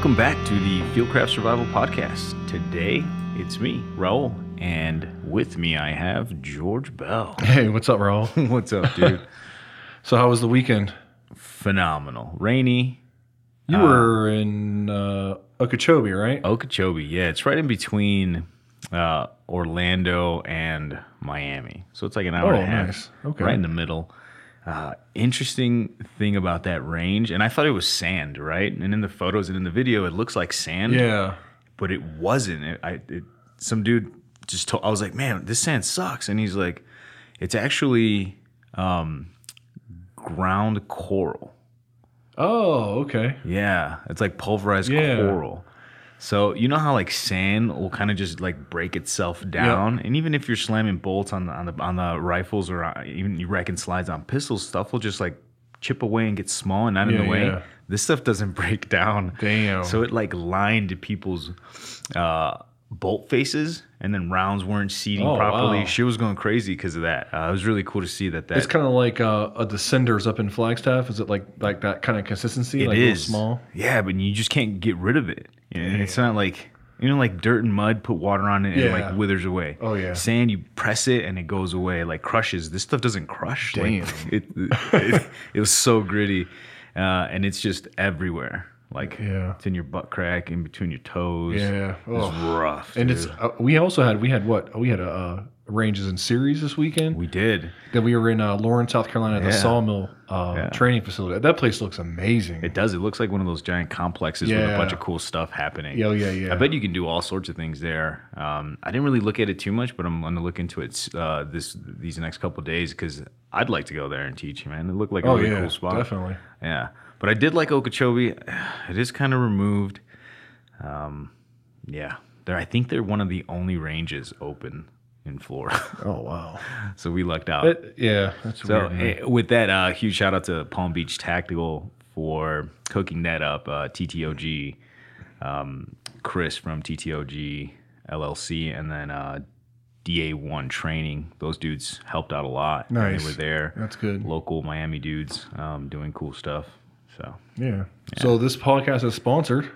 Welcome back to the Fieldcraft Survival Podcast. Today, it's me, Raul, and with me I have George Bell. Hey, what's up, Raul? What's up, dude? So, how was the weekend? Phenomenal. Rainy. You were in uh, Okeechobee, right? Okeechobee. Yeah, it's right in between uh, Orlando and Miami. So it's like an hour Oh, and a half. nice. Okay. Right in the middle. Uh, interesting thing about that range, and I thought it was sand, right? And in the photos and in the video, it looks like sand. Yeah. but it wasn't. It, I it, some dude just told. I was like, man, this sand sucks, and he's like, it's actually um, ground coral. Oh, okay. Yeah, it's like pulverized Yeah. coral. So you know how like sand will kind of just like break itself down, and even if you're slamming bolts on the on the on the rifles or uh, even you wrecking slides on pistols, stuff will just like chip away and get small and not in the way. yeah. This stuff doesn't break down. Damn. So it like lined people's uh, bolt faces, and then rounds weren't seating Oh, properly. wow. Shit was going crazy because of that. Uh, it was really cool to see that. That It's kind of like uh, a Descenders up in Flagstaff. Is it like like that kind of consistency? It like is small. Yeah, but you just can't get rid of it. You know, It's not like you know, like dirt and mud. Put water on it and it like withers away. Oh, yeah. Sand, you press it and it goes away. Like crushes. This stuff doesn't crush. Like, Damn. it, it, it was so gritty, uh, and it's just everywhere. Like Yeah. it's in your butt crack, in between your toes. Yeah. it's Oh. rough. And it's uh, we also had we had what we had a uh, ranges and series this weekend. we did. then we were in uh, Laurens, South Carolina, at the Sawmill uh, Yeah. training facility. That place looks amazing. It does. It looks like one of those giant complexes with a bunch of cool stuff happening. Yeah, yeah, yeah. I bet you can do all sorts of things there. Um, I didn't really look at it too much, but I'm going to look into it uh, this these next couple of days because I'd like to go there and teach. Man, it looked like a oh really yeah, cool spot. definitely. Yeah, but I did like Okeechobee. It is kind of removed. Um, yeah, there. I think they're one of the only ranges open in Florida, Oh wow. so we lucked out. It- yeah, that's So weird. man. eh, with that, uh, huge shout out to Palm Beach Tactical for cooking that up. Uh, TTOG, um, Chris from TTOG LLC, and then uh, DA1 Training. Those dudes helped out a lot. Nice. They were there. That's good. Local Miami dudes um, doing cool stuff. So, Yeah. So this podcast is sponsored.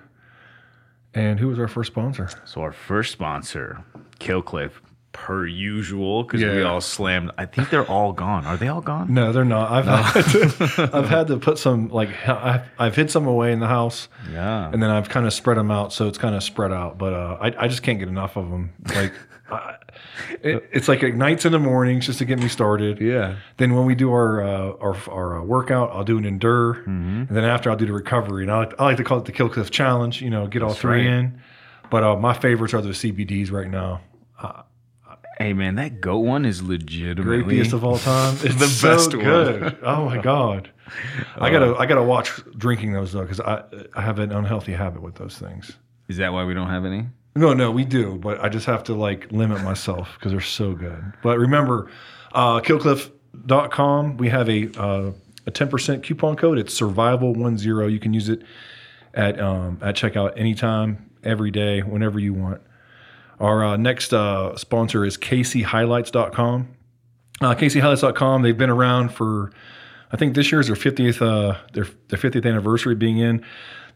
And who was our first sponsor? so our first sponsor, Killcliff, per usual, because we all slammed. I think they're all gone. Are they all gone? No, they're not. I've had to, I've had to put some like I've, I've hid some away in the house, Yeah. and then I've kind of spread them out, so it's kind of spread out. But uh, I I just can't get enough of them. Like, I, it, it's like nights in the mornings just to get me started. yeah. Then when we do our uh, our, our uh, workout, I'll do an endure, Mm-hmm. and then after I'll do the recovery. And I like, I like to call it the Kill Cliff Challenge. You know, get all three right. in. But uh, my favorites are the CBDs right now. Hey man, that goat one is legitimately Greatest of all time. It's The so best one. good. Oh my god. I gotta I gotta watch drinking those though because I I have an unhealthy habit with those things. Is that why we don't have any? No, no, we do, but I just have to like limit myself because they're so good. But remember, uh, killcliff.com, we have a uh, a 10% coupon code. It's survival10. You can use it at um, at checkout anytime, every day, whenever you want. Our uh, next uh, sponsor is KCHiLiTES.com. Uh, KCHiLiTES.com, they've been around for, I think this year is their 50th, uh, their, their 50th anniversary being in.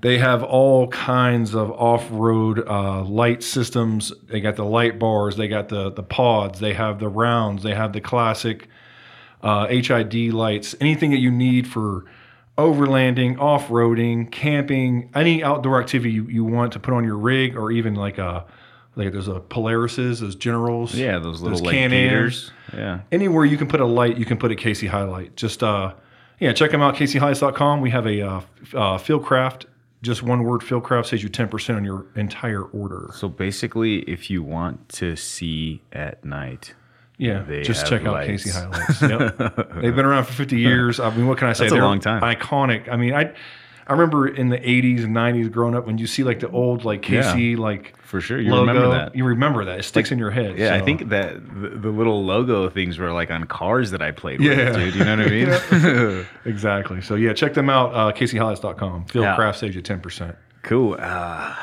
They have all kinds of off-road uh, light systems. They got the light bars, they got the the pods, they have the rounds, they have the classic uh, HID lights, anything that you need for overlanding, off-roading, camping, any outdoor activity you, you want to put on your rig, or even like a like there's a Polarises, those Generals, Yeah, those little Those gators. Yeah. anywhere you can put a light, you can put a KC HiLiTE. Just uh, yeah, check them out. KCHiLiTES.com. We have a uh, uh, Fieldcraft. Just one word, Fieldcraft saves you ten percent on your entire order. So basically, if you want to see at night, Yeah, They just check out lights. KC HiLiTES. Yep. They've been around for fifty years. I mean, what can I say? That's a They're long time. Iconic. I mean, I I remember in the '80s and '90s growing up when you see like the old like Casey like for sure, you logo. remember that. You remember that. It sticks in your head. Yeah, I think that the, the little logo things were like on cars that I played Yeah. with, dude. You know what I mean? exactly. So yeah, check them out. Uh, KCHiLiTES.com. Fieldcraft Yeah. saves you ten percent. Cool. Uh,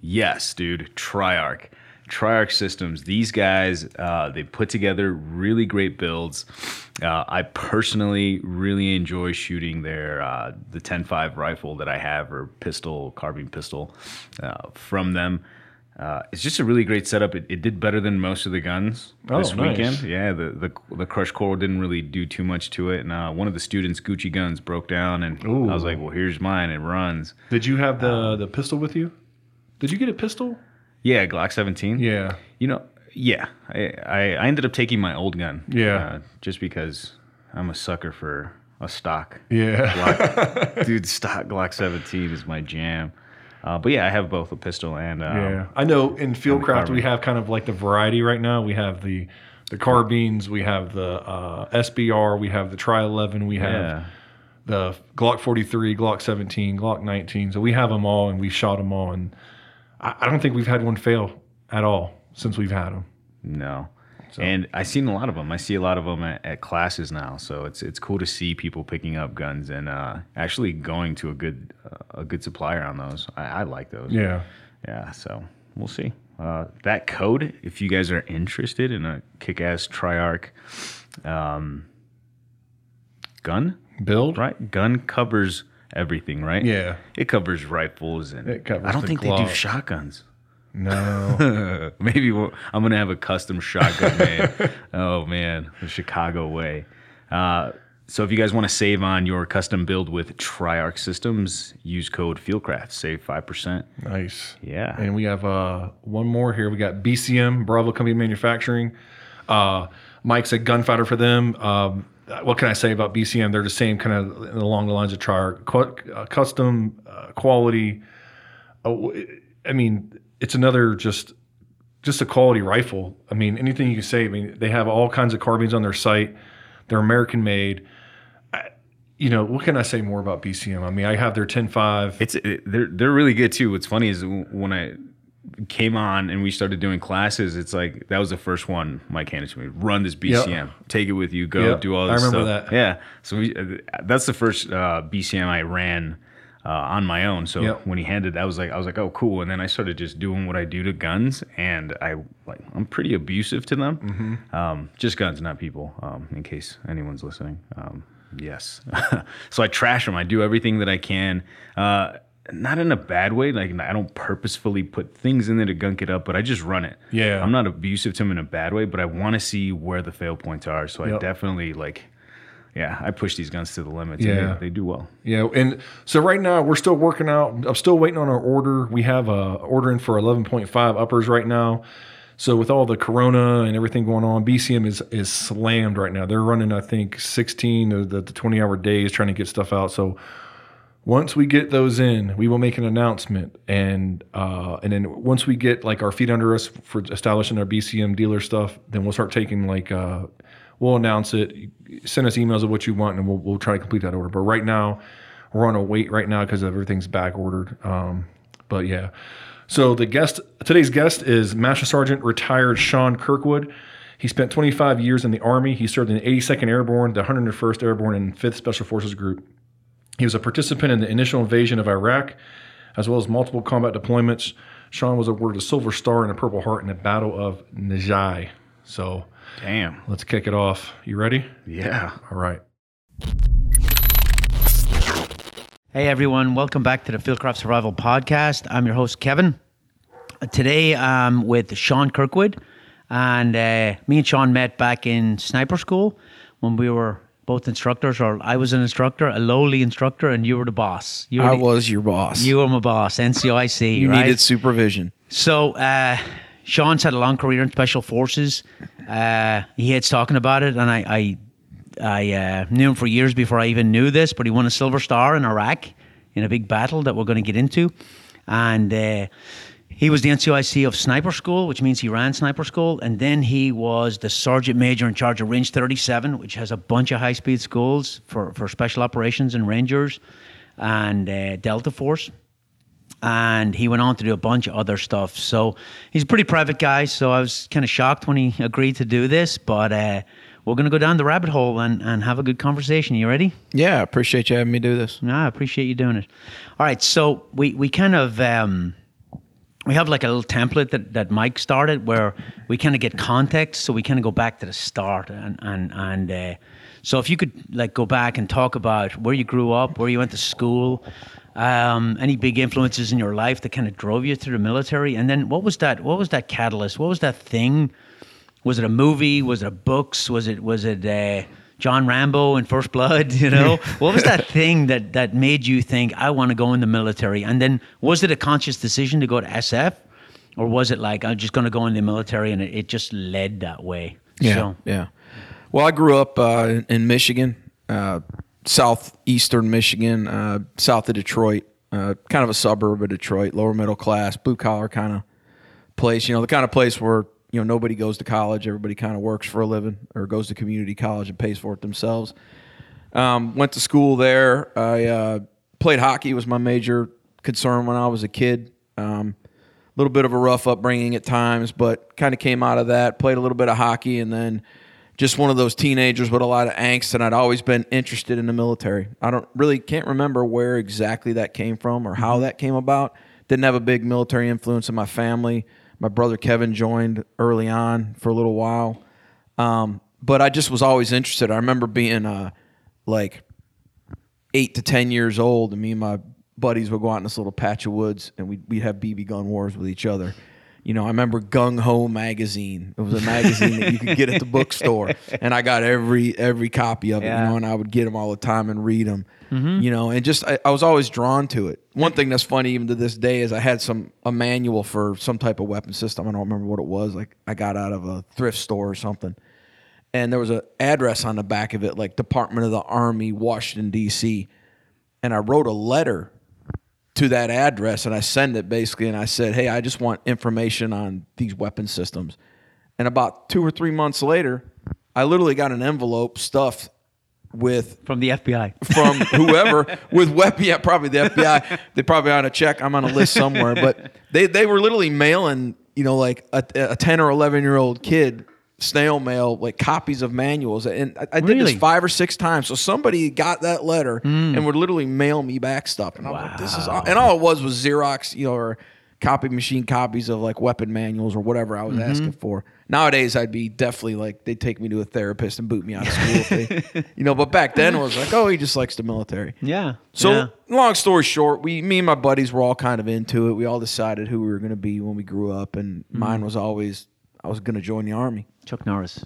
yes, dude. Triarc. Triarc Systems. These guys, uh, they put together really great builds. Uh, I personally really enjoy shooting their uh, the 10.5 rifle that I have or pistol, carbine pistol uh, from them. Uh, it's just a really great setup. It, it did better than most of the guns Oh, this nice. weekend. Yeah, the, the the crush coral didn't really do too much to it. And uh, one of the students' Gucci guns broke down, and I was like, "Well, here's mine. It runs." Did you have the the pistol with you? Did you get a pistol? Yeah, Glock 17. Yeah. You know, yeah. I, I, I ended up taking my old gun. Yeah. Uh, just because I'm a sucker for a stock. Yeah. Glock. Dude, stock Glock 17 is my jam. Uh, but yeah, I have both a pistol and um, Yeah, I know. In Fieldcraft, we have kind of like the variety right now. We have the the carbines, we have the uh, SBR, we have the Tri 11, we have yeah. the Glock 43, Glock 17, Glock 19. So we have them all, and we shot them all, and I, I don't think we've had one fail at all since we've had them. No. And I've seen a lot of them. I see a lot of them at, at classes now, so it's it's cool to see people picking up guns and uh, actually going to a good uh, a good supplier on those. I, I like those. Yeah, Yeah, so we'll see. Uh, that code, if you guys are interested in a kick-ass Triarc um, gun, build. right? Gun covers everything, right? Yeah, It covers rifles and It covers I don't think they do shotguns. No, Maybe we'll, I'm gonna have a custom shotgun made. oh man, the Chicago way. Uh, so if you guys want to save on your custom build with Triarc Systems, use code Fieldcraft. Save five percent. nice. Yeah. And we have uh, one more here. We got BCM, Bravo Company Manufacturing. Uh, Mike's a gunfighter for them. Um, what can I say about BCM? They're the same kind of along the lines of Triarc, Qu- uh, custom uh, quality. Uh, I mean, it's another just just a quality rifle. I mean, anything you can say. I mean, they have all kinds of carbines on their site. They're American made. I, you know, what can I say more about BCM? I mean, I have their 10.5. It's it, they're they're really good too. What's funny is when I came on and we started doing classes, it's like that was the first one Mike handed to me. Run this BCM, take it with you, go Yep. do all I this remember stuff. that. Yeah, so we uh, that's the first uh, BCM I ran. Uh, on my own, so Yep. when he handed, I was like, I was like, oh, cool. And then I started just doing what I do to guns, and I like, I'm pretty abusive to them. Mm-hmm. Um, just guns, not people. Um, in case anyone's listening. Um, yes. so I trash them. I do everything that I can. Uh, not in a bad way. Like I don't purposefully put things in there to gunk it up, but I just run it. Yeah. I'm not abusive to them in a bad way, but I want to see where the fail points are. So I definitely like, yeah, I push these guns to the limits. and Yeah. they, they do well. Yeah, and so right now we're still working out. I'm still waiting on our order. We have a order in for 11.5 uppers right now. So with all the corona and everything going on, BCM is is slammed right now. They're running, I think, 16 of the, the 20 hour days trying to get stuff out. So once we get those in, we will make an announcement, and uh, and then once we get like our feet under us for establishing our BCM dealer stuff, then we'll start taking like uh, we'll announce it. Send us emails of what you want, and we'll we'll try to complete that order. But right now, we're on a wait right now because everything's back ordered. Um, but yeah, so the guest today's guest is Master Sergeant retired Sean Kirkwood. He spent 25 years in the Army. He served in the 82nd Airborne, the 101st Airborne, and 5th Special Forces Group. He was a participant in the initial invasion of Iraq, as well as multiple combat deployments. Sean was awarded a Silver Star and a Purple Heart in the Battle of Najaf. So Damn. let's kick it off. You ready? Yeah. All right. Hey everyone, welcome back to the Fieldcraft Survival Podcast. I'm your host Kevin. Today I'm with Sean Kirkwood, and uh, me and Sean met back in sniper school when we were both instructors, or I was an instructor, a lowly instructor, and you were the boss. You were, I the- was your boss. you were my boss, NCOIC. You right? needed supervision. So, uh, Sean's had a long career in special forces. Uh, he hates talking about it, and I, I, I uh, knew him for years before I even knew this. But he won a Silver Star in Iraq in a big battle that we're going to get into, and uh, he was the NCOIC of Sniper School, which means he ran Sniper School, and then he was the Sergeant Major in charge of Range 37, which has a bunch of high-speed schools for for special operations and Rangers, and uh, Delta Force and he went on to do a bunch of other stuff. So he's a pretty private guy. So I was kind of shocked when he agreed to do this, but uh, we're going to go down the rabbit hole and, and have a good conversation. You ready? Yeah, I appreciate you having me do this. No, I appreciate you doing it. All right. So we, we kind of, um, we have like a little template that, that Mike started where we kind of get context, so we kind of go back to the start and and and uh, so if you could like go back and talk about where you grew up, where you went to school, um, any big influences in your life that kind of drove you to the military, and then what was that? What was that catalyst? What was that thing? Was it a movie? Was it a books? Was it was it uh, John Rambo in First Blood? You know, what was that thing that that made you think I want to go in the military? And then was it a conscious decision to go to SF, or was it like I'm just going to go in the military and it, it just led that way? Yeah, So, yeah. Well, I grew up uh, in- in Michigan, uh, southeastern Michigan, uh, south of Detroit, uh, kind of a suburb of Detroit, lower middle class, blue collar kind of place. You know, the kind of place where you know nobody goes to college, everybody kind of works for a living or goes to community college and pays for it themselves. Um, went to school there. I uh, played hockey was my major concern when I was a kid. Um, a little bit of a rough upbringing at times, but kind of came out of that. Played a little bit of hockey, and then just one of those teenagers with a lot of angst. And I'd always been interested in the military. I don't really can't remember where exactly that came from or how that came about. Didn't have a big military influence in my family. My brother Kevin joined early on for a little while, um, but I just was always interested. I remember being uh, like eight to ten years old, and me and my buddies would go out in this little patch of woods, and we'd, we'd have BB gun wars with each other. You know, I remember Gung Ho magazine. It was a magazine that you could get at the bookstore, and I got every every copy of it. Yeah. You know, and I would get them all the time and read them. Mm-hmm. You know, and just I, I was always drawn to it. One thing that's funny even to this day is I had some a manual for some type of weapon system. I don't remember what it was. Like I got out of a thrift store or something and there was an address on the back of it, like Department of the Army, Washington D.C. And I wrote a letter to that address, and I send it basically, and I said, "Hey, I just want information on these weapon systems." And about two or three months later, I literally got an envelope stuffed with from the FBI. from whoever with weapon. Yeah, probably the FBI. They probably on a check. I'm on a list somewhere, but they they were literally mailing, you know, like a, a ten or eleven year old kid snail mail like copies of manuals, and I, I did Really? this five or six times. So somebody got that letter and would literally mail me back stuff, and I'm like, this is, all, and all it was was Xerox, you know, or copy machine copies of like weapon manuals or whatever I was asking for. Nowadays, I'd be definitely like they'd take me to a therapist and boot me out of school, they, you know. But back then, it was like, oh, he just likes the military. Yeah. So yeah. long story short, we me and my buddies were all kind of into it. We all decided who we were going to be when we grew up, and Mm. mine was always I was going to join the army. Chuck Norris.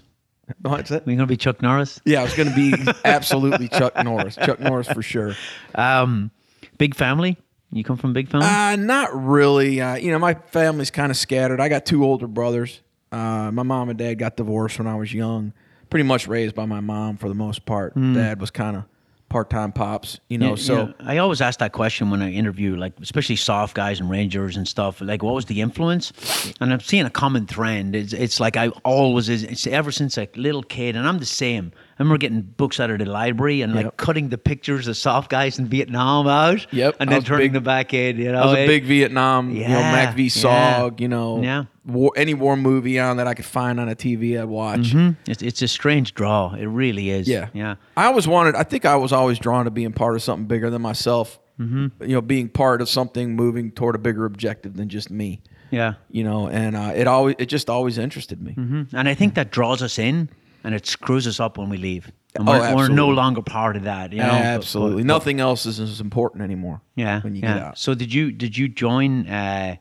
What's that? We're gonna be Chuck Norris. Yeah, I was going to be absolutely Chuck Norris. Chuck Norris for sure. Um, big family. You come from a big family. Uh, not really. Uh, you know, my family's kind of scattered. I got two older brothers. Uh, my mom and dad got divorced when I was young. Pretty much raised by my mom for the most part. Dad was kind of part-time pops. You know, Yeah, so. I always ask that question when I interview, like especially soft guys and rangers and stuff. Like, what was the influence? And I'm seeing a common trend. It's, it's like I always is. It's ever since a little kid, and I'm the same. I remember getting books out of the library and like Yep. cutting the pictures of soft guys in Vietnam out. Yep, and then turning big- them back in. You know, I was a big Vietnam, you know, Yeah, MACV yeah. SOG, you know, Yeah. war, any war movie on that I could find on a TV, I'd watch. Mhm. It's, it's a strange draw. It really is. Yeah, yeah. I always wanted. I think I was always drawn to being part of something bigger than myself. Mm-hmm. You know, being part of something moving toward a bigger objective than just me. Yeah. You know, and uh, it always it just always interested me. Mhm. And I think that draws us in and it screws us up when we leave. And Oh, we're, we're no longer part of that. You know? Absolutely, but- nothing else is as important anymore. Yeah. when you yeah. get out. So did you did you join uh,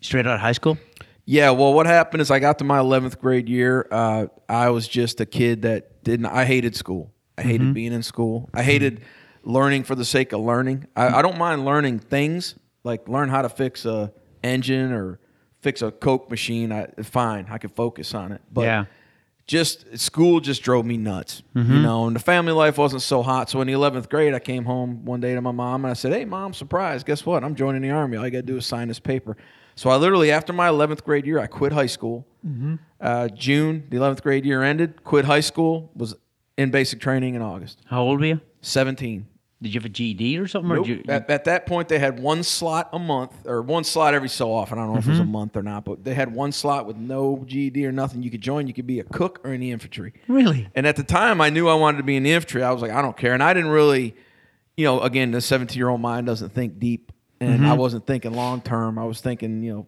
straight out of high school? Yeah, well, what happened is I got to my 11th grade year. Uh, I was just a kid that didn't. I hated school. I hated Mm-hmm. being in school. I hated learning for the sake of learning. I, I don't mind learning things like learn how to fix a engine or fix a Coke machine. I fine. I could focus on it. But Yeah. Just school just drove me nuts, Mm-hmm. you know. And the family life wasn't so hot. So in the 11th grade, I came home one day to my mom and I said, "Hey, mom, surprise! Guess what? I'm joining the army. All you got to do is sign this paper." So I literally, after my 11th grade year, I quit high school. Mm-hmm. Uh, June, the 11th grade year ended. Quit high school. Was in basic training in August. How old were you? 17. Did you have a GED or something? Or Nope. did you, At, at that point, they had one slot a month, or one slot every so often. I don't know if it was a Mm-hmm. month or not, but they had one slot with no GED or nothing. You could join. You could be a cook or in the infantry. really? And at the time, I knew I wanted to be in the infantry. I was like, I don't care. And I didn't really, you know, again, the 17 year old mind doesn't think deep. And Mm-hmm. I wasn't thinking long term. I was thinking, you know,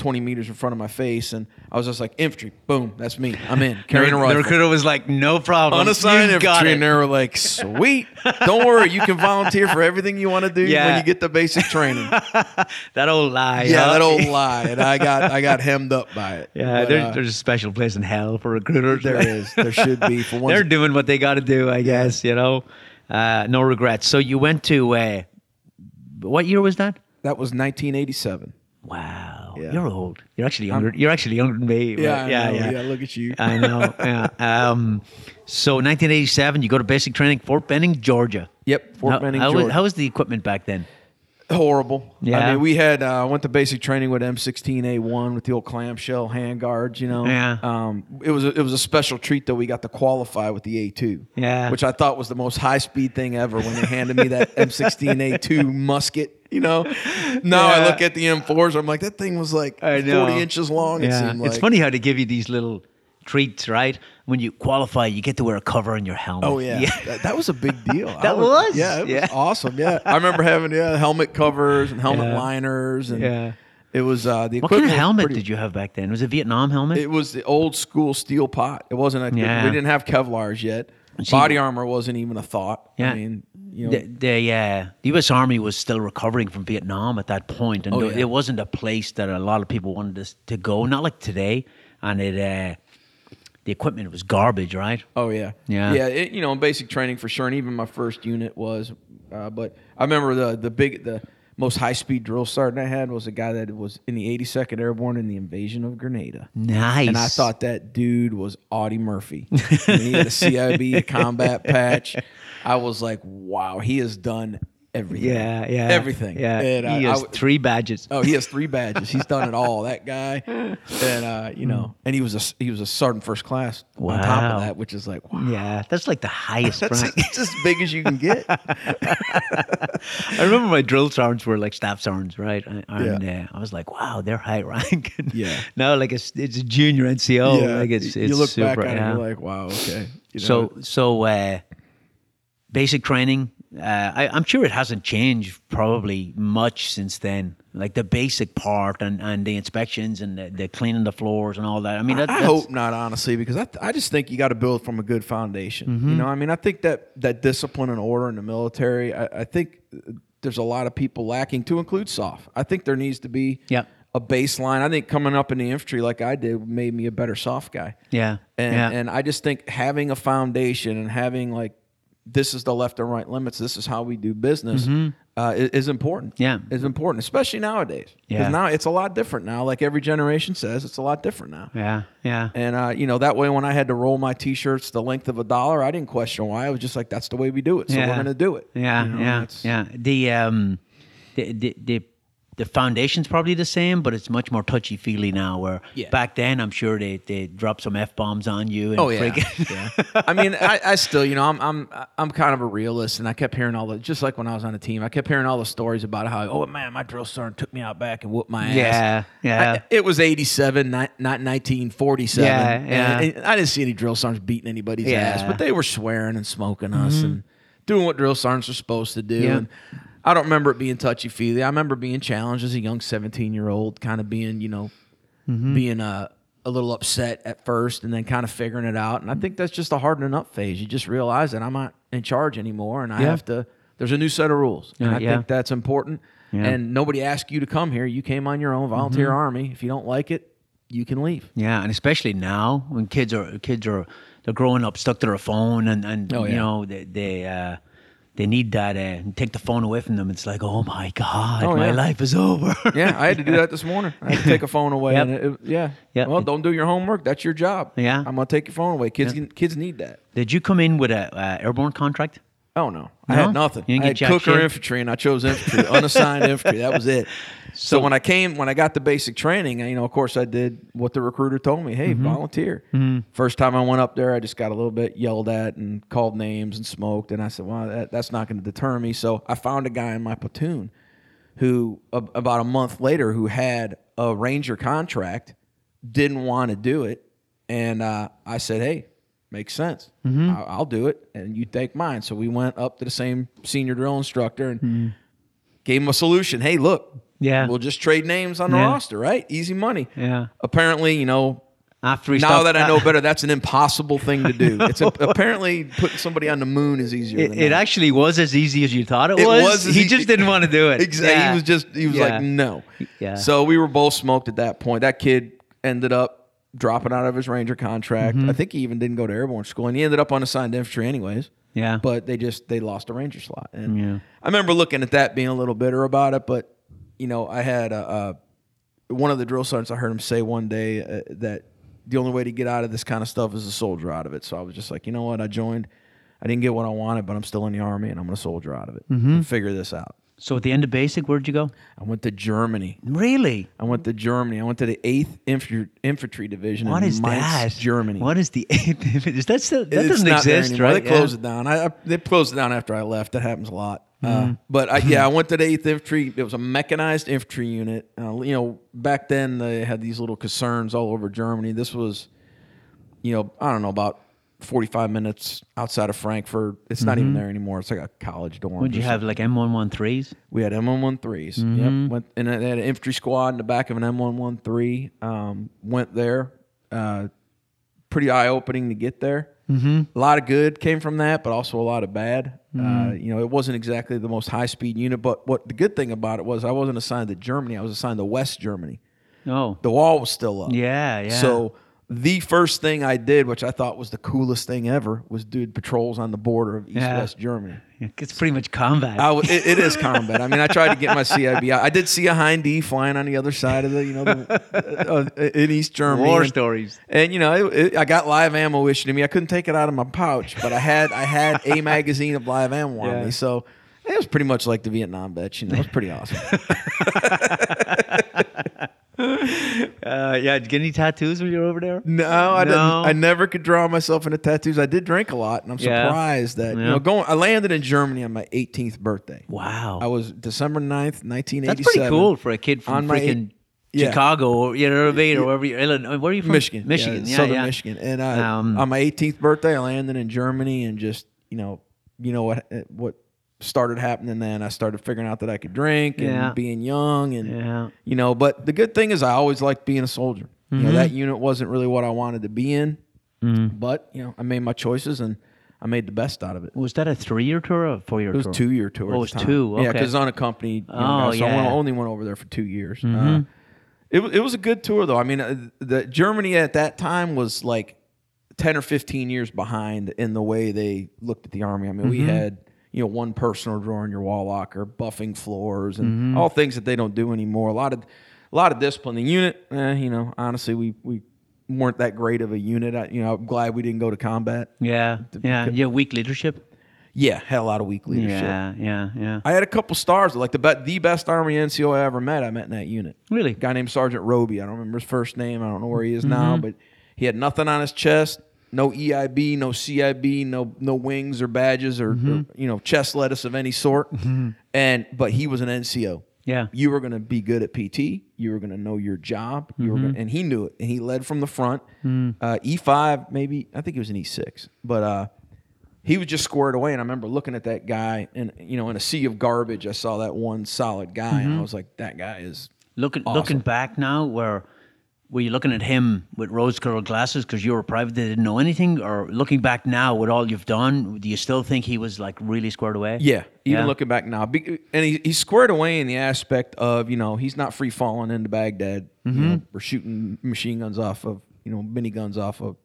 20 meters in front of my face, and I was just like, infantry, boom, that's me. I'm in carrying a the recruiter was like, "No problem, Unassigned infantry, it." and they were like, "Sweet, don't worry, you can volunteer for everything you want to do Yeah. when you get the basic training." that old lie. yeah, huh? that old lie, and I got I got hemmed up by it. Yeah, But, there, uh, there's a special place in hell for recruiters. there is, there should be for one. They're doing what they got to do, I guess. You know, uh, no regrets. So you went to uh, what year was that? That was 1987. Wow, Yeah. you're old. You're actually younger. you're actually younger than me. Yeah, yeah, know. yeah. yeah. Look at you. I know. yeah. Um, so 1987, you go to basic training, Fort Benning, Georgia. Yep, Fort how, Benning, how was, Georgia. how was the equipment back then? horrible. Yeah. I mean, we had uh, went to basic training with M16A1 with the old clamshell handguards. You know. Yeah. Um, it was a, it was a special treat that we got to qualify with the A2. Yeah. Which I thought was the most high speed thing ever when they handed me that M16A2 musket. You know. Now I look at the M4s. I'm like, that thing was like I know. 40 inches long. It seemed like. It's funny how they give you these little treats, right? When you qualify, you get to wear a cover on your helmet. Oh yeah, That, that was a big deal. That was? yeah, it was Yeah. awesome. Yeah, I remember having yeah helmet covers and helmet Yeah. liners and Yeah. it was uh, the What kind of helmet pretty- did you have back then? Was it a Vietnam helmet? It was the old school steel pot. It wasn't. A, Yeah. We didn't have Kevlar's yet. See- Body armor wasn't even a thought. Yeah. I mean, you know, the, the, uh, the U.S. Army was still recovering from Vietnam at that point, and Oh, yeah. it wasn't a place that a lot of people wanted to, to go. Not like today, and it uh, the equipment was garbage, right? Oh yeah, Yeah. yeah. It, you know, basic training for sure, and even my first unit was. Uh, but I remember the the big the most high speed drill sergeant I had was a guy that was in the 82nd Airborne in the invasion of Grenada. Nice. And I thought that dude was Audie Murphy. He had a CIB a combat patch. I was like, wow, he has done everything. yeah, yeah, everything. Yeah, And he I has three badges. Oh, he has three badges. He's done it all. That guy, and uh, you know, and he was a he was a sergeant first class on top Wow. of that, which is like, wow, Yeah, that's like the highest that's, rank. that's as big as you can get. I remember my drill sergeants were like staff sergeants, right? And and, uh, I was like, wow, they're high rank. Yeah. now, like it's it's a junior NCO. like it's it's you look super. back on yeah. it, you're like, wow, okay. You know, so so uh, basic training. Uh, I, I'm sure it hasn't changed probably much since then. Like the basic part and, and the inspections and the, the cleaning the floors and all that. I mean, that, I hope not, honestly, because I, I just think you got to build from a good foundation. Mm-hmm. You know, I mean, I think that that discipline and order in the military, I, I think there's a lot of people lacking, to include soft. I think there needs to be Yep. a baseline. I think coming up in the infantry like I did made me a better soft guy. Yeah, And, yeah. and I just think having a foundation and having like this is the left and right limits. This is how we do business. Uh, is, is important. Mm-hmm. Yeah. is important, especially nowadays. Yeah. now it's a lot different now. Like every generation says, it's a lot different now. yeah, yeah. And uh, you know that way, when I had to roll my T-shirts the length of a dollar, I didn't question why. I was just like, "That's the way we do it, so we're going to do it." Yeah, You know, yeah, yeah. The um, the, the the the foundation's probably the same, but it's much more touchy feely now. Where Yeah. back then, I'm sure they they drop some f bombs on you. And Oh yeah, yeah. I mean, I, I still, you know, I'm I'm I'm kind of a realist, and I kept hearing all the just like when I was on the team, I kept hearing all the stories about how, oh man, my drill sergeant took me out back and whooped my ass. Yeah, yeah. I- it was '87, not, not 1947. Yeah, yeah. and I didn't see any drill sergeants beating anybody's Yeah. ass, but they were swearing and smoking us mm-hmm. and doing what drill sergeants are supposed to do. Yeah. And I don't remember it being touchy feely. I remember being challenged as a young 17 year old, kind of being, you know, being uh, a little upset at first and then kind of figuring it out. And I think that's just a hardening up phase. You just realize that I'm not in charge anymore and I Yeah. have to, there's a new set of rules. and Yeah, I yeah. think that's important. Yeah. And nobody asked you to come here. You came on your own, volunteer army. If you don't like it, you can leave. Yeah, and especially now when kids are kids are they're growing up stuck to their phone and and Oh, you know they they uh, they need that uh, and take the phone away from them. It's like oh my god, Oh, my yeah. life is over. Yeah, I had to do that this morning. I had to take a phone away. Yep. And it, it- yeah. Yep. Well, don't do your homework. That's your job. Yeah. I'm gonna take your phone away. Kids, kids need that. Did you come in with a uh, airborne contract? Oh no, I No? had nothing. You didn't I get had jack cooker shit? infantry, and I chose infantry, unassigned infantry. That was it. So, So- when I came, when I got the basic training, you know, of course, I did what the recruiter told me. Hey, Mm-hmm. volunteer. First time I went up there, I just got a little bit yelled at and called names and smoked, and I said, "Well, that, that's not going to deter me." So I found a guy in my platoon who, a, about a month later, who had a ranger contract, didn't want to do it, and uh, I said, "Hey." Makes sense. I'll, I'll do it, and you take mine. So we went up to the same senior drill instructor and gave him a solution. Hey, look, Yeah. we'll just trade names on the Yeah. roster, right? Easy money. Yeah. Apparently, you know, After now stopped- that I know better, that's an impossible thing to do. It's a, apparently putting somebody on the moon is easier. It, than it actually was as easy as you thought it, It was. was he just didn't want to do it. Exactly. Yeah. He was just he was Yeah. like no. Yeah. So we were both smoked at that point. That kid ended up dropping out of his ranger contract. Mm-hmm. I think he even didn't go to airborne school, and he ended up unassigned infantry anyways. Yeah. But they just they lost a ranger slot, and Yeah. I remember looking at that, being a little bitter about it. But you know, I had a, a one of the drill sergeants. I heard him say one day uh, that the only way to get out of this kind of stuff is a soldier out of it. So I was just like, you know what? I joined. I didn't get what I wanted, but I'm still in the army, and I'm going to soldier out of it Mm-hmm. and figure this out. so at the end of basic, where'd you go? I went to Germany. Really? I went to Germany. I went to the Eighth Infantry, Infantry Division What in is Mainz, that? Germany. What is the eighth? Is that still that It's doesn't not exist, right? They closed it down. I, I, they closed it down after I left. That happens a lot. Mm-hmm. Uh, but I, yeah, I went to the Eighth Infantry. It was a mechanized infantry unit. Uh, you know, back then they had these little concerns all over Germany. This was, you know, I don't know about. 45 minutes outside of Frankfurt. It's not even there anymore. It's like a college dorm. Mm-hmm. Would you have like M113s? We had M113s. Mm-hmm. Yep. Went and they had an infantry squad in the back of an M113. Um, went there. Uh, pretty eye opening to get there. Mm-hmm. A lot of good came from that, but also a lot of bad. Mm-hmm. Uh, you know, it wasn't exactly the most high speed unit. But what the good thing about it was, I wasn't assigned to Germany. I was assigned to West Germany. Oh, The wall was still up. yeah, yeah. So the first thing I did, which I thought was the coolest thing ever, was do patrols on the border of East Yeah. West Germany. it's pretty much combat. I it, it is combat. I mean, I tried to get my CIB. I, I did see a Hind D flying on the other side of the, you know, the, uh, uh, in East Germany. War and, stories. And you know, it, it, I got live ammo issued to me. I couldn't take it out of my pouch, but I had I had a magazine of live ammo on Yeah. me. So it was pretty much like the Vietnam vets. You know, it was pretty awesome. Uh, yeah, did you get any tattoos when you were over there? No, I didn't. I never could draw myself into tattoos. I did drink a lot, and I'm Yeah. surprised that you know going. I landed in Germany on my 18th birthday. Wow, I was December 9th, 1987. that's pretty cool for a kid from freaking yeah. Chicago or you know what I mean, or wherever you Illinois. Where are you from? Michigan, Michigan, yeah, southern yeah. Michigan. And I, Um, on my 18th birthday, I landed in Germany, and just you know, you know what what started happening then. I started figuring out that I could drink and Yeah. being young, and Yeah. you know. But the good thing is, I always liked being a soldier. Mm-hmm. know, that unit wasn't really what I wanted to be in, but you know, I made my choices and I made the best out of it. Was that a three-year tour or a four-year It was tour? two year tour. Oh, it was two, Yeah, okay. because unaccompanied. You know, Oh, so I yeah. Mm-hmm. only went over there for two years. Uh, it it was a good tour though. I mean, uh, the Germany at that time was like ten or fifteen years behind in the way they looked at the army. I mean, Mm-hmm. we had you know one personal drawer in your wall locker, buffing floors, and Mm-hmm. all things that they don't do anymore. A lot of a lot of discipline. The unit, eh, you know, honestly, we we weren't that great of a unit. I, you know, I'm glad we didn't go to combat. Yeah, yeah. Yeah, weak leadership. Yeah, had a lot of weak leadership. Yeah, yeah, yeah. I had a couple stars, like the be- the best Army NCO I ever met. I met in that unit. Really? A guy named Sergeant Roby. I don't remember his first name. I don't know where he is now, but he had nothing on his chest. No EIB, no CIB, no no wings or badges or, or, mm-hmm. you know chest lettuce of any sort. Mm-hmm. And but he was an NCO. Yeah. You were going to be good at PT. You were going to know your job. You were gonna, mm-hmm. and he knew it. And he led from the front. Mm. Uh, E5, maybe I think it was an E6, but uh, he was just squared away. And I remember looking at that guy, and you know, in a sea of garbage, I saw that one solid guy, and I was like, that guy is Looking Awesome. looking back now, where were you looking at him with rose-colored glasses because you were private, they didn't know anything, or looking back now with all you've done, do you still think he was like really squared away? Yeah, even Yeah. looking back now, and he, he's squared away in the aspect of you know he's not free falling into Baghdad Mm-hmm. know, or shooting machine guns off of you know mini guns off of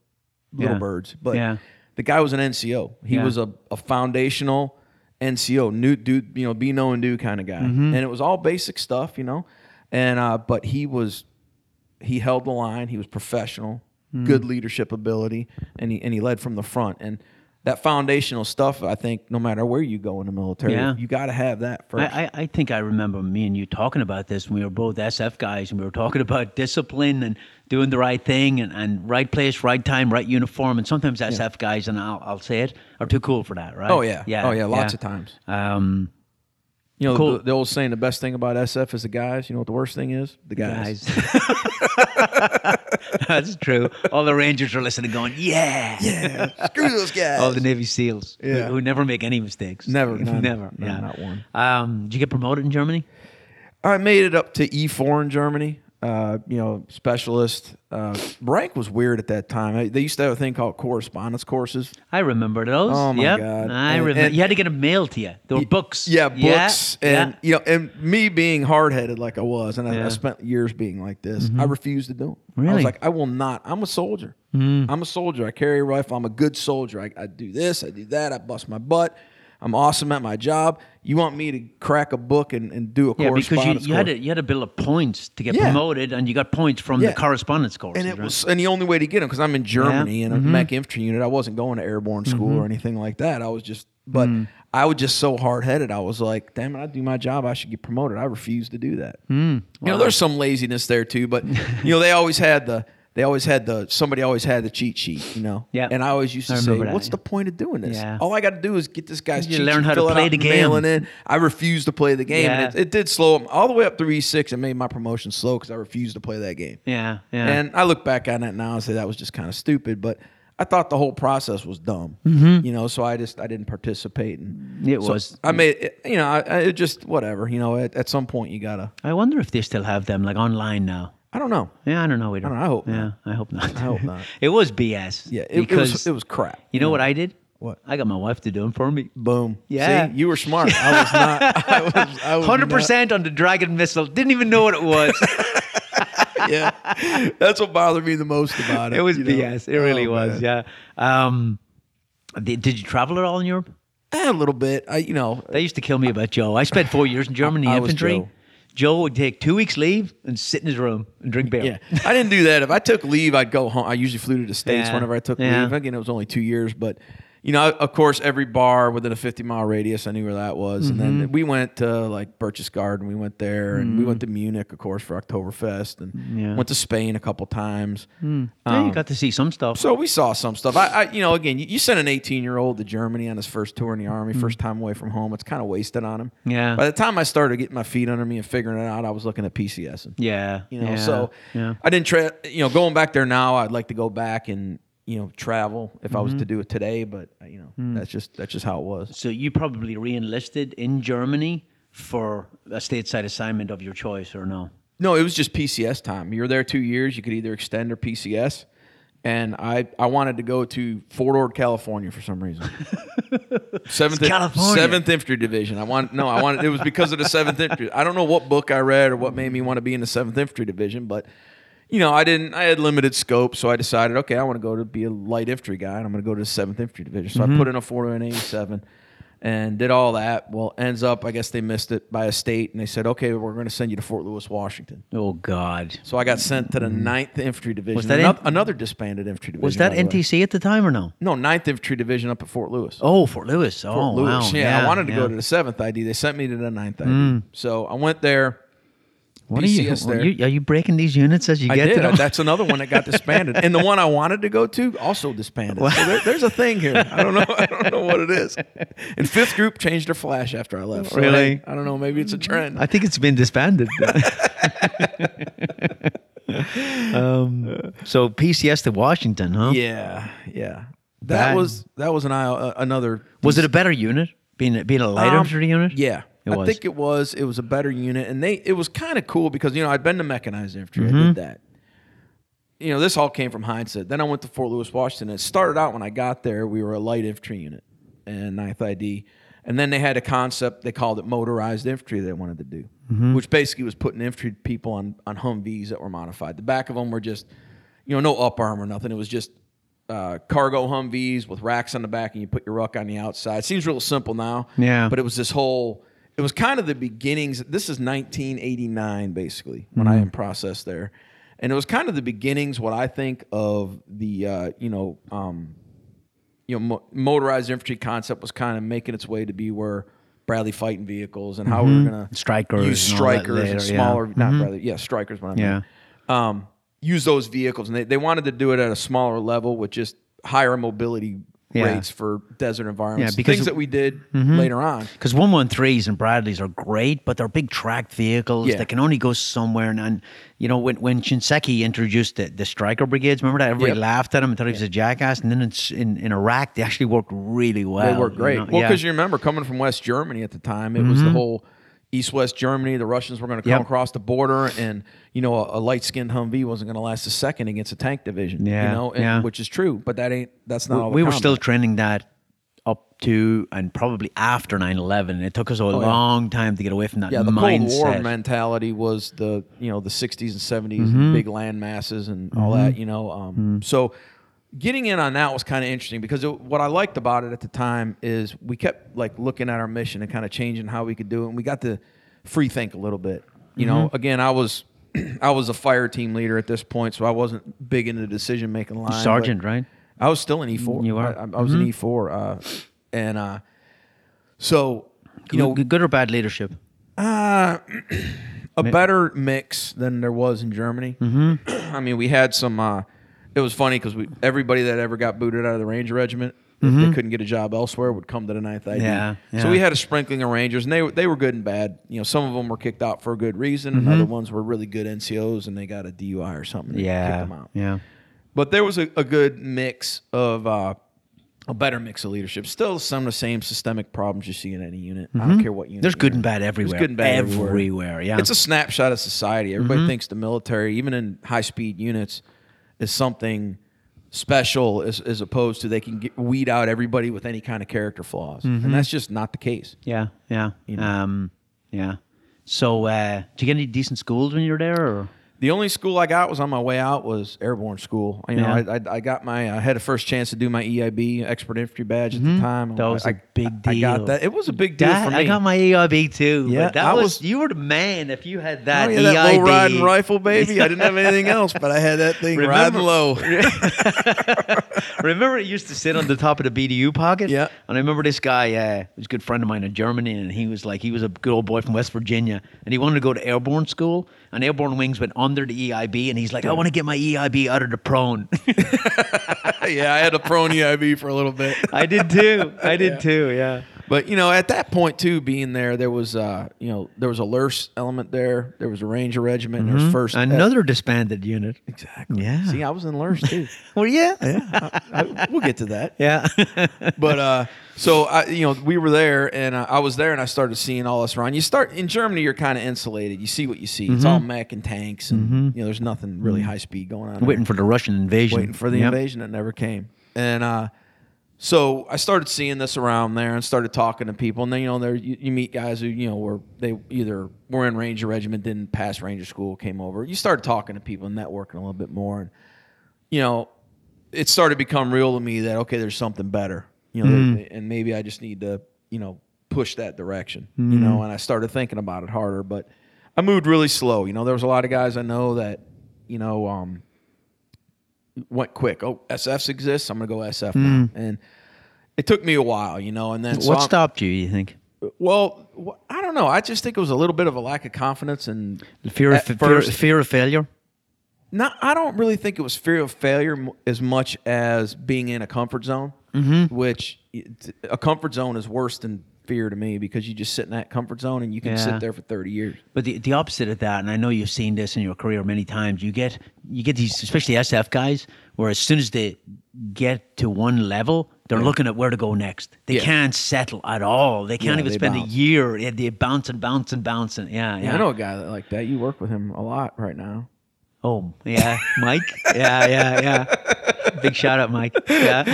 little Yeah. birds. But Yeah. the guy was an NCO. He was a, a foundational NCO, new do you know be know and do kind of guy, Mm-hmm. and it was all basic stuff, you know. And uh, but he was he held the line. He was professional, Mm. good leadership ability, and he and he led from the front. And that foundational stuff, I think, no matter where you go in the military, Yeah. you got to have that first. I, I, I think I remember me and you talking about this when we were both SF guys and we were talking about discipline and doing the right thing and, and right place, right time, right uniform. And sometimes SF guys, and I'll, I'll say it, are too cool for that, right? oh yeah, yeah, oh yeah, lots of times. Um, You know, Cool. the, the old saying: the best thing about SF is the guys. You know what the worst thing is? The guys. guys. That's true. All the Rangers are listening, going, "Yeah, Yeah, screw those guys. All the Navy SEALs, who- Yeah. who, never make any mistakes. Never, none. never, No, yeah, not one. Um, did you get promoted in Germany? I made it up to E4 in Germany. Uh, you know, specialist. Uh, rank was weird at that time. They used to have a thing called correspondence courses. I remember those. Oh, my yep. God. I And- remember. and- you had to get them mailed to you. There were books. Yeah, books, and yeah. you know, and me being hard headed like I was, and I, Yeah. I spent years being like this. I refused to do them. I was like, I will not. I'm a soldier. I'm a soldier. I carry a rifle. I'm a good soldier. I, I do this. I do that. I bust my butt. I'm awesome at my job. You want me to crack a book and, and do a Yeah, because you, you had to you had to build up points to get Yeah. promoted, and you got points from Yeah. the correspondence course. and it right? was and the only way to get them because I'm in Germany in a Mm-hmm. mech infantry unit. I wasn't going to airborne school or anything like that. I was just, but Mm. I was just so hard headed. I was like, damn it, I do my job. I should get promoted. I refused to do that. Mm. You know, there's some laziness there too, but you know, they always had the. They always had the somebody always had the cheat sheet, you know. Yeah. And I always used to say, that, "What's yeah. the point of doing this? Yeah. All I got to do is get this guy's You cheat learn sheet, how to play out, the game. it in. I refused to play the game, Yeah. and it, it did slow 'em all the way up through E6 and made my promotion slow because I refused to play that game. yeah, yeah. And I look back on it now and say that was just kind of stupid, but I thought the whole process was dumb. You know, so I just I didn't participate. And Mm-hmm. It so was. I made it, you know I, I it just whatever. You know, at, at some point you gotta. I wonder if they still have them like online now. I don't know. Yeah, I don't know either. I don't know, I hope Yeah, not. I hope not. I hope not. it was BS. Yeah, it, it was it was crap. You know what I did? What? I got my wife to do them for me. Boom. Yeah. See, you were smart. I was not. I was. I was Hundred percent on the Dragon missile. Didn't even know what it was. Yeah. That's what bothered me the most about it. it was you know? BS. It really Oh, was. man. Yeah. Um, did, did you travel at all in Europe? Eh, a little bit. I you know That used to kill me about Joe. I spent four years in Germany I infantry. Joe. Joe. would take two weeks leave and sit in his room and drink beer. Yeah, I didn't do that. If I took leave, I'd go home. I usually flew to the states Yeah. whenever I took Yeah. leave. Again, it was only two years, but you know, of course, every bar within a fifty mile radius, I knew where that was. And Mm-hmm. then we went to like Berchtesgaden. We went there, and we went to Munich, of course, for Oktoberfest, and Mm. Yeah. went to Spain a couple times. Yeah, you got to see some stuff. So we saw some stuff. I, I you know, again, you, you send an 18 year old to Germany on his first tour in the army, first time away from home. It's kind of wasted on him. Mm. Yeah. By the time I started getting my feet under me and figuring it out, I was looking at PCS. And, yeah. you know, yeah, so yeah. I didn't try. You know, going back there now, I'd like to go back and you know travel if I was Mm-hmm. to do it today. But uh, you know, Mm. that's just that's just how it was. So you probably re-enlisted in Germany for a stateside assignment of your choice, or no? No, it was just PCS time. You were there two years. You could either extend or PCS. And I, I wanted to go to Fort Ord, California for some reason. Seventh, It's California. Seventh Infantry Division. I want no, I wanted. It was because of the Seventh Infantry. I don't know what book I read or what made me want to be in the Seventh Infantry Division, but you know, I didn't. I had limited scope, so I decided, okay, I want to go to be a light infantry guy, and I'm going to go to the Seventh Infantry Division. So I mm-hmm. put in a 487 and did all that. Well, ends up, I guess they missed it by a state, and they said, okay, we're going to send you to Fort Lewis, Washington. Oh God. So I got sent to the mm-hmm. 9th Infantry Division. Was that another, in- another disbanded infantry division? Was that. NTC at the time or no? No, 9th Infantry Division up at Fort Lewis. Oh, Fort Lewis. Oh, Lewis. wow. Yeah, I wanted to yeah. go to the 7th ID. They sent me to the 9th ID. Mm. So I went there. What are you, are there. you? Are you breaking these units as you I get did. to them? That's another one that got disbanded, and the one I wanted to go to also disbanded. So there, there's a thing here. I don't know. I don't know what it is. And fifth group changed their flash after I left. So Really? hey, I don't know. Maybe it's a trend. I think it's been disbanded. um, so PCS to Washington, huh? yeah, yeah. That That- was that was an uh, another. Was it a better unit? Being a, being a light Um, unit? Yeah, It I was. think it was. It was a better unit, and they it was kind of cool because you know I'd been to mechanized infantry. Mm-hmm. I did that. You know, this all came from hindsight. Then I went to Fort Lewis, Washington. It started out when I got there, we were a light infantry unit and 9th ID. And then they had a concept, they called it motorized infantry they wanted to do, Mm-hmm. which basically was putting infantry people on, on Humvees that were modified. The back of them were just, you know, no up arm or nothing. It was just uh, cargo Humvees with racks on the back and you put your ruck on the outside. Seems real simple now. Yeah. But it was this whole, it was kind of the beginnings. This is 1989, basically, when I am processed there. And it was kind of the beginnings, what I think of the, uh, you know, um, you know, mo- motorized infantry concept was kind of making its way to be where Bradley fighting vehicles and how we were going to Strykers use and Strykers and yeah. smaller, not Bradley, yeah, Strykers. What I mean. Yeah. Um, use those vehicles, and they, they wanted to do it at a smaller level with just higher mobility Yeah. rates for desert environments. Yeah, because- things that we did mm-hmm. later on. Because 113s and Bradleys are great, but they're big tracked vehicles Yeah. that can only go somewhere. And, and you know, when, when Shinseki introduced the, the Stryker brigades, remember that? Everybody Yep. laughed at him and thought he was a jackass. And then in, in, in Iraq, they actually worked really well. They work you great. know? Well, because you remember coming from West Germany at the time, it was the mm-hmm. whole East West Germany. The Russians were going to come Yep. across the border, and you know a, a light skinned Humvee wasn't going to last a second against a tank division. Yeah, you know, and, yeah. which is true, but that ain't that's not. the we were still training that up to and probably after 9-11 it took us a yeah. long time to get away from that yeah, the mindset Cold War mentality was the you know the 60s and 70s, Mm-hmm. and big land masses and all that. You know, um, Mm-hmm. so getting in on that was kind of interesting because it, what I liked about it at the time is we kept like looking at our mission and kind of changing how we could do it, and we got to free think a little bit. You know, Mm-hmm. again, I was. I was a fire team leader at this point, so I wasn't big into the decision making line. sergeant right I was still an E four. You are? Mm-hmm. I, I was an E four, uh, and uh, so you know, good, good or bad leadership uh, a better mix than there was in Germany. Mm-hmm. I mean, we had some. Uh, it was funny because we everybody that ever got booted out of the Ranger Regiment, if they couldn't get a job elsewhere, would come to the Ninth ID. Mm-hmm. Yeah, So we had a sprinkling of Rangers, and they were they were good and bad. You know, some of them were kicked out for a good reason, Mm-hmm. and other ones were really good NCOs, and they got a DUI or something. and they them yeah out. yeah But there was a, a good mix of uh, a better mix of leadership. Still some of the same systemic problems you see in any unit. I don't care what unit. Mm-hmm. there's good and bad everywhere There's good and bad everywhere. everywhere yeah It's a snapshot of society. Everybody thinks the military, even in high speed units, is something special as, as opposed to they can get, weed out everybody with any kind of character flaws. And that's just not the case. yeah yeah know. um yeah so uh did you get any decent schools when you were there or The only school I got was on my way out was airborne school. You know, Yeah. I, I, I got my I had a first chance to do my EIB expert infantry badge at the time. Mm-hmm. That was I- a big deal. I got that. It was a big deal That- for me. I got my EIB too. Yeah, but that I was, was- you were the man if you had Oh, that yeah, that EIB. low riding rifle, baby. I didn't have anything else, but I had that thing Remember- riding low. Remember, it used to sit on the top of the BDU pocket. Yeah. And I remember this guy, uh, he was a good friend of mine in Germany, and he was like, he was a good old boy from West Virginia, and he wanted to go to airborne school, and airborne wings went under the EIB, and he's like, I want to get my EIB out of the prone. yeah, I had a prone EIB for a little bit. I did too. I did too. Yeah. But you know, at that point too, being there, there was uh, you know, there was a LURS element there. There was a Ranger regiment. There was first Another disbanded unit. exactly. Yeah. See, I was in LURS too. Well, yeah. I- I- we'll get to that. Yeah. But uh, so I, you know, we were there, and uh, I was there, and I started seeing all this around. You start in Germany, you're kind of insulated. You see what you see. It's all mech and tanks, and you know, there's nothing really high speed going on. there. Waiting for the Russian invasion. waiting for the Yep. invasion that never came. And uh, so I started seeing this around there and started talking to people. And then you know, there you, you meet guys who you know were they either were in Ranger Regiment, didn't pass Ranger School, came over. You started talking to people and networking a little bit more, and you know, it started to become real to me that okay, there's something better. You know, Mm. and maybe I just need to you know push that direction. Mm. You know, and I started thinking about it harder, but I moved really slow. You know, there was a lot of guys I know that you know. um went quick. Oh, SFs exists. I'm gonna go SF now. And it took me a while, you know. And then so What I'm- stopped you, you think? Well, I don't know. I just think it was a little bit of a lack of confidence and The fear of, fear, fear of failure? not. I don't really think it was fear of failure as much as being in a comfort zone, Mm-hmm. which a comfort zone is worse than fear to me because you just sit in that comfort zone and you can Yeah. sit there for 30 years. But the, the opposite of that, and I know you've seen this in your career many times, you get you get these, especially SF guys, where as soon as they get to one level, they're looking at where to go next. They Yeah. can't settle at all. They can't Yeah, even they spend bounce. a year. They, bounce and bounce and bounce and yeah, yeah. Yeah, I know a guy that like that. You work with him a lot right now. Oh yeah, Mike. yeah, yeah, yeah. Big shout out, Mike. Yeah,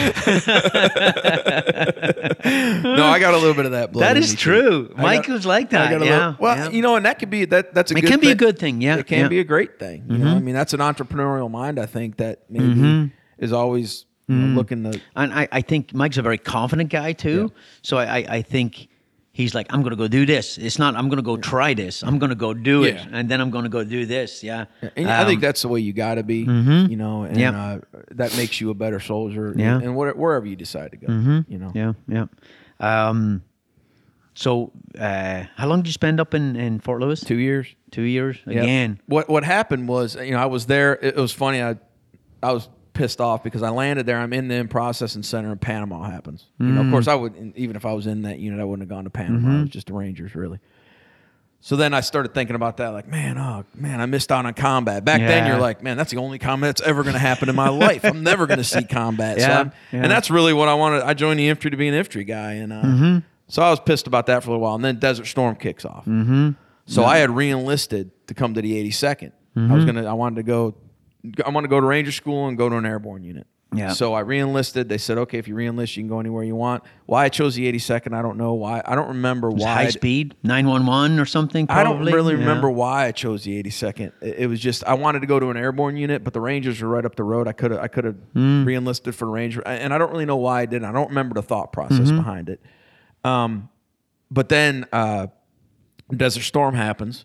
No, I got a little bit of that blood. that too. true. I Mike got- was like that. Yeah. little- well, yeah. you know, and that could be that. That's a. It good can be a good thing, yeah, it can yeah. be a great thing. You know, I mm-hmm. mean, that's an entrepreneurial mind. I think that maybe mm-hmm. is always you know, looking to. And I, I think Mike's a very confident guy too. So I, I, I think he's like, I'm going to go do this. It's not, I'm going to go try this. I'm going to go do it. Yeah. And then I'm going to go do this. Yeah. And I think Um, that's the way you got to be. You know, and Yep. uh, that makes you a better soldier. Yeah. and, where, wherever you decide to go. You know. Yeah. Yeah. Um, so uh, how long did you spend up in, in Fort Lewis? Two years. Two years Yeah. again. What what happened was, you know, I was there. It, it was funny. I I was pissed off because I landed there. I'm in the processing center, and Panama happens. You know, of Mm. course, I would even if I was in that unit, I wouldn't have gone to Panama. Mm-hmm. I was just the Rangers, really. So then I started thinking about that, like, man, oh man, I missed out on combat. Back then, you're like, man, that's the only combat that's ever going to happen in my life. I'm never going to see combat. Yeah, I'm- yeah. And that's really what I wanted. I joined the infantry to be an infantry guy, and uh, Mm-hmm. So I was pissed about that for a little while, and then Desert Storm kicks off. Mm-hmm. So I had re-enlisted to come to the 82nd. I was gonna. I wanted to go. I want to go to Ranger School and go to an airborne unit. Yeah. So I re-enlisted. They said, okay, if you re-enlist, you can go anywhere you want. Why I chose the 82nd, I don't know. Why I don't remember why. high I- speed, 911 or something? I don't really Yeah. remember why I chose the 82nd. It, was just I wanted to go to an airborne unit, but the Rangers were right up the road. I could have I could have Hmm. re-enlisted for Ranger, and I don't really know why I didn't. I don't remember the thought process Mm-hmm. behind it. Um, but then uh, Desert Storm happens.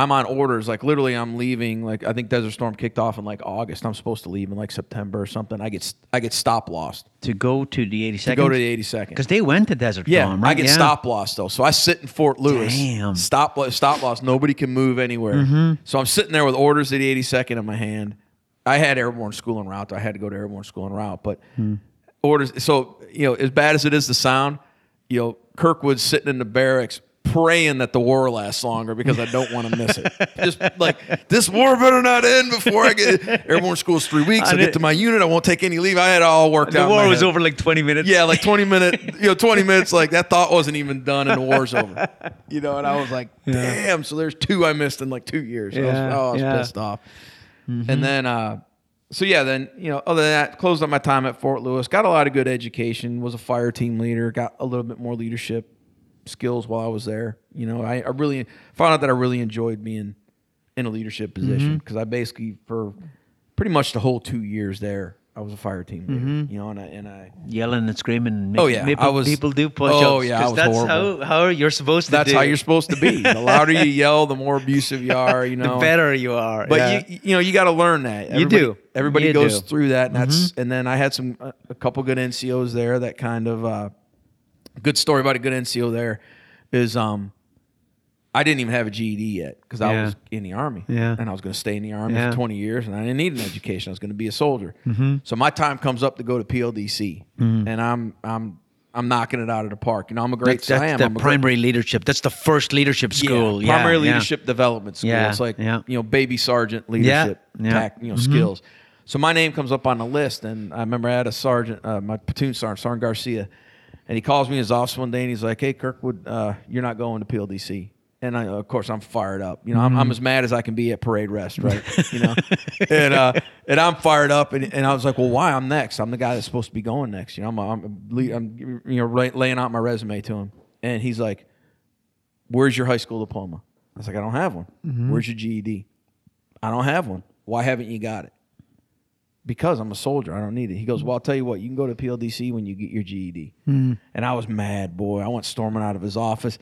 I'm on orders, like literally, I'm leaving. Like I think Desert Storm kicked off in like August. I'm supposed to leave in like September or something. I get I get stop lost To go to the 82nd? to go to the 82nd. Because they went to Desert Yeah, Storm, right? I get yeah. stop loss though. So I sit in Fort Lewis. Damn. Stop stop loss. Nobody can move anywhere. Mm-hmm. So I'm sitting there with orders at the 82nd in my hand. I had airborne school en route. I had to go to airborne school en route, but Hmm. orders. So you know, as bad as it is to sound, you know, Kirkwood's sitting in the barracks praying that the war lasts longer because I don't want to miss it. Just like this war better not end before I get airborne school is three weeks. I get to my unit. I won't take any leave. I had it all worked out. The war was head. over like 20 minutes. Yeah, like 20 minute, you know, 20 minutes, like that thought wasn't even done and the war's over. You know, and I was like, damn, so there's two I missed in like two years. I was, Yeah, oh, I was yeah. pissed off. And then, uh, so yeah, then, you know, other than that, closed up my time at Fort Lewis, got a lot of good education, was a fire team leader, got a little bit more leadership skills while I was there. You know, I, I really found out that I really enjoyed being in a leadership position because I basically, for pretty much the whole two years there, I was a fire team leader, you know, and I, and I, Yelling and screaming. And Oh, yeah, making I was- people do push ups. Oh, yeah, I was that's horrible. how, how you're supposed to That's do. how you're supposed to be. The louder you yell, the more abusive you are. You know, The better you are. But yeah. you, you know, you got to learn that. You do. Everybody You goes do. Mm-hmm. through that, and that's. And then I had some a, a couple good NCOs there. That kind of uh, good story about a good NCO there is um, I didn't even have a GED yet because I Yeah. was in the army. Yeah. and I was going to stay in the army Yeah. for 20 years, and I didn't need an education. I was going to be a soldier. Mm-hmm. So my time comes up to go to PLDC, and I'm I'm I'm knocking it out of the park. You know, I'm a great. that's, that's I am. the I'm a great- primary leadership. That's the first leadership school. Yeah, primary leadership development school. Yeah, It's like you know, baby sergeant leadership, Yeah, yeah. you know, skills. So my name comes up on the list, and I remember I had a sergeant, uh, my platoon sergeant, Sergeant Garcia, and he calls me in his office one day, and he's like, "Hey, Kirkwood, uh, you're not going to PLDC." And I, of course, I'm fired up. You know, I'm, I'm as mad as I can be at parade rest, right? You know, and uh, and I'm fired up, and, and I was like, "Well, why? I'm next. I'm the guy that's supposed to be going next." You know, I'm I'm, I'm you know laying out my resume to him, and he's like, where's your high school diploma? I was like, I don't have one. Where's your GED? I don't have one. Why haven't you got it? Because I'm a soldier. I don't need it. He goes, Well, I'll tell you what, you can go to PLDC when you get your GED. And I was mad, boy. I went storming out of his office.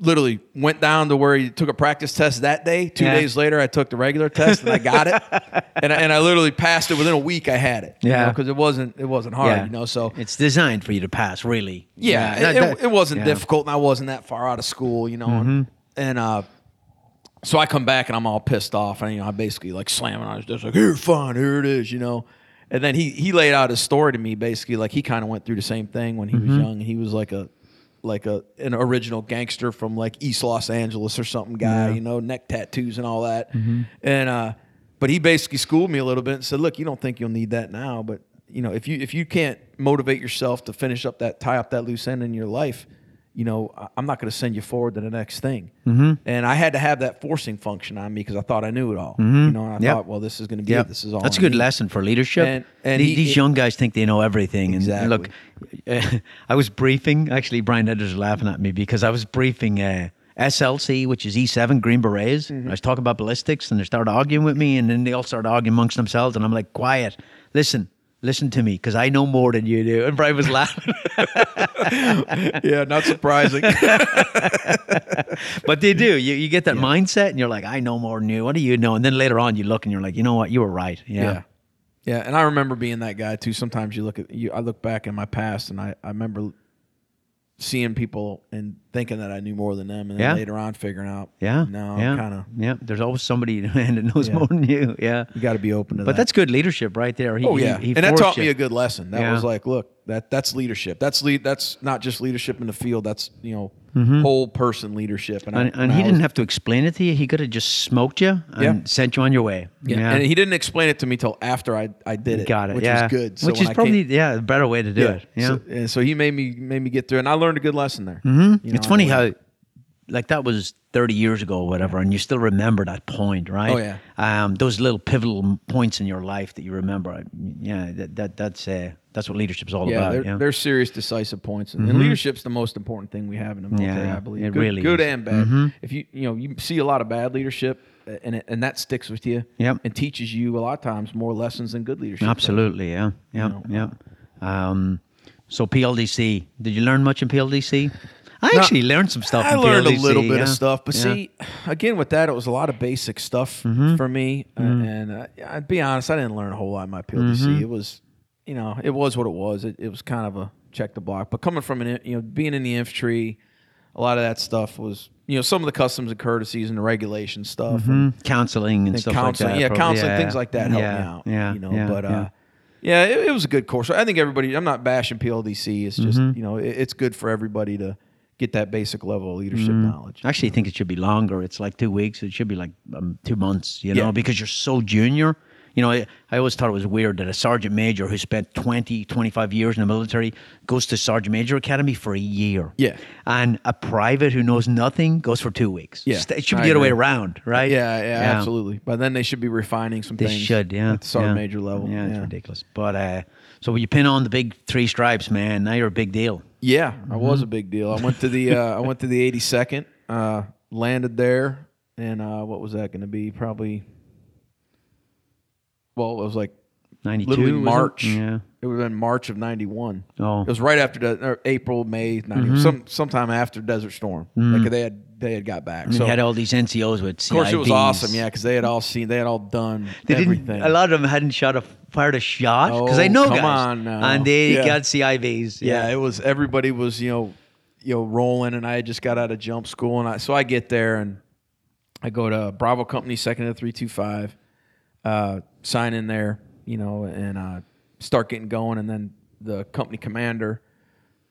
Literally went down to where he took a practice test that day. Two Yeah. days later, I took the regular test and I got it. and, I, and I literally passed it within a week. I had it. Yeah. Because it wasn't it wasn't hard, Yeah. you know. So it's designed for you to pass, really. yeah, that- it, it, it wasn't yeah. Mm-hmm. difficult, and I wasn't that far out of school, you know. And, and uh, so I come back and I'm all pissed off, and you know, I basically like slamming on his desk, like, "Here, fine, here it is," you know. And then he he laid out his story to me, basically like he kind of went through the same thing when he Mm-hmm. was young, he was like a like a an original gangster from like East Los Angeles or something guy, you know, neck tattoos and all that. Mm-hmm. And uh, but he basically schooled me a little bit and said, "Look, you don't think you'll need that now, but you know, if you if you can't motivate yourself to finish up that tie up that loose end in your life, you know, I'm not going to send you forward to the next thing." Mm-hmm. And I had to have that forcing function on me because I thought I knew it all. You know, and I Yep. thought, well, this is going to be Yep. it. This is all. That's a I good need. lesson for leadership. And- and The- he- these he- young guys think they know everything. And Exactly. look, uh, I was briefing. Actually, Brian Edwards laughing at me because I was briefing uh, SLC, which is E7 Green Berets. Mm-hmm. I was talking about ballistics, and they started arguing with me, and then they all started arguing amongst themselves, and I'm like, quiet, listen. Listen to me, because I know more than you do. And Brian was laughing, yeah, not surprising. but they do. You, you get that mindset, and you're like, I know more than you. What do you know? And then later on, you look, and you're like, you know what? You were right. Yeah. Yeah. Yeah, and I remember being that guy too. Sometimes you look at you I look back in my past and I, I remember seeing people and thinking that I knew more than them and then Yeah. later on figuring out Yeah. no, yeah. kind of Yeah. There's always somebody man, that knows Yeah. more than you. Yeah. you got to be open to But that. But that's good leadership right there. He, Oh yeah. he, he and that taught you. me a good lesson. That was like, look, that that's leadership. That's lead. That's not just leadership in the field. That's you know whole person leadership. I- And, and he was- didn't have to explain it to you. He could have just smoked you and Yeah. sent you on your way. Yeah. And he didn't explain it to me till after I I did it. got it. which yeah, was good. So which is I probably came- yeah a better way to do it. Yeah. So, and so he made me made me get through, and I learned a good lesson there. Mm-hmm. it's funny how, like that was 30 years ago or whatever, and you still remember that point, right? Oh, yeah. Um, those little pivotal points in your life that you remember. Yeah, that, that that's uh, that's what leadership's all Yeah, about. they're, yeah. they're serious, decisive points, and, and leadership's the most important thing we have in the military. Yeah, I believe it good, really good is. and bad. If you you know you see a lot of bad leadership, uh, and it, and that sticks with you, Yep. and teaches you a lot of times more lessons than good leadership. does. Absolutely, yeah, yeah, know, yeah. Um, so PLDC, did you learn much in PLDC? I No, actually learned some stuff. I learned PLDC, a little bit yeah. of stuff, but Yeah. see, again with that, it was a lot of basic stuff Mm-hmm. for me. uh, and uh, I'd be honest, I didn't learn a whole lot in my PLDC. Mm-hmm. It was, you know, it was what it was. It, it was kind of a check the block. But coming from an, you know, being in the infantry, a lot of that stuff was, you know, some of the customs and courtesies and the regulation stuff. And, Mhm. counseling and, and stuff counseling, like that. yeah, probably, counseling, yeah. things like that helped yeah, me out. Yeah, you know, yeah, but yeah. uh, yeah, it, it was a good course. I think everybody. I'm not bashing PLDC. It's just Mm-hmm. you know, it, it's good for everybody to get that basic level of leadership knowledge. I actually think it should be longer. It's like two weeks. It should be like um, two months, you know, Yeah. because you're so junior. You know, I, I always thought it was weird that a sergeant major who spent 20, 25 years in the military goes to sergeant major academy for a year. Yeah. And a private who knows nothing goes for two weeks. Yeah, It should I be the other way around, right? Yeah, yeah, absolutely. But then they should be refining some They things. should, yeah. At the sergeant yeah. major level. Yeah, it's yeah. ridiculous. But uh, so you pin on the big three stripes, man, now you're a big deal. Yeah, I was Mm-hmm. a big deal. I went to the uh, I went to the 82nd, uh, landed there, and uh, what was that going to be? Probably. Well, it was like 92, literally was it? March. Yeah. It would have been March of '91. Oh. It was right after the, April, May, 90, some sometime after Desert Storm. Like they had they had got back. And So had all these NCOs with CIBs. of course it was awesome. Yeah, because they had all seen, they had all done They everything. didn't. A lot of them hadn't shot a fired a shot because I Oh, know come guys, on now. and they Yeah. got CIBs. yeah, it was everybody was you know you know rolling, and I had just got out of jump school, and I so I get there and I go to Bravo Company, second to three two five, uh, sign in there, you know, and uh, start getting going, and then the company commander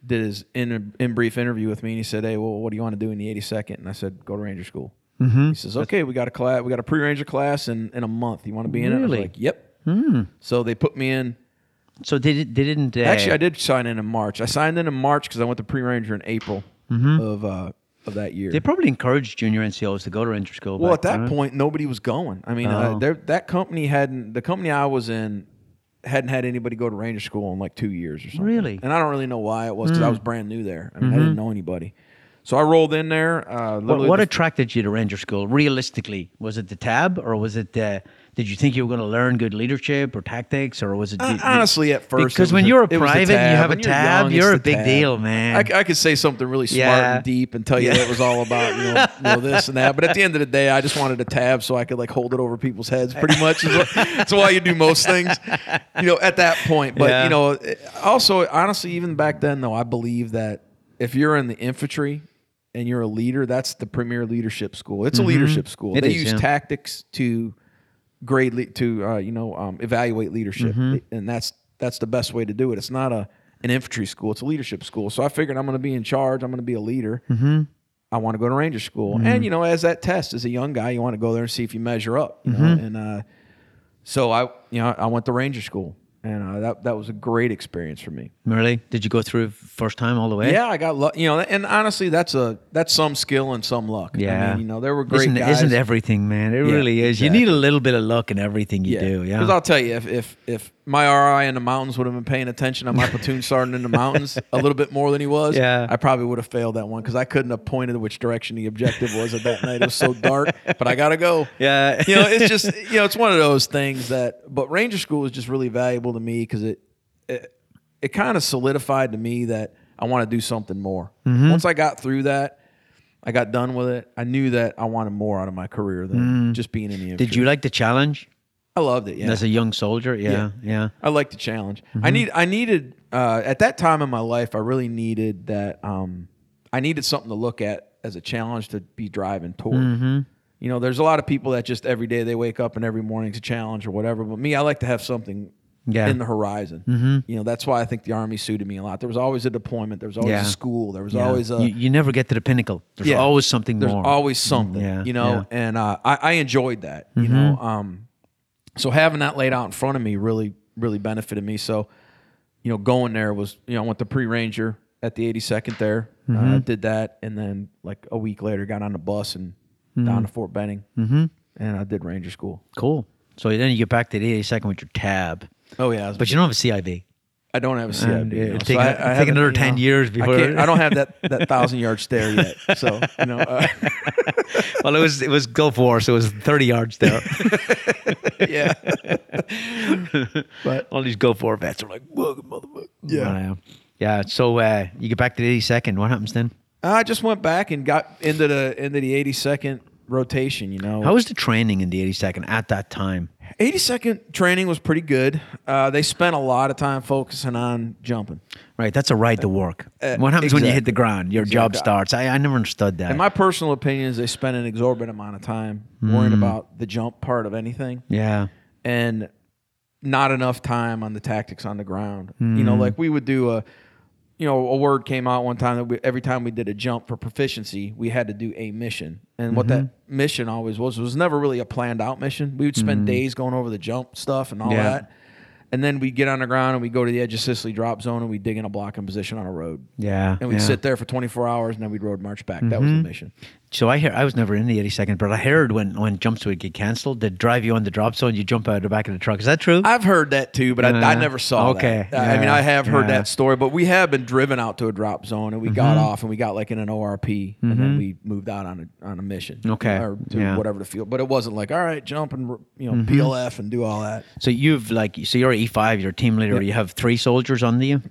did his in in brief interview with me, and he said, "Hey, well, what do you want to do in the eighty second? And I said, "Go to Ranger School." Mm-hmm. He says, "Okay, we got a class, we got a pre Ranger class in in a month. You want to be in it?" I was like, "Yep." So they put me in. So they, did- they didn't. Uh, Actually, I did sign in in March. I signed in in March because I went to pre Ranger in April of uh, of that year. They probably encouraged junior NCOs to go to Ranger School. well, at that then, point, nobody was going. I mean, Oh. uh, that company hadn't. The company I was in hadn't had anybody go to Ranger School in like two years or something. Really? And I don't really know why it was because I was brand new there. I mean, Mm-hmm. didn't know anybody. So I rolled in there. Uh, What, what the- attracted you to Ranger School? Realistically, was it the tab, or was it? Uh, did you think you were going to learn good leadership or tactics, or was it? Uh, honestly, at first, because when you're a the- it was the private, and you tab. have a When you're tab, young, you're a big tab. deal, man. I, I could say something really smart Yeah. and deep and tell you that it was all about you know, you know this and that. But at the end of the day, I just wanted a tab so I could like hold it over people's heads. Pretty much, that's why you do most things. You know, at that point. But Yeah. you know, also honestly, even back then though, I believe that if you're in the infantry and you're a leader, that's the premier leadership school. It's a leadership school. Mm-hmm. It they is, use yeah. tactics to grade le- to uh, you know um, evaluate leadership, Mm-hmm. and that's that's the best way to do it. It's not a an infantry school; it's a leadership school. So I figured I'm going to be in charge. I'm going to be a leader. Mm-hmm. I want to go to Ranger School, and you know, as that test, as a young guy, you want to go there and see if you measure up. You know? Mm-hmm. And uh, so I, you know, I went to Ranger School, and uh, that that was a great experience for me. really? Did you go through first time all the way? Yeah, I got luck. You know, and honestly, that's a that's some skill and some luck. I Yeah. mean, you know, there were great isn't, guys. isn't everything, man? It Yeah, really is. You need a little bit of luck in everything you do. Yeah. Because I'll tell you, if, if if my RI in the mountains would have been paying attention on my platoon sergeant in the mountains a little bit more than he was, Yeah. I probably would have failed that one because I couldn't have pointed which direction the objective was at that night. It was so dark, but I gotta go. Yeah. you know, it's just you know, it's one of those things that. But Ranger School was just really valuable to me because it it, it kind of solidified to me that I want to do something more. Mm-hmm. Once I got through that. I got done with it. I knew that I wanted more out of my career than just being in the infantry. Mm. Did you like the challenge I loved it. Yeah, as a young soldier? Yeah. Yeah. I like the challenge. Mm-hmm. I need I needed uh, at that time in my life I really needed that um, I needed something to look at as a challenge to be driving toward. Mm-hmm. You know, there's a lot of people that just every day they wake up and every morning's a challenge or whatever. But me, I like to have something Yeah. in the horizon. Mm-hmm. You know, that's why I think the Army suited me a lot. There was always a deployment. There was always Yeah. a school. There was Yeah. always a you, you never get to the pinnacle. There's Yeah. always something there's more. always something, Yeah, you know, yeah. Mm-hmm. and uh, I, I enjoyed that, you know. Um, so having that laid out in front of me really, really benefited me. So, you know, going there was, you know, I went to pre ranger at the 82nd there, Mm-hmm. uh, did that, and then like a week later, got on the bus and Mm-hmm. down to Fort Benning, mm-hmm. and I did ranger school. cool. So then you get back to the 82nd with your tab, Oh yeah, but you don't have a CIB. I don't have a CIB. And, yeah, you know, take- I- I take another 10 know, years before- can't- I don't have that that thousand yard stare yet. So you know, uh, well, it was it was Gulf War, so it was 30 yards there. yeah. but All these Gulf War vets are like, "Welcome, motherfucker." Yeah. Yeah. So uh, you get back to the 82nd. What happens then? I just went back and got into the into the eighty second rotation. You know, How was the training in the 82nd at that time? Eighty second training was pretty good. Uh, they spent a lot of time focusing on jumping. Right, that's a ride to work. Uh, what happens when you hit the ground? Your job starts. I, I never understood that. In my personal opinion, is they spent an exorbitant amount of time worrying about the jump part of anything. yeah. and not enough time on the tactics on the ground. You know, like we would do a, you know, a word came out one time that we, every time we did a jump for proficiency, we had to do a mission. And what that mm-hmm. mission always was was never really a planned out mission. We would spend mm-hmm. days going over the jump stuff and all Yeah. that. And then we'd get on the ground and we go to the edge of Sicily drop zone and we dig in a blocking position on a road. Yeah. And we'd yeah. sit there for 24 hours and then we'd road march back. That was the mm-hmm. mission. So I hear I was never in the 82nd, but I heard when when jumps would get cancelled, they'd drive you on the drop zone, you jump out of the back of the truck. Is that true? I've heard that too, but I, I Uh, never saw okay, that. I mean, I have heard yeah. that story, but we have been driven out to a drop zone and we got Mm-hmm. off and we got like in an ORP and then we moved out on a on a mission. Okay, or to yeah. whatever the field. But it wasn't like all right, jump and you know Mm-hmm. PLF and do all that. so you've like so you're E five, you're a team leader. You have three soldiers under you.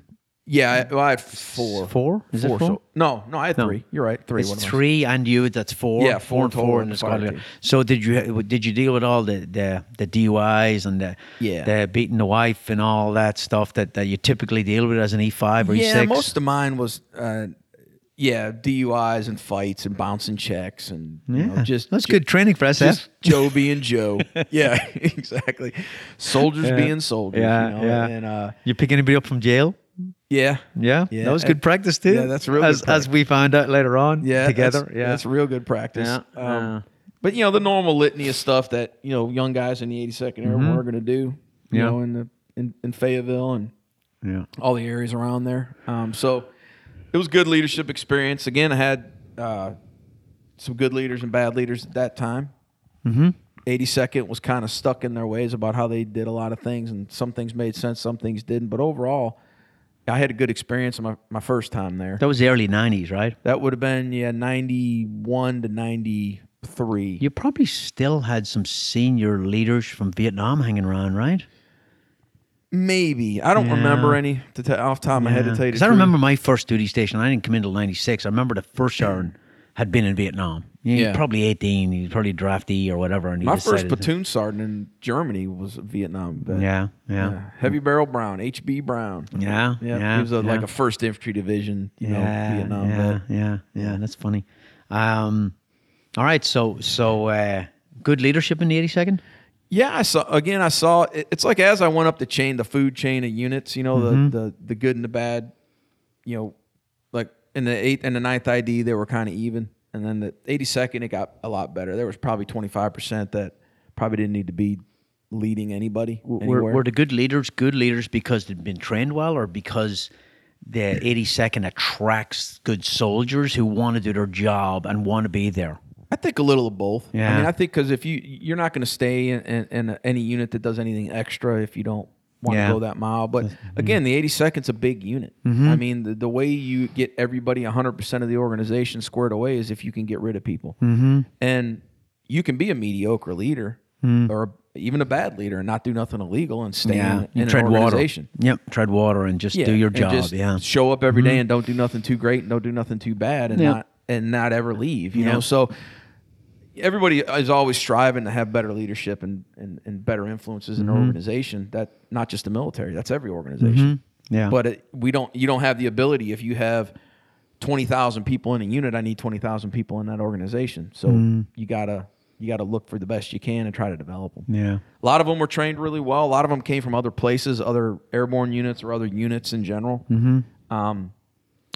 Yeah, I, well, I had four. Four? Is it four? So, no, no, I had No. three. You're right, three. It's What am I three and you. That's four. Yeah, four and four in in the the squad. fire leader. team. So did you did you deal with all the the, the DUIs and the Yeah. the beating the wife and all that stuff that, that you typically deal with as an E five or E six? yeah, six? most of mine was, uh, yeah, DUIs and fights and bouncing checks and you know, just that's ju- good training for SF. Just Joe being Joe. yeah, exactly. Soldiers Yeah. being soldiers. Yeah, you know? yeah. And uh, You pick anybody up from jail? Yeah, Yeah, Yeah, that was good practice too. yeah, that's real good As, as we found out later on, yeah, together. That's, yeah, that's real good practice. Yeah, Um, yeah. But you know the normal litany of stuff that you know young guys in the 82nd Airborne are going to do. You Mm-hmm. Yeah. know in the in, in Fayetteville and yeah. all the areas around there. Um, so it was good leadership experience. Again, I had uh, some good leaders and bad leaders at that time. Mm-hmm. 82nd was kind of stuck in their ways about how they did a lot of things, and some things made sense, some things didn't. But overall, I had a good experience my, my first time there. That was the early '90s, right? That would have been yeah, 91 to 93. You probably still had some senior leaders from Vietnam hanging around, right? Maybe I don't Yeah. remember any to t- off top of my head to tell you. Because I remember my first duty station. I didn't come in until '96. I remember the first sergeant had been in Vietnam. He was Yeah. probably 18. He's probably drafty or whatever. And he my first decided to- platoon sergeant in Germany was a Vietnam vet. Yeah, yeah, Heavy Barrel Brown, HB Brown. yeah, Yeah, yeah. he was a, like a first infantry division, you know, yeah, Vietnam yeah, vet. yeah, yeah. That's funny. Um, all right, so so uh, good leadership in the 82nd. Yeah, I saw again. I saw it- it's like as I went up the chain, the food chain of units. You know, Mm-hmm. the the the good and the bad. You know, like in the eighth and the ninth ID, they were kind of even, and then the eighty second, it got a lot better. There was probably twenty five percent that probably didn't need to be leading anybody Were, were the good leaders good leaders because they'd been trained well, or because the 82nd attracts good soldiers who want to do their job and want to be there? I think a little of both. Yeah. I mean, I think because if you you're not going to stay in, in, in any unit that does anything extra if you don't want Yeah. to go that mile. But mm-hmm. again, the 82nd's a big unit. I mean, the, the way you get everybody 100 percent of the organization squared away is if you can get rid of people, mm-hmm. and you can be a mediocre leader or even a bad leader and not do nothing illegal and stay in, you in tread an water. organization. Yep, tread water and just do your job. Yeah, Mm-hmm. show up every day and don't do nothing too great and don't do nothing too bad and Yeah. not and not ever leave. You Yeah. know, so everybody is always striving to have better leadership and and, and better influences in Mm-hmm. an organization. That not just the military. That's every organization. Mm-hmm. Yeah. But it, we don't. You don't have the ability if you have. 20,000 people in a unit, I need 20,000 people in that organization. So Mm-hmm. you got to you got to look for the best you can and try to develop them. Yeah. A lot of them were trained really well. A lot of them came from other places, other airborne units or other units in general. Mm-hmm. Um,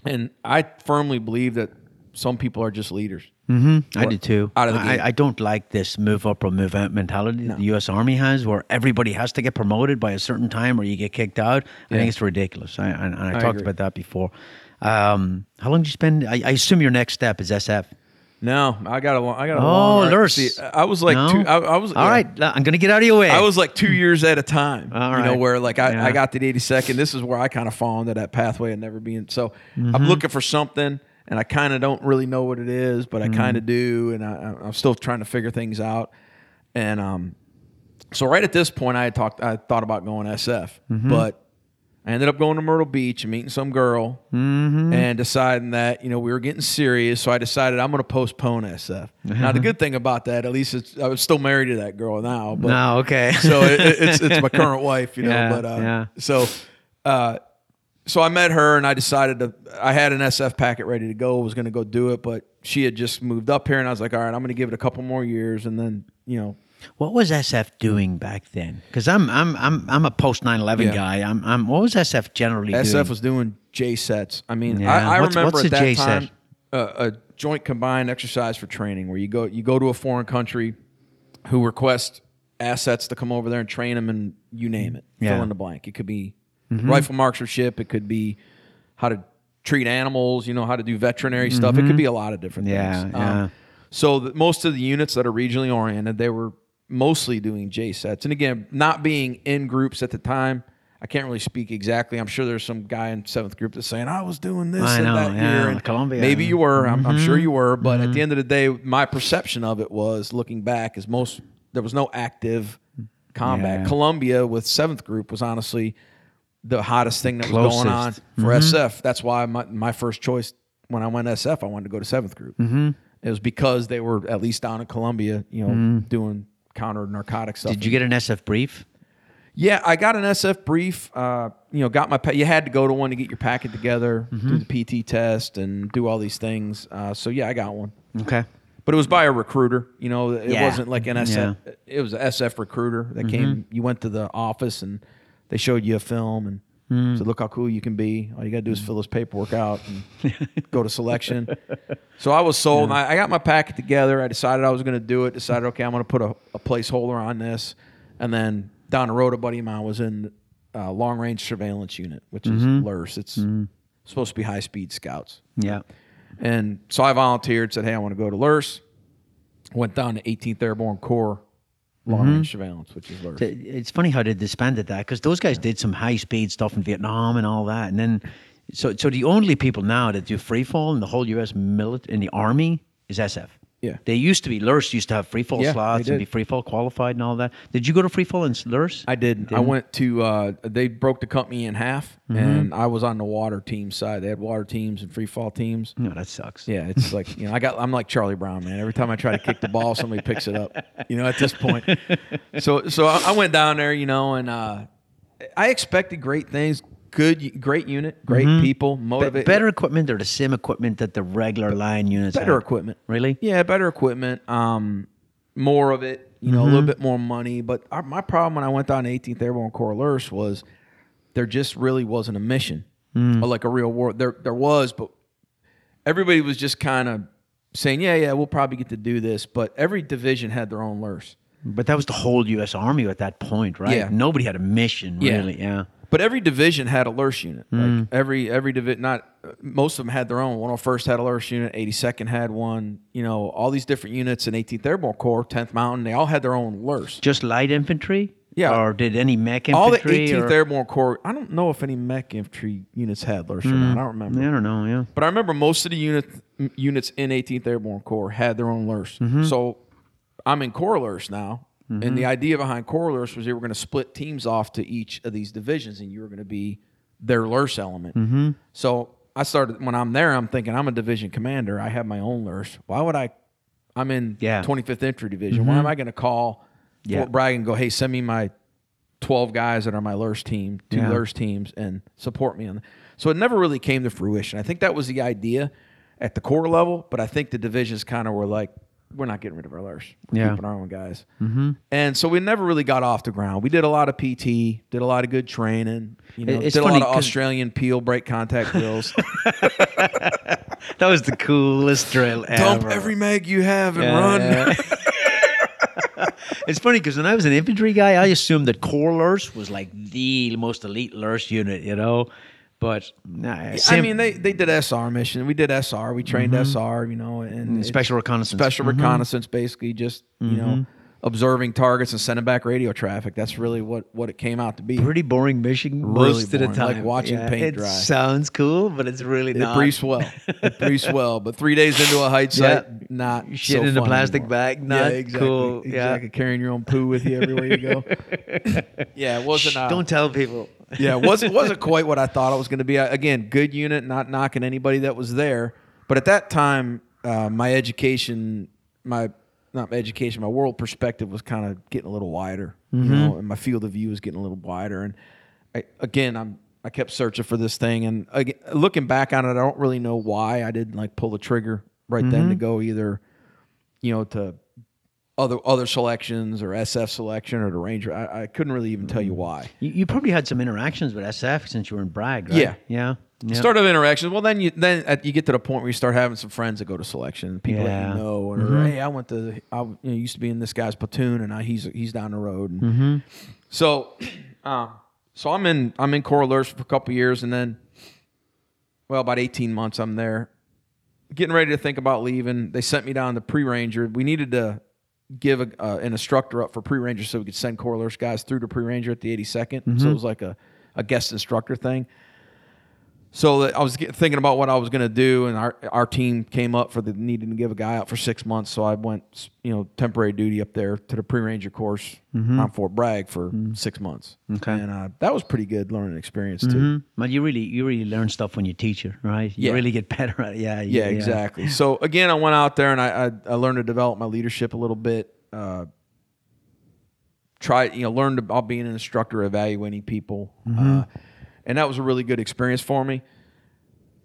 and I firmly believe that some people are just leaders. I do too. out of the. I, I don't like this move up or move out mentality that the U.S. Army has, where everybody has to get promoted by a certain time or you get kicked out. I think it's ridiculous. I, and, and I, talked agree. about that before. Um, how long did you spend? I, I assume your next step is SF. No, I got a long. I got a Oh, long. Lurs. See, I was like No? two. I, I was All yeah. right, I'm going to get out of your way. I was like two years at a time. All you know, where like I, Yeah. I got to the 82nd. This is where I kind of fall into that pathway of never being. So Mm-hmm. I'm looking for something, and I kind of don't really know what it is, but I Mm-hmm. kind of do, and I, I'm still trying to figure things out. And um, so right at this point, I had talked. I thought about going SF, Mm-hmm. but I ended up going to Myrtle Beach and meeting some girl, Mm-hmm. and deciding that you know we were getting serious. So I decided I'm going to postpone SF. Now the good thing about that, at least it's, I was still married to that girl now. But no, okay. so it- it's it's my current wife, you know. Yeah, but uh, yeah. so uh, so I met her and I decided to. I had an SF packet ready to go. Was going to go do it, but she had just moved up here, and I was like, all right, I'm going to give it a couple more years, and then you know. What was SF doing back then? Because I'm I'm I'm I'm a post 9/11 Yeah. guy. I'm I'm what was SF generally doing? SF was doing JCETs. I mean, Yeah. I, I What's- remember what's at a that JCET? time uh, a joint combined exercise for training where you go you go to a foreign country who request assets to come over there and train them and you name it. Yeah. Fill in the blank. It could be rifle marksmanship. It could be how to treat animals. You know how to do veterinary stuff. It could be a lot of different Mm-hmm. Yeah, things. yeah. so the, most of the units that are regionally oriented, they were mostly doing JCETs. And again, not being in groups at the time, I can't really speak exactly. I'm sure there's some guy in seventh group that's saying I was doing this I and know, that yeah, year. And Colombia. Maybe you were. I'm, I'm Mm-hmm. sure you were. But at the end of the day, my perception of it was looking back is most there was no active combat. Yeah. Colombia with seventh group was honestly the hottest thing that was going on Closest. Mm-hmm. for SF. That's why my, my first choice when I went SF, I wanted to go to seventh group. Mm-hmm. It was because they were at least down in Colombia, you know, doing counter narcotic stuff. Mm-hmm. Did you get an SF brief? Yeah, I got an SF brief. Uh, you know, got my. Pa- you had to go to one to get your packet together, do the PT test, and do all these things. Uh, so yeah, I got one, Okay. but it was by a recruiter. You know, it Yeah. wasn't like an SF. It was an SF recruiter that came. You went to the office and they showed you a film and hmm. said, "Look how cool you can be. All you got to do is hmm. fill this paperwork out and go to selection." So I was sold. And I, I got my packet together. I decided I was going to do it. Decided, okay, I'm going to put a, a placeholder on this. And then down the road, a buddy of mine was in uh, long range surveillance unit, which is mm-hmm. LURS. It's mm-hmm. supposed to be high speed scouts. Yeah. And so I volunteered, said, hey, I want to go to LURS. Went down to 18th Airborne Corps long range mm-hmm. surveillance, which is LURS. It's funny how they disbanded that because those guys did some high speed stuff in Vietnam and all that, and then so so the only people now that do free fall in the whole U.S. military in the army is SF. Yeah. they used to be LURS used to have free fall Yeah, slots and be free fall qualified and all that. Did you go to free fall in LURS? I did. I went to. Uh, they broke the company in half, and I was on the water team side. They had water teams and free fall teams. No, that sucks. Yeah, it's like you know, I got. I'm like Charlie Brown, man. Every time I try to kick the ball, somebody picks it up. You know, at this point. So, so I I went down there, you know, and uh, I expected great things. Good, great unit, great mm-hmm. people, Be- better equipment or the same equipment that the regular line units better had? equipment. Really? Yeah, better equipment. Um, more of it. You know, a little mm-hmm. bit more money. But our, my problem when I went down to 18th Airborne Corps LURS was there just really wasn't a mission, mm. or like a real war. There, there was, but everybody was just kind of saying, "Yeah, yeah, we'll probably get to do this." But every division had their own LURS. But that was the whole U.S. Army at that point, right? Yeah. Nobody had a mission, Yeah. really. Yeah. But every division had a LURS unit. Like every every division, not most of them had their own. 101st had a LURS unit. 82nd had one. You know, all these different units in 18th Airborne Corps, 10th Mountain, they all had their own LURS. Just light infantry? Yeah. Or did any mech infantry? all the 18th or- Airborne Corps. I don't know if any mech infantry units had LURS or not. I don't remember. I don't know. Yeah. But I remember most of the unit, units in 18th Airborne Corps had their own LURS. Mm-hmm. So I'm in Corps LURS now. And the idea behind Corps LURS was they were going to split teams off to each of these divisions and you were going to be their LURS element. Mm-hmm. So I started, when I'm there, I'm thinking, I'm a division commander. I have my own LURS. Why would I? I'm in Yeah. Mm-hmm. 25th Infantry Division. Why am I going to call Yeah. Fort Bragg and go, hey, send me my 12 guys that are my LURS team, two Yeah. Teams, and support me on. So it never really came to fruition. I think that was the idea at the core level, but I think the divisions kind of were like, we're not getting rid of our LURS. We're Yeah. keeping our own guys. Mm-hmm. And so we never really got off the ground. We did a lot of PT, did a lot of good training. You know, It's did a lot of Australian peel break contact drills. That was the coolest drill ever. Dump every mag you have and run. Yeah. it's funny because when I was an infantry guy, I assumed that Corps Lurs was like the most elite Lurs unit, you know. But nah, I mean, they, they did SR mission. We did SR. We trained mm-hmm. SR, you know, and it's special reconnaissance. special mm-hmm. reconnaissance, basically just you know mm-hmm. Observing targets and sending back radio traffic. That's really what what it came out to be. pretty boring mission Really most of the time. like watching paint it dry. sounds cool, but it's really It not. briefs well. It briefs well, but three days into a height Yeah. site, not Shit so in a plastic anymore. bag, not yeah, exactly, cool. Yeah. Exactly, carrying your own poo with you everywhere you go. yeah, it wasn't. Uh, Don't tell people. yeah, it wasn't wasn't quite what I thought it was going to be. I- Again, good unit, not knocking anybody that was there, but at that time, uh, my education, my not my education, my world perspective was kind of getting a little wider, you mm-hmm. know, and my field of view was getting a little wider. And I, again, I'm I kept searching for this thing, and again, looking back on it, I don't really know why I didn't like pull the trigger right then to mm-hmm. go either, you know, to other other selections or SF selection or the Ranger. I, I couldn't really even tell you mm-hmm. why. You, you probably had some interactions with SF since you were in Bragg, right? Yeah. Yeah. Yeah. Start of interactions. Well, then you then at, you get to the point where you start having some friends that go to selection, people that you know, or hey, I went to, I you know, used to be in this guy's platoon, and now he's he's down the road. And So, um, so I'm in I'm in Corps Lurs for a couple years, and then, well, about 18 months I'm there, getting ready to think about leaving. They sent me down to pre ranger. We needed to give a, uh, an instructor up for pre ranger so we could send Corps Lurs guys through to pre ranger at the 82nd. So it was like a, a guest instructor thing. So I was get- thinking about what I was going to do, and our our team came up for the needing to give a guy out for six months. So I went, you know, temporary duty up there to the pre ranger course on Fort Bragg for six months. Okay. and uh, that was pretty good learning experience too. Mhm. Well, you really, you really learn stuff when you teach it, right? You Yeah. really get better at it. Yeah. Yeah, exactly. So again, I went out there and I, I I learned to develop my leadership a little bit. Uh, try you know learned about being an instructor, evaluating people, uh, and that was a really good experience for me.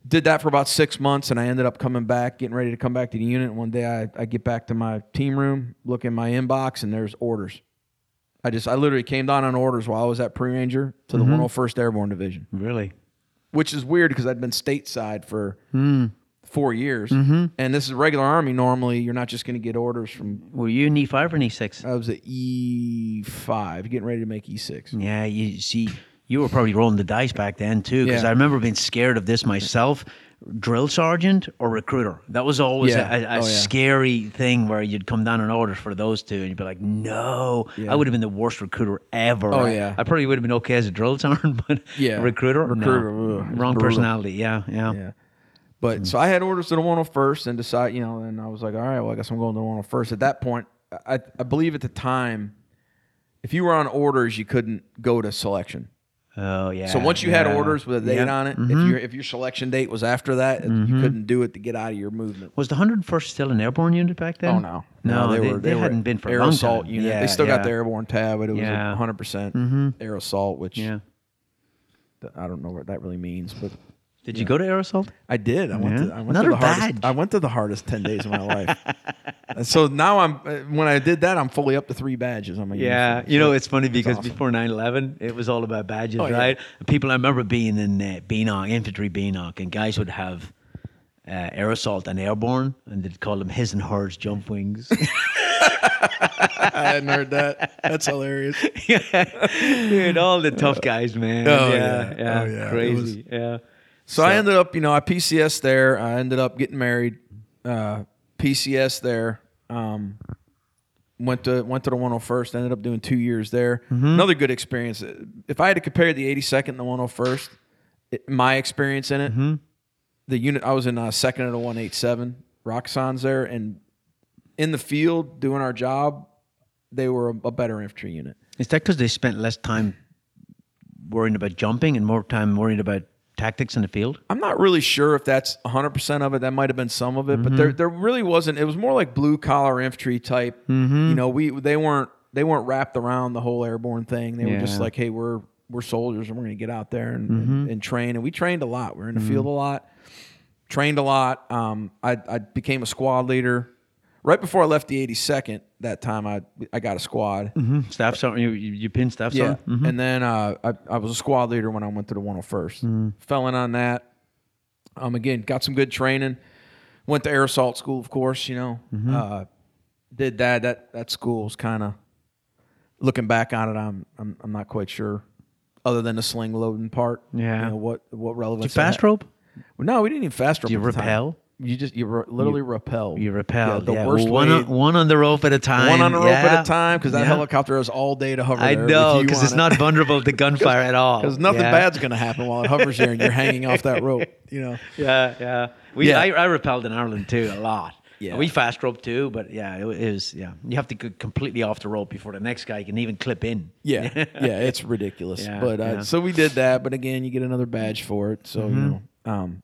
Did that for about six months, and I ended up coming back, getting ready to come back to the unit. One day, I, I get back to my team room, look in my inbox, and there's orders. I just I literally came down on orders while I was at pre ranger to the 101st Airborne Division Really. which is weird because I'd been stateside for Hmm. four years, Mm-hmm. and this is regular army. Normally, you're not just going to get orders from. Were you an E five or an E six? I was at E five, getting ready to make E six. Yeah, you see, you were probably rolling the dice back then too, because Yeah. I remember being scared of this myself. Drill sergeant or recruiter? That was always Yeah. a, a, Oh, yeah. scary thing where you'd come down an order for those two, and you'd be like, "No. I would have been the worst recruiter ever." Oh, I- yeah. I probably would have been okay as a drill sergeant, but Yeah. recruiter. Recruiter, it's wrong brutal. personality. Yeah, yeah, Yeah. But hmm. so I had orders to the 101st and decide, you know, and I was like, all right, well, I guess I'm going to the 101st. At that point, I, I believe at the time, if you were on orders, you couldn't go to selection. Oh yeah. So once you had orders with a date Yep. on it, Mhm. if your if your selection date was after that, you couldn't do it to get out of your movement. was the hundred first still an airborne unit back then? Oh no, no, they, were they, were hadn't been for a air assault unit. Yeah, they still got yeah. the airborne tab, but it was Yeah. 100 percent Mhm. air assault, which Yeah. I don't know what that really means, but Did you go to air assault? I did. I went Yeah. to I went Another to the hardest. I went to the hardest 10 days of my life. And so now I'm uh, when I did that, I'm fully up to three badges on my Yeah, uniform. you know So it's funny because awesome. before 9/11, it was all about badges, Oh, yeah. right? People, I remember being in uh, BNCOC, infantry BNCOC, and guys would have uh, air assault and airborne, and they'd call them his and hers jump wings. I hadn't heard that. That's hilarious. Dude, all the tough guys, man. Oh, yeah, yeah. yeah, Oh, yeah. It crazy. yeah. So, I ended up, you know, I PCS there. I ended up getting married. Uh, PCS there. Um, went to went to the 101st. Ended up doing two years there. Another good experience. If I had to compare the 82nd and the 101st, it, my experience in it, the unit I was in uh, second of the 187 Rakkasans there, and in the field doing our job, they were a, a better infantry unit. Is that because they spent less time worrying about jumping and more time worrying about tactics in the field? I'm not really sure if that's 100% of it. That might have been some of it, but there mm-hmm. there really wasn't. It was more like blue collar infantry type. Mm-hmm. You know, we they weren't they weren't wrapped around the whole airborne thing. They were just like, hey, we're we're soldiers and we're going to get out there and, and, mm-hmm. and train. And we trained a lot. We are in the field a lot, trained a lot. Um, I I became a squad leader. Right before I left the 82nd, that time I I got a squad. Mhm. Staff sergeant. You, you, you pin staff Yeah, sergeant? and then uh, I, I was a squad leader when I went to the 101st. Fell in on that. Um, again, got some good training. Went to air assault school, of course. You know, uh, did that. That that school was kind of looking back on it. I'm, I'm I'm not quite sure. Other than the sling loading part, Yeah. you know, what what relevance? Did you fast rope? Well, no, we didn't even fast rope. Do you repel? You just you re- literally rappel. You repelled. the yeah. worst one, way- on, one on the rope at a time. One on the rope yeah. at a time because that Yeah. helicopter has all day to hover. I know because it's it. not vulnerable to gunfire at all. Because nothing Yeah. bad's going to happen while it hovers there and you're hanging off that rope. You know. Yeah, yeah. We Yeah. I, I repelled in Ireland too a lot. Yeah. We fast rope too, but yeah, it, was yeah. You have to go completely off the rope before the next guy can even clip in. Yeah, yeah, it's ridiculous. Yeah, but uh, yeah. so we did that. But again, you get another badge for it. So Mm-hmm. you know. Um,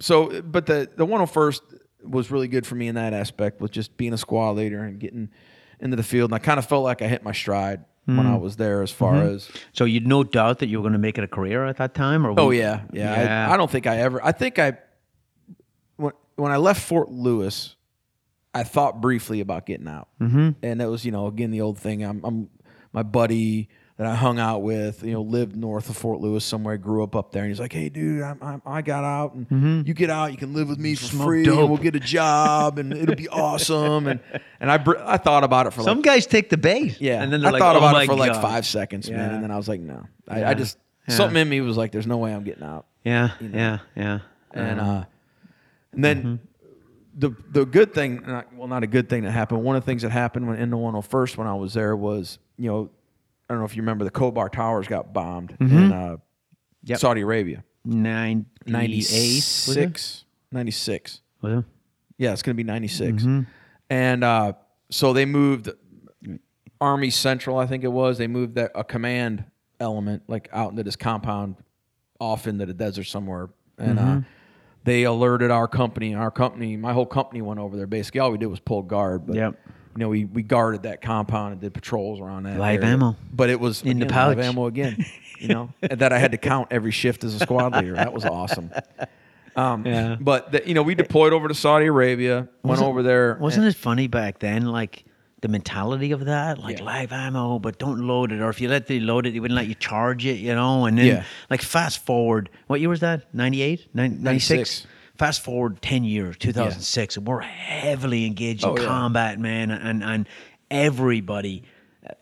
so, but the the 101st was really good for me in that aspect with just being a squad leader and getting into the field. And I kind of felt like I hit my stride when Mm. I was there, as far Mm-hmm. as So you'd no doubt that you were going to make it a career at that time, or Oh yeah, yeah. Yeah. I, I don't think I ever. I think I when when I left Fort Lewis, I thought briefly about getting out, mm-hmm. and it was you know again the old thing. I'm, I'm my buddy that I hung out with, you know, lived north of Fort Lewis somewhere. Grew up up there, and he's like, "Hey, dude, I'm, I'm, I got out, and you get out, you can live with me for Mm-hmm. Smoke free, dope." and we'll get a job, and it'll be awesome." And and I br- I thought about it for Some like guys take the bait. yeah, and then they're I like, thought "Oh about it for like five seconds, man, and then I was like, "No, I, Yeah. I just Yeah. something in me was like, there's no way I'm getting out." Yeah, yeah, yeah. and Uh-huh. uh, and then Mm-hmm. the the good thing, well, not a good thing that happened. One of the things that happened when in the 101st when I was there was, you know, I don't know if you remember the Khobar Towers got bombed in uh, Mm-hmm. Yep. Saudi Arabia, 98, 96, 96. Was? Yeah, it's going to be 96. Mm-hmm. And uh, so they moved Army Central, I think it was. They moved that a command element like out into this compound off into the desert somewhere. And Mm-hmm. uh, they alerted our company. Our company, my whole company went over there. Basically, all we did was pull guard. But, Yep. You know, we, we guarded that compound and did patrols around that. Live area. ammo. But it was In the again, live ammo again. You know, and that I had to count every shift as a squad leader. That was awesome. Um, Yeah. But the, you know, we deployed over to Saudi Arabia. Went Wasn't- over there. Wasn't it funny back then? Like the mentality of that, like Yeah. live ammo, but don't load it, or if you let they load it, they wouldn't let you charge it, you know. And then, Yeah. like fast forward, what year was that? 98? 96? 96. Fast forward ten years, two thousand six, and we're heavily engaged in Oh, yeah. combat, man, and and everybody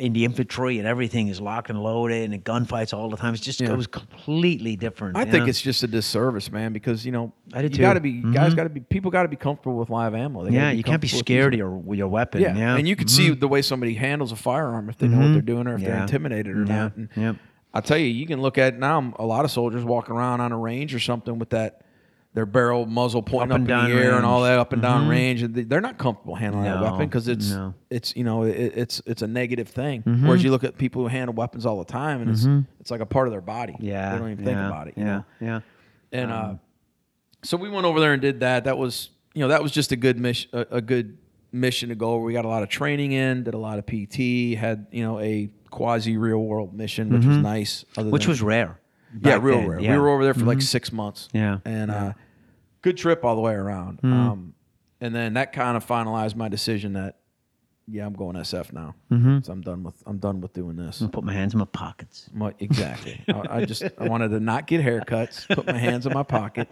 in the infantry and everything is locked and loaded and gunfights all the time. It's just Yeah. it was completely different. I think know? it's just a disservice, man, because you know I do you got to be guys Mhm. got to be people got to be comfortable with live ammo. They yeah, you can't be scared of your your weapon. Yeah. Yeah, and you can see the way somebody handles a firearm if they know what they're doing or if they're Mm-hmm. Intimidated or Yeah. not. And. I tell you, you can look at now a lot of soldiers walking around on a range or something with that their barrel muzzle pointing Up up, in the air and all that up and down range, and they- they're not comfortable handling that weapon because it's no. it's you know it, it's it's a negative thing. Mm-hmm. Whereas you look at people who handle weapons all the time, and it's it's like a part of their body. Yeah, they don't even think yeah, about it. You yeah, know? yeah. And uh, so we went over there and did that. That was you know that was just a good mission, a, a good mission to go over. We got a lot of training in, did a lot of PT, had you know a quasi real world mission, which was nice. other Mm-hmm. Which than- was rare. yeah, real then, rare. yeah. Mm-hmm. We were over there for like six months. Yeah, and uh, good trip all the way around. Mm-hmm. Um, and then that kind of finalized my decision that yeah, I'm going SF now. Mm-hmm. So I'm done with I'm done with doing this. I'll put my hands in my pockets. My- exactly. I, I just I wanted to not get haircuts, put my hands in my pocket,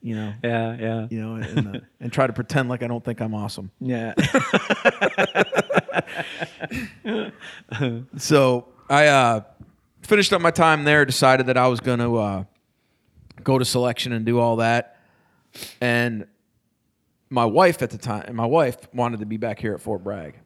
you know, Yeah, yeah, you know, and, uh, and try to pretend like I don't think I'm awesome. yeah. So I uh, finished up my time there. Decided that I was going to uh, go to selection and do all that. And my wife at the time, and my wife wanted to be back here at Fort Bragg.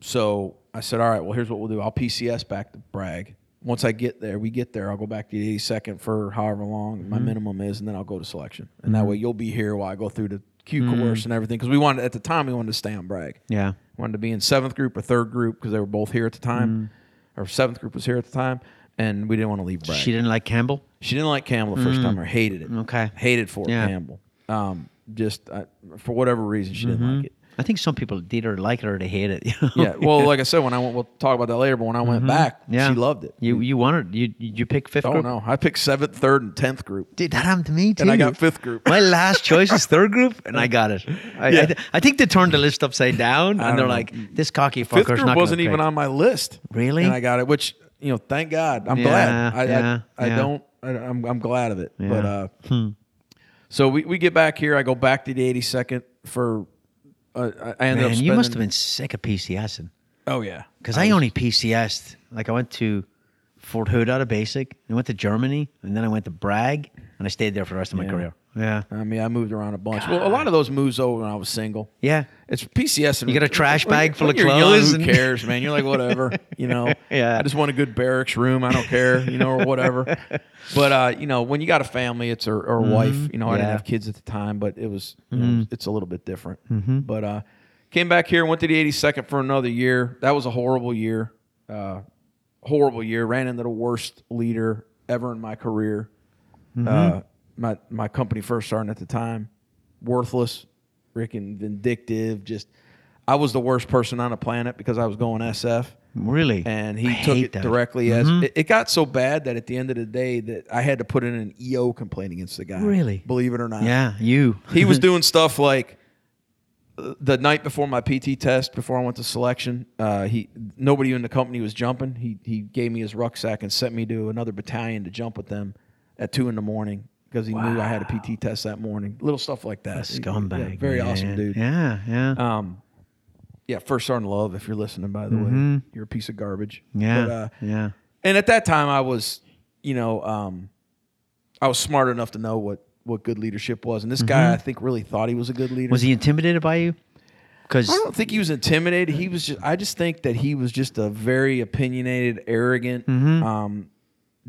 So I said, "All right, well, here's what we'll do. I'll PCS back to Bragg. Once I get there, we get there. I'll go back to the 82nd for however long my mm-hmm. minimum is, and then I'll go to selection. And that mm-hmm. way, you'll be here while I go through the Q mm-hmm. course and everything. Because we wanted at the time, we wanted to stay on Bragg yeah. wanted to be in seventh group or third group because they were both here at the time, or seventh group was here at the time, and we didn't want to leave Bragg. She didn't like Campbell. She didn't like Campbell the first time or hated it. Okay. hated Fort Yeah. Campbell. Um, just uh, for whatever reason, she didn't like it. I think some people either like it or they hate it. You know? Yeah. Well, like I said, when I went, we'll talk about that later. But when I went back, Mm-hmm. yeah, she loved it. You you wanted you you pick fifth Oh group? no, I picked seventh, third, and tenth group. Dude, that happened to me too. And I got fifth group. My last choice is third group, and I got it. I, Yeah. I, I think they turned the list upside down, and they're don't know. like, "This cocky Fifth fucker's group not wasn't gonna even on my list. Really? And I got it, which you know, thank God. I'm Yeah, glad. I, yeah, I, I yeah. don't. I, I'm I'm glad of it. But uh, so we, we get back here. I go back to the 82nd for. Uh, I I ended up. Man, you must have been sick of PCSing Oh yeah. because I only PCSed. Like I went to Fort Hood out of basic, and went to Germany, and then I went to Bragg, and I stayed there for the rest of my career. Yeah, I mean, I moved around a bunch. Well, a lot of those moves over when I was single. yeah. It's PCS. And You got a trash bag full of you're young, clothes who cares, man? You're like whatever, you know. Yeah. I just want a good barracks room. I don't care, you know, or whatever. But uh, you know, when you got a family, it's or, or a wife. You know, I didn't Mm-hmm. Yeah. Mm-hmm. have kids at the time, but it was you know, it's a little bit different. But uh, came back here, went to the 82nd for another year. That was a horrible year. Uh, horrible year. Ran into the worst leader ever in my career. Mm-hmm. Uh, my my company first starting at the time, worthless, freaking vindictive. Just I was the worst person on the planet because I was going SF, Really, and he I took it that. Mm-hmm. directly as it, it got so bad that at the end of the day that I had to put in an EO complaint against the guy. Really? believe it or not. Yeah, you. he was doing stuff like the night before my PT test, before I went to selection. Uh, he nobody in the company was jumping. He he gave me his rucksack and sent me to another battalion to jump with them at two in the morning because he knew I had a PT test that morning. Little stuff like that. scumbag. Yeah, very man. awesome dude. Yeah, yeah. Um, yeah, first sergeant love. If you're listening, by the way, you're a piece of garbage. Mm-hmm. yeah, But, uh, yeah. and at that time, I was, you know, um, I was smart enough to know what what good leadership was. And this guy, I think, really thought he was a good leader. Mm-hmm. Was he intimidated by you? Because I don't think he was intimidated. He was just. I just think that he was just a very opinionated, arrogant Mm-hmm. um,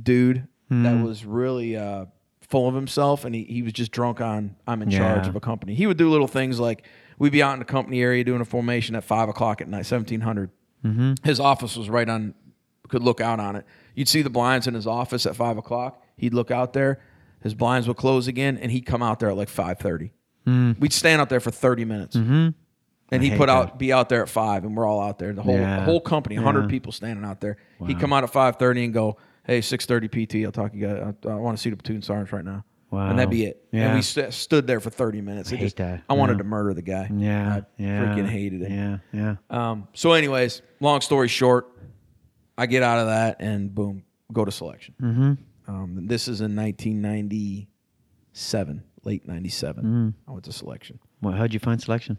dude that was really uh, full of himself, and he, he was just drunk on I'm in charge Yeah. of a company. He would do little things like we'd be out in the company area doing a formation at five o'clock at night, seventeen Mm-hmm. His office was right on, could look out on it. You'd see the blinds in his office at five o'clock. He'd look out there. His blinds would close again, and he'd come out there at like five thirty. We'd stand out there for thirty minutes. And he'd Mm. put that. out be out there at five, and we're all out there. The whole Yeah. the whole company, hundred Yeah. people standing out there. He'd come out at five thirty and go, "Hey, six thirty PT. I'll talk to you guys. I, I want to see the platoon sergeants right now." Wow. And that'd be it. Yeah. And we st- stood there for thirty minutes. It hate just- that. I wanted Yeah. to murder the guy. yeah, I yeah, freaking hated it. Yeah, yeah. Um, so, anyways, long story short, I get out of that and boom, go to selection. Mm-hmm. Um, this is in 1997, late 97. Mm. I went to selection. Well, how'd you find selection?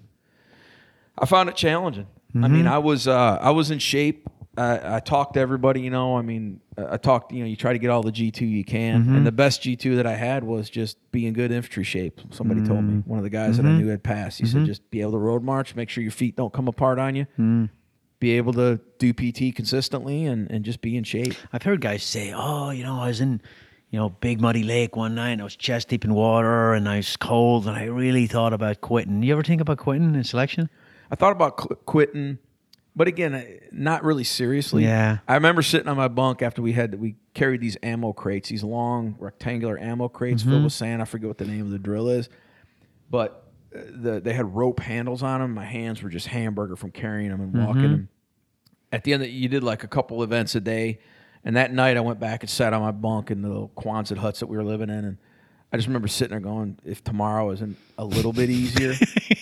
I found it challenging. I mean, I was uh, I was in shape. I, I talked to everybody. You know, I mean, I talked. You know, you try to get all the G two you can, mm-hmm. and the best G two that I had was just be in good infantry shape. Somebody told me mm-hmm. one of the guys that I mm-hmm. knew had passed. He said, just be able to road march, make sure your feet don't come apart on you, mm. be able to do PT consistently, and and just be in shape. I've heard guys say, "Oh, you know, I was in, you know, Big Muddy Lake one night, and I was chest deep in water, and I was cold, and I really thought about quitting." You ever think about quitting in selection? I thought about qu- quitting, but again, not really seriously. Yeah. I remember sitting on my bunk after we had we carried these ammo crates, these long rectangular ammo crates Mm-hmm. filled with sand. I forget what the name of the drill is, but uh, the they had rope handles on them. My hands were just hamburger from carrying them and walking Mm-hmm. them. At the end, of, you did like a couple events a day, and that night I went back and sat on my bunk in the little Quonset huts that we were living in, and I just remember sitting there going, "If tomorrow isn't a little bit easier,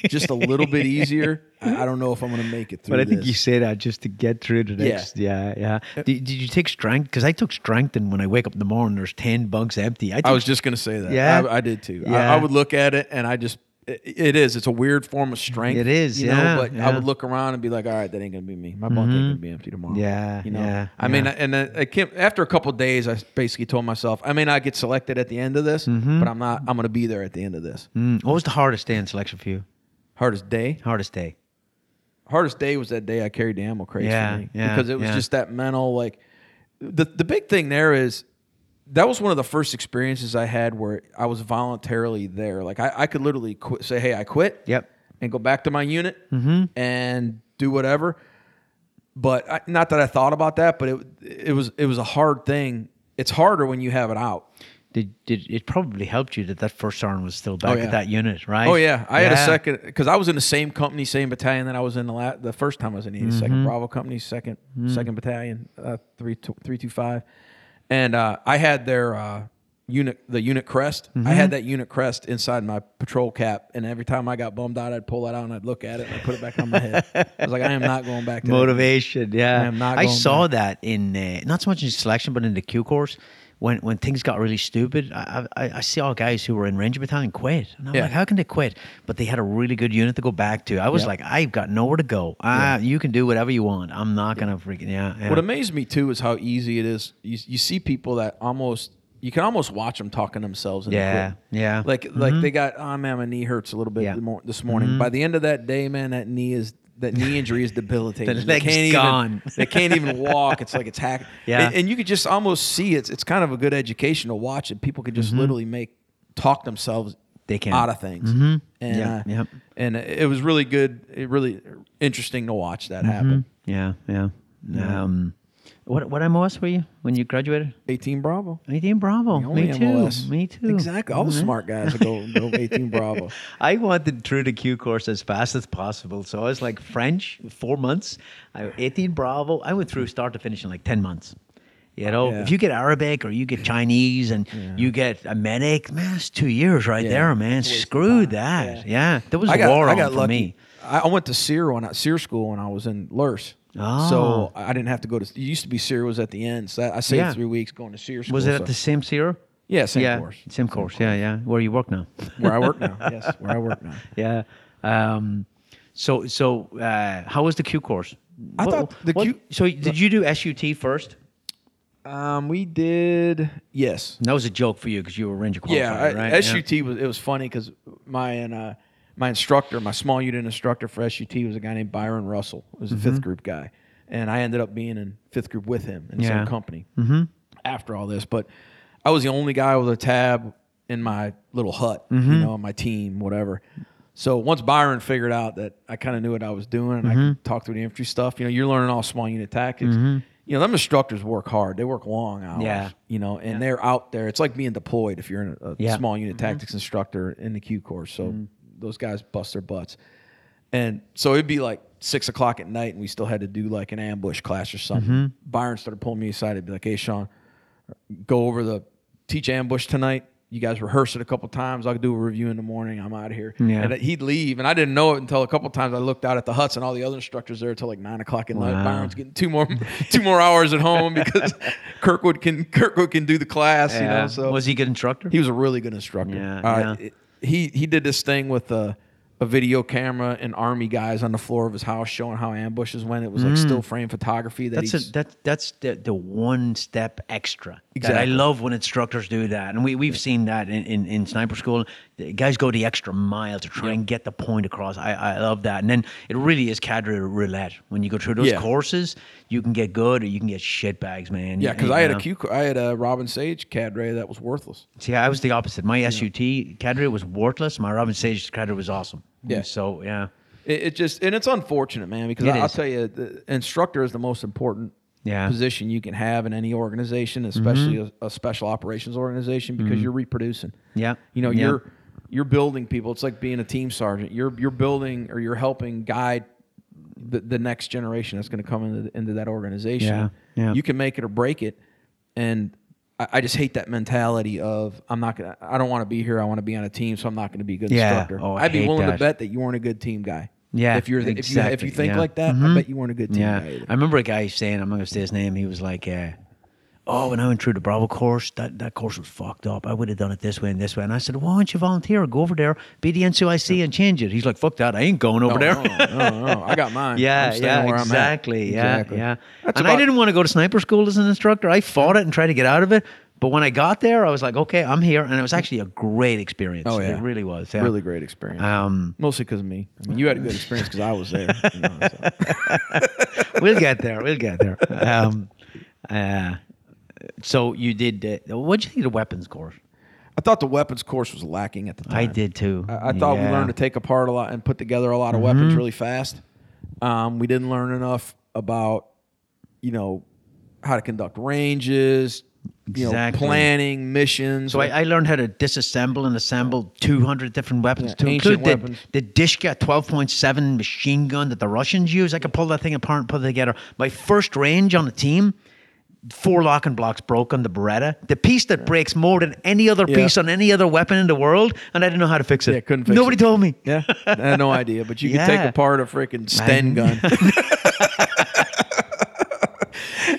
just a little bit easier, I, I don't know if I'm going to make it through." But I think this." you say that just to get through the next. Yeah, yeah. Uh, did, did you take strength? Because I took strength, and when I wake up in the morning, there's ten bunks empty. I, I was just going to say that. Yeah? I, I did too. I, Yeah. I would look at it and I just, it, is. It's a weird form of strength. It is, you yeah, know. But I would look around and be like, all right, that ain't going to be me. My bunk ain't going to be empty tomorrow. Yeah, you know. yeah, I mean, and then I came, after a couple of days, I basically told myself, I may not get selected at the end of this, Mm-hmm. but I'm not. I'm going to be there at the end of this. Mm, what was the hardest day in selection for you? Hardest day. Hardest day. hardest day was that day I carried the ammo crates Yeah, for me yeah, because it was yeah. just that mental like the the big thing there is that was one of the first experiences I had where I was voluntarily there. Like I, I could literally quit, say, "Hey, I quit," Yep. and go back to my unit Mm-hmm. and do whatever. But I, not that I thought about that, but it it was it was a hard thing. It's harder when you have it out. Did, did it probably helped you that that first sergeant was still back yeah. at that unit, right? Oh yeah, I had a second because I was in the same company, same battalion that I was in the la- the first time I was in the 82nd Mm-hmm. Bravo Company, 2nd Mm. second battalion, uh, three two- three two five, and uh, I had their uh, unit the unit crest. I Mm-hmm. had that unit crest inside my patrol cap, and every time I got bummed out, I'd pull that out and I'd look at it and I'd put it back on my head. I was like, I am not going back to that. motivation. Yeah, I am not I saw that in uh, not so much in selection, but in the Q course. When when things got really stupid, I I, I see all guys who were in Ranger Battalion quit, and I'm Yeah. like, how can they quit? But they had a really good unit to go back to. I was Yep. like, I've got nowhere to go. Ah, you can do whatever you want. I'm not gonna freaking yeah. yeah. What amazed me too is how easy it is. You, you see people that almost you can almost watch them talking themselves. In Yeah, the yeah. Mm-hmm. Like like they got oh man, my knee hurts a little bit Yeah. Mm-hmm. this morning. By the end of that day, man, that knee is that knee injury is debilitating. The They leg's can't gone. Even, they can't even walk. It's like it's hacked. Yeah. and, and you could just almost see it's it's kind of a good education to watch it. People could just literally make talk themselves Mm-hmm. They can. out of things. Mm-hmm. And Yeah, uh, yep. and it was really good. It really interesting to watch Mm-hmm. that happen. Yeah, yeah. Um, what what MOS were you when you graduated? 18 Bravo. 18 Bravo. The only Me too. MOS. Me too. Exactly. All the Mhm. smart guys go, go 18 Bravo. I wanted through the Q course as fast as possible. So I was like French, four months. I 18 Bravo. I went through start to finish in like 10 months. You know, Yeah. if you get Arabic or you get Chinese and you get a medic, man, it's two years right Yeah. there, man. It's a waste of Screw that. Yeah. There was I got, war I on got for lucky. me. I, I went to SERE when I, SERE school when I was in Lurs. Oh. So I didn't have to go to. It used to be SERE was at the end. So I saved Yeah. three weeks going to school. Was it so- at the same Sierra? Yeah, same yeah, course. Same course. Yeah, yeah. Where you work now. Where I work now. yes, where I work now. yeah. Um, so so uh, how was the Q course? I thought the Q- So did you do SUT first? Um, we did. Yes. That was a joke for you because you were Ranger qualified, Yeah, I- right? SUT was it was funny because my and uh, my instructor, my small unit instructor for SUT was a guy named Byron Russell. It was a mm-hmm. fifth group guy, and I ended up being in fifth group with him in the Yeah. same company mm-hmm. after all this. But I was the only guy with a tab in my little hut, you mm-hmm. know, on my team, whatever. So once Byron figured out that I kind of knew what I was doing and I could talk through the infantry stuff, you know, you're learning all small unit tactics. You know, them instructors work hard. They work long hours. Yeah. You know, and they're out there. It's like being deployed if you're in a, a Yeah. small unit tactics instructor in the Q course. So those guys bust their butts. And so it'd be like six o'clock at night, and we still had to do like an ambush class or something. Byron started pulling me aside. He'd be like, "Hey, Sean, go over the teach ambush tonight. You guys rehearse it a couple times. I'll do a review in the morning. I'm out of here." Yeah. And he'd leave, and I didn't know it until a couple times I looked out at the huts, and all the other instructors there until like nine o'clock at night. Wow. Byron's getting two more two more hours at home because Kirkwood can Kirkwood can do the class. You know, so was he a good instructor? he was a really good instructor. Yeah, Uh, yeah. it- he he did this thing with a, a video camera and army guys on the floor of his house showing how ambushes went. It was like still frame photography. That Mm. that's he's, a, that, that's the, the one step extra. That I love when instructors do that. And we, we've seen that in, in, in sniper school. The guys go the extra mile to try and get the point across. I, I love that. And then it really is cadre roulette. When you go through those Yeah. courses, you can get good or you can get shit bags, man. yeah, because I had know. a Q, I had a Robin Sage cadre that was worthless. See, I was the opposite. My SUT cadre was worthless. My Robin Sage cadre was awesome. Yeah. So, yeah. It, it just and it's unfortunate, man, because I, I'll tell you, the instructor is the most important Yeah. Mm-hmm. position you can have in any organization, especially a, a special operations organization, because you're reproducing. Yeah. you know, Yeah. you're you're building people. It's like being a team sergeant. You're you're building or you're helping guide the, the next generation that's going to come into into that organization. Yeah, yeah. You can make it or break it, and. I I just hate that mentality of I'm not gonna. I don't want to be here. I want to be on a team, so I'm not going to be a good Yeah. instructor. Oh, I I'd be willing that. to bet that you weren't a good team guy. Yeah, If you're the, if you if you think yeah. like that, I bet you weren't a good team Yeah. Either. I remember a guy saying, I'm not gonna say his name. He was like, uh, "Oh, when I went through the Bravo course, that, that course was fucked up. I would have done it this way and this way." And I said, "Why don't you volunteer? Go over there, be the NCOIC, and change it." He's like, "Fuck that! I ain't going over no, there." no, no, no, I got mine. Yeah, I'm yeah, where I'm at. exactly. Yeah, Exactly. yeah. That's and I didn't want to go to sniper school as an instructor. I fought it and tried to get out of it. But when I got there, I was like, okay, I'm here, and it was actually a great experience. Oh, yeah. it really was. Yeah. Really great experience. Um, Mostly because of me. I mean, you had a good experience because I was there. you know, so. we'll get there. We'll get there. Um, uh, so you did. Uh, what did you think of the weapons course? I thought the weapons course was lacking at the time. I did too. I, I thought we learned to take apart a lot and put together a lot of weapons really fast. Um, we didn't learn enough about, you know, how to conduct ranges, you know, Exactly. planning missions. So I, uh, I learned how to disassemble and assemble 200 different weapons Yeah, to ancient include the, weapons. the Dishka 12.7 machine gun that the Russians use. I could pull that thing apart and put it together. My first range on the team, four locking blocks broke on the Beretta. The piece that breaks more than any other Yeah. piece on any other weapon in the world, and I didn't know how to fix it. Yeah, couldn't fix Nobody it. told me. yeah, I had no idea, but you could take apart a freaking Sten gun.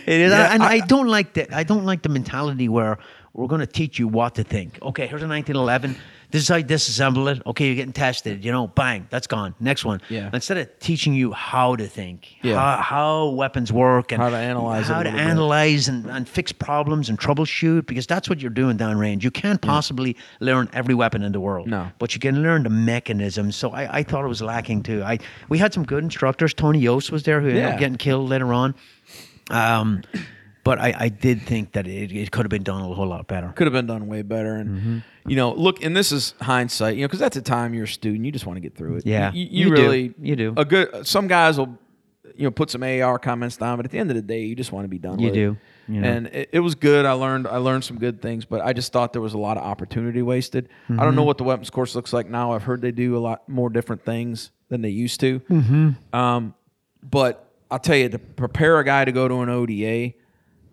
It is, Yeah, and I- I, don't like the I don't like the mentality where we're going to teach you what to think. Okay, here's a 1911. This is how you disassemble it. Okay, you're getting tested. You know, bang, that's gone. Next one. Yeah. Instead of teaching you how to think, Yeah. how, how weapons work, and How to analyze it how to analyze and, and fix problems and troubleshoot, because that's what you're doing downrange. You can't possibly learn every weapon in the world. No. but you can learn the mechanisms. So I, I thought it was lacking too. I we had some good instructors. Tony Yost was there, who ended up getting killed later on. Um, but I, I did think that it, it could have been done a whole lot better. Could have been done way better. And Mm-hmm. you know, look, and this is hindsight. You know, because at the time you're a student, you just want to get through it. Yeah, you, you, you do. really, You do. A good. Some guys will, you know, put some AR comments down, but at the end of the day, you just want to be done. You with do, It. you know. And it, it was good. I learned. I learned some good things, but I just thought there was a lot of opportunity wasted. I Mm-hmm. don't know what the weapons course looks like now. I've heard they do a lot more different things than they used to. Mm-hmm. Um, but I'll tell you, to prepare a guy to go to an ODA.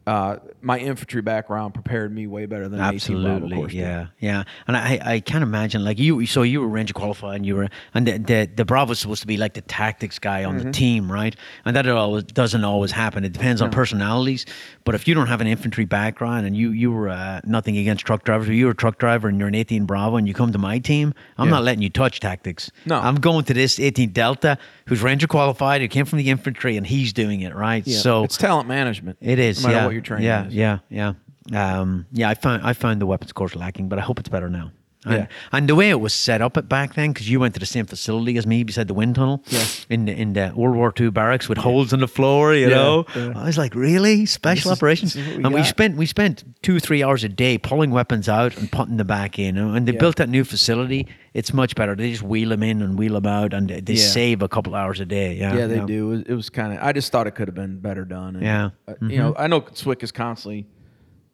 Uh, my infantry background prepared me way better than an 18 Bravo Absolutely, did. yeah, yeah. And I, I can't imagine like you. So you were Ranger qualified, and you were, and the the, the Bravo was supposed to be like the tactics guy on Mm-hmm. the team, right? And that always doesn't always happen. It depends on personalities. But if you don't have an infantry background, and you you were uh, nothing against truck drivers, but you were a truck driver, and you're an 18 Bravo, and you come to my team, I'm Yeah. not letting you touch tactics. No. I'm going to this 18 Delta, who's Ranger qualified, who came from the infantry, and he's doing it right. Yeah, So it's talent management. it is. no yeah. Your training yeah, is. Yeah, yeah, Um, yeah, I find I find the weapons course lacking, but I hope it's better now. And, Yeah. and the way it was set up at back then, because you went to the same facility as me beside the wind tunnel, Yeah. in the in the World War II barracks with holes in the floor, you Yeah, know. yeah. I was like, really special This operations, is we and we spent we spent two three hours a day pulling weapons out and putting them back in. And they built that new facility. It's much better. They just wheel them in and wheel them out, and they, save a couple hours a day. Yeah, Yeah, they yeah. do. It was, was kind of. I just thought it could have been better done. And, Yeah. uh, You know, I know Swick is constantly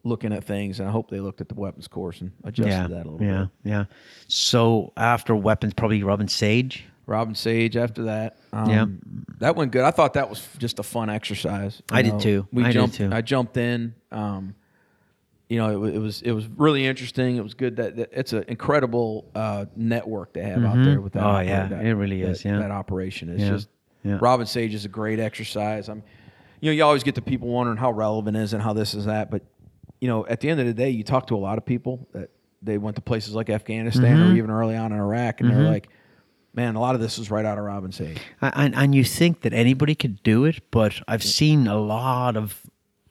looking at things, and I hope they looked at the weapons course and adjusted yeah, that a little yeah, bit. yeah. Yeah. So after weapons, probably Robin Sage. Robin Sage after that. Um, Yeah. that went good. I thought that was just a fun exercise. I did too. We I did jumped. too. I jumped in. Um, you know, it, it was it was really interesting. It was good. That, that it's an incredible uh, network they have out there with that. Oh, yeah. that- It really that- is, yeah. that operation is Yeah. just. Yeah. Robin Sage is a great exercise. I'm, you know, you always get the people wondering how relevant is and how this is that, but you know, at the end of the day, you talk to a lot of people that they went to places like Afghanistan Mm-hmm. or even early on in Iraq, and they're like, "Man, a lot of this is right out of Robin Sage." And, and you think that anybody could do it, but I've seen a lot of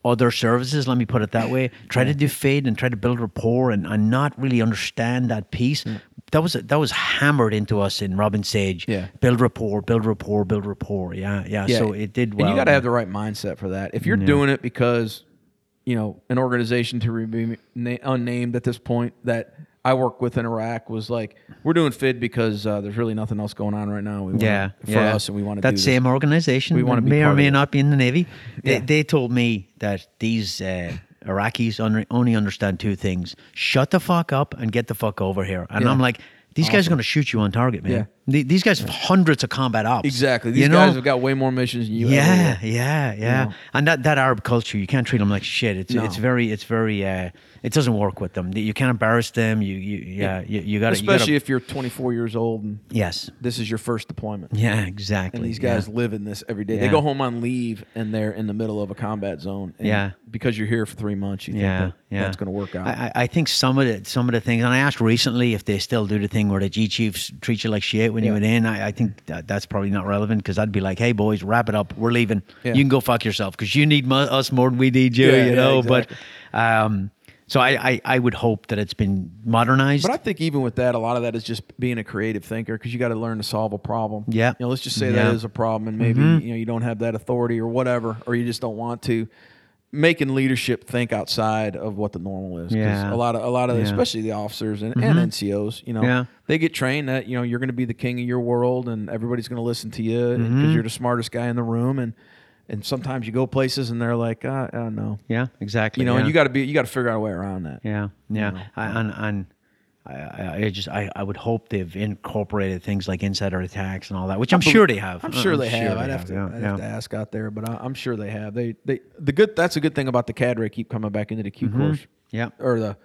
other services, let me put it that way, try to do FID and try to build rapport and, and not really understand that piece. That was that was hammered into us in Robin Sage. Yeah. Build rapport, build rapport, build rapport. Yeah, yeah. So it did well. And you got to have the right mindset for that. If you're doing it because, you know, an organization to na- unnamed at this point that I work with in Iraq was like, we're doing FID because uh, there's really nothing else going on right now. We wanna, yeah, for yeah. us, and we want to that same organization. We wanna be may or may not be in the navy. They, Yeah. they told me that these uh, Iraqis only understand two things: shut the fuck up and get the fuck over here. And Yeah. I'm like, these guys are going to shoot you on target, man. Yeah. The- These guys have hundreds of combat ops. Exactly. These you guys know? have got way more missions than you. Yeah, yeah, yeah. And that, that Arab culture, you can't treat them like shit. It's No. it's very it's very uh, it doesn't work with them. You can't embarrass them. You you yeah you, you got Especially if you're 24 years old and yes this is your first deployment. yeah exactly. And these yeah. guys live in this every day. They go home on leave and they're in the middle of a combat zone. And Yeah. Because you're here for three months, you think yeah, that yeah. that's going to work out. I, I I think some of the some of the things, and I asked recently if they still do the thing where the G chiefs treat you like shit when you went in. I, I think that, that's probably not relevant because I'd be like, hey boys, wrap it up, we're leaving. Yeah. You can go fuck yourself because you need mu- us more than we need you. Yeah, you yeah, know, exactly. but um, so I, I I would hope that it's been modernized. But I think even with that, a lot of that is just being a creative thinker because you got to learn to solve a problem. Yeah. You know, let's just say Yeah. Mm-hmm. that is a problem, and maybe you know you don't have that authority or whatever, or you just don't want to. Making leadership think outside of what the normal is. Yeah. A lot of a lot of Yeah. Mm-hmm. especially the officers and, and NCOs, you know, Yeah. they get trained that you know you're going to be the king of your world and everybody's going to listen to you because Mm-hmm. you're the smartest guy in the room and. and sometimes you go places and they're like, don't know. Yeah, exactly. you know, yeah. and you got to be you got to figure out a way around that. Yeah, yeah, I, and and I, I just I, I would hope they've incorporated things like insider attacks and all that, which I'm sure they have. I'm sure they have. I'd have to, yeah, I'd yeah. have to ask out there, but I, I'm sure they have. They they the good. That's a good thing about the cadre keep coming back into the Q course. Mm-hmm. Yeah. or the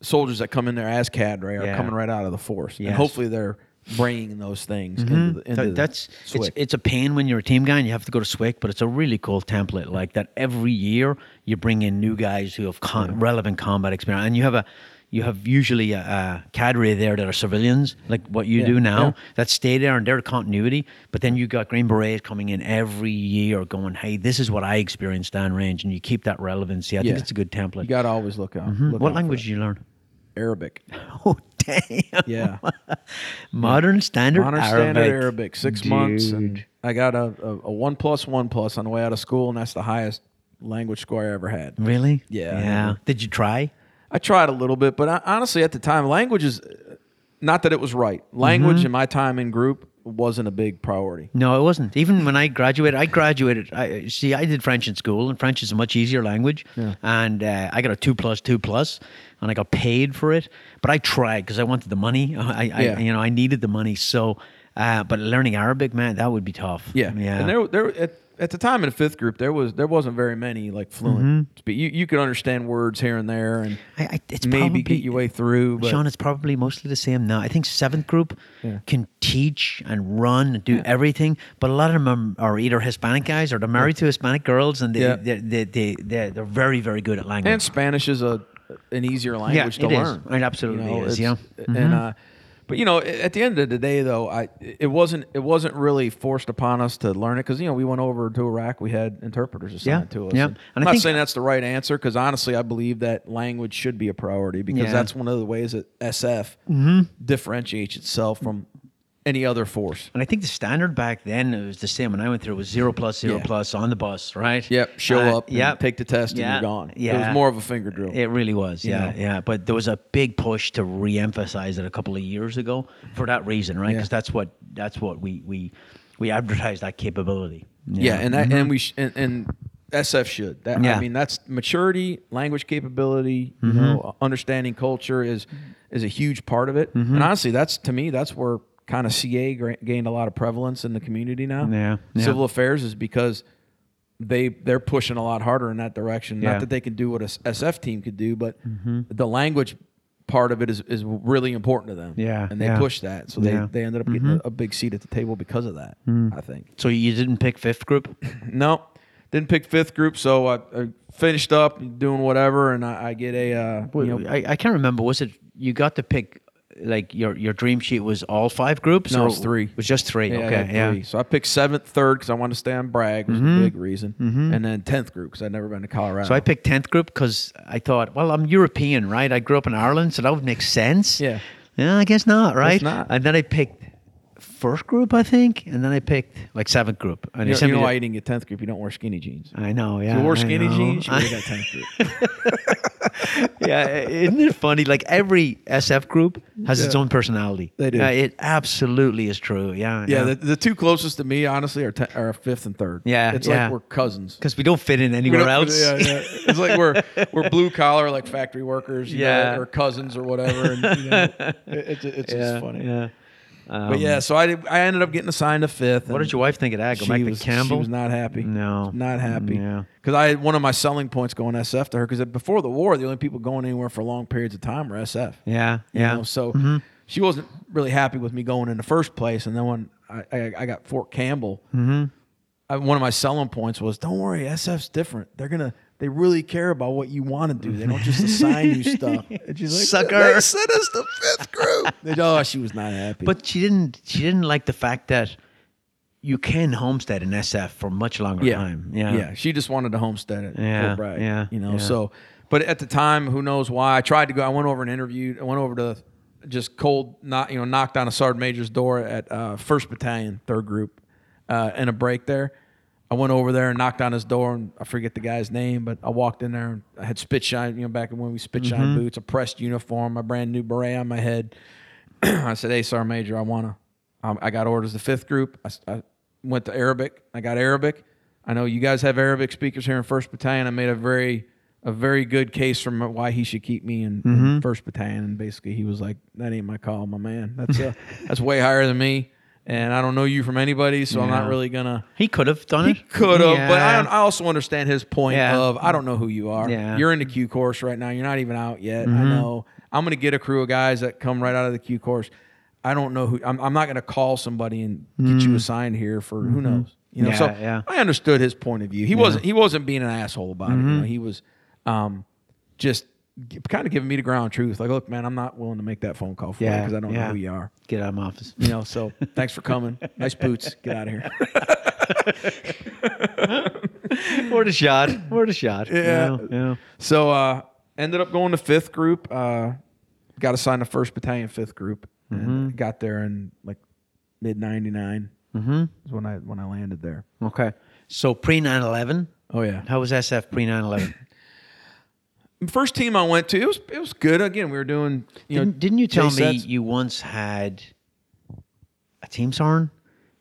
soldiers that come in there as cadre are Yeah. coming right out of the force, and hopefully they're bringing those things into the, into That- that's it's, it's a pain when you're a team guy and you have to go to SWIC, but it's a really cool template. Like that, every year you bring in new guys who have con- relevant combat experience, and you have a you have usually a, a cadre there that are civilians, like what you Yeah, do now, yeah. that stay there and they're continuity. But then you got Green Berets coming in every year, going, "Hey, this is what I experienced down range," and you keep that relevancy. I Yeah. think it's a good template. you got to always look out. Mhm. look What out language did you learn? Arabic. Oh, damn! Yeah, Modern standard modern Arabic. standard Arabic. Six months, and I got a, a, a one plus one plus on the way out of school, and that's the highest language score I ever had. Really? Yeah, Yeah. Did you try? I tried a little bit, but I, honestly, at the time, language is not that it was right. Language Mm-hmm. in my time in group wasn't a big priority. No, it wasn't. Even when I graduated, I graduated. I see. I did French in school, and French is a much easier language. Yeah. And uh, I got a two plus two plus, and I got paid for it. But I tried because I wanted the money. I, I Yeah. you know, I needed the money. So, uh, but learning Arabic, man, that would be tough. Yeah, yeah. And there, there at, at the time in the fifth group, there was there wasn't very many like fluent. Mm-hmm. But you you could understand words here and there, and I, I, it's maybe probably, get your way through. But Sean, it's probably mostly the same now. I think seventh group Yeah. can teach and run and do everything, but a lot of them are, are either Hispanic guys or they're married to Hispanic girls, and they, Yeah. they, they, they, they're, they're very, very good at language. and Spanish is a an easier language to is. learn. It absolutely is, yeah. Mm-hmm. And uh, but you know, at the end of the day, though, I it wasn't it wasn't really forced upon us to learn it because you know we went over to Iraq, we had interpreters assigned Yeah, to us. yeah. And And I'm I not saying that's the right answer because honestly, I believe that language should be a priority because Yeah. that's one of the ways that SF Mm-hmm. differentiates itself from any other force. And I think the standard back then it was the same when I went through. It was zero plus zero Yeah. plus on the bus, right? Yep, show Uh, up, and Yep. take the test, and Yeah. you're gone. Yeah. it was more of a finger drill. It really was, yeah, know? yeah. But there was a big push to re-emphasize it a couple of years ago for that reason, right? Yeah. Because that's what that's what we we we advertised that capability. Yeah, and that, and we sh- and, and SF should. That, Mm-hmm. Yeah. Mm-hmm. I mean, that's maturity, language capability, you know, understanding culture is is a huge part of it. Mm-hmm. And honestly, that's to me, that's where kind of CA gained a lot of prevalence in the community now. Yeah, yeah. Civil affairs is because they they're pushing a lot harder in that direction. Yeah. Mm-hmm. Not that they can do what a SF team could do, but the language part of it is, is really important to them. Yeah, and they yeah. push that, so they, Yeah. Mm-hmm. they ended up getting a, a big seat at the table because of that. I think. So you didn't pick fifth group? No, didn't pick fifth group, so I, I finished up doing whatever, and I, I get a uh, you know, I, I can't remember. Was it you got to pick like your your dream sheet was all five groups? No, it was three. It was just three. yeah, okay, yeah. three. So I picked seventh, third because I wanted to stay on Bragg, was Mm-hmm. a big reason, and then tenth group because I'd never been to Colorado. So I picked tenth group because I thought, well, I'm European, right? I grew up in Ireland, so that would make sense. Yeah. Yeah, I guess not, right? not. And then I picked first group, I think, and then I picked like seventh group. And you they know, sent you know why you didn't get tenth group? You don't wear skinny jeans. I know, yeah. if you wore skinny jeans, you would got tenth group. yeah, isn't it funny? Like every SF group has its own personality. They do. Yeah, it absolutely is true. Yeah, yeah, the, the two closest to me, honestly, are, are fifth and third. Yeah, it's yeah. like we're cousins. because we don't fit in anywhere else. Yeah, yeah. It's like we're we're blue collar, like factory workers, you Yeah. know, or cousins or whatever. And, you know, it- it's it's yeah, just funny. Yeah. But yeah, so I did, I ended up getting assigned to fifth. What did your wife think of that? Go back was, to Campbell. She was not happy. No. not happy. Yeah. because I had one of my selling points going SF to her because before the war, the only people going anywhere for long periods of time were SF. Yeah, you yeah. know, so Mm-hmm. she wasn't really happy with me going in the first place. And then when I, I, I got Fort Campbell, Mm-hmm. I, one of my selling points was, "Don't worry, SF's different. They're gonna." They really care about what you want to do. They don't just assign you stuff. And she's like, Sucker. They sent us the fifth group. They- oh, she was not happy. But she didn't. She didn't like the fact that you can homestead in SF for much longer yeah, time. Yeah, yeah. She just wanted to homestead it. Yeah, Fort yeah, You know, yeah. so. But at the time, who knows why? I tried to go. I went over and interviewed. I went over to just cold, not you know, knocked on a sergeant major's door at uh, First Battalion, Third Group, uh, in a break there. I went over there and knocked on his door, and I forget the guy's name, but I walked in there and I had spit shine, you know, back when we spit shine Mm-hmm. boots, a pressed uniform, my brand new beret on my head. I said, "Hey, Sergeant Major, I wanna. Um, I got orders the fifth group. I went to Arabic. I got Arabic. I know you guys have Arabic speakers here in First Battalion. I made a very a very good case from why he should keep me in, Mm-hmm. in First Battalion. And basically, he was like, "That ain't my call, my man. That's a, that's way higher than me, and I don't know you from anybody, so I'm not really gonna." He could have done it. He could have, but I, Yeah. I also understand his point Yeah. of I don't know who you are. Yeah. You're in the Q course right now. You're not even out yet. Mm-hmm. I know. I'm to get a crew of guys that come right out of the Q course. I don't know who. I'm, I'm not to call somebody and get you assigned here for who knows. You know. so Mm-hmm. Yeah, yeah. I understood his point of view. He wasn't. He wasn't being an asshole about it. You Mm-hmm. know. He was, um, just kind of giving me the ground truth. Like, look, man, I'm not willing to make that phone call for you because I don't yeah. know who you are. Get out of my office. You know. So thanks for coming. nice boots. Get out of here. Word a shot. Word a shot. Yeah. yeah. So uh ended up going to fifth group. Uh got assigned to first battalion fifth group. And got there in like mid ninety Mm-hmm. is when I when I landed there. Okay. So pre 9/11. Oh yeah. How was SF pre 9/11? First team I went to, it was it was good. Again, we were doing you Didn't, didn't you tell me JCETs. you once had a team sergeant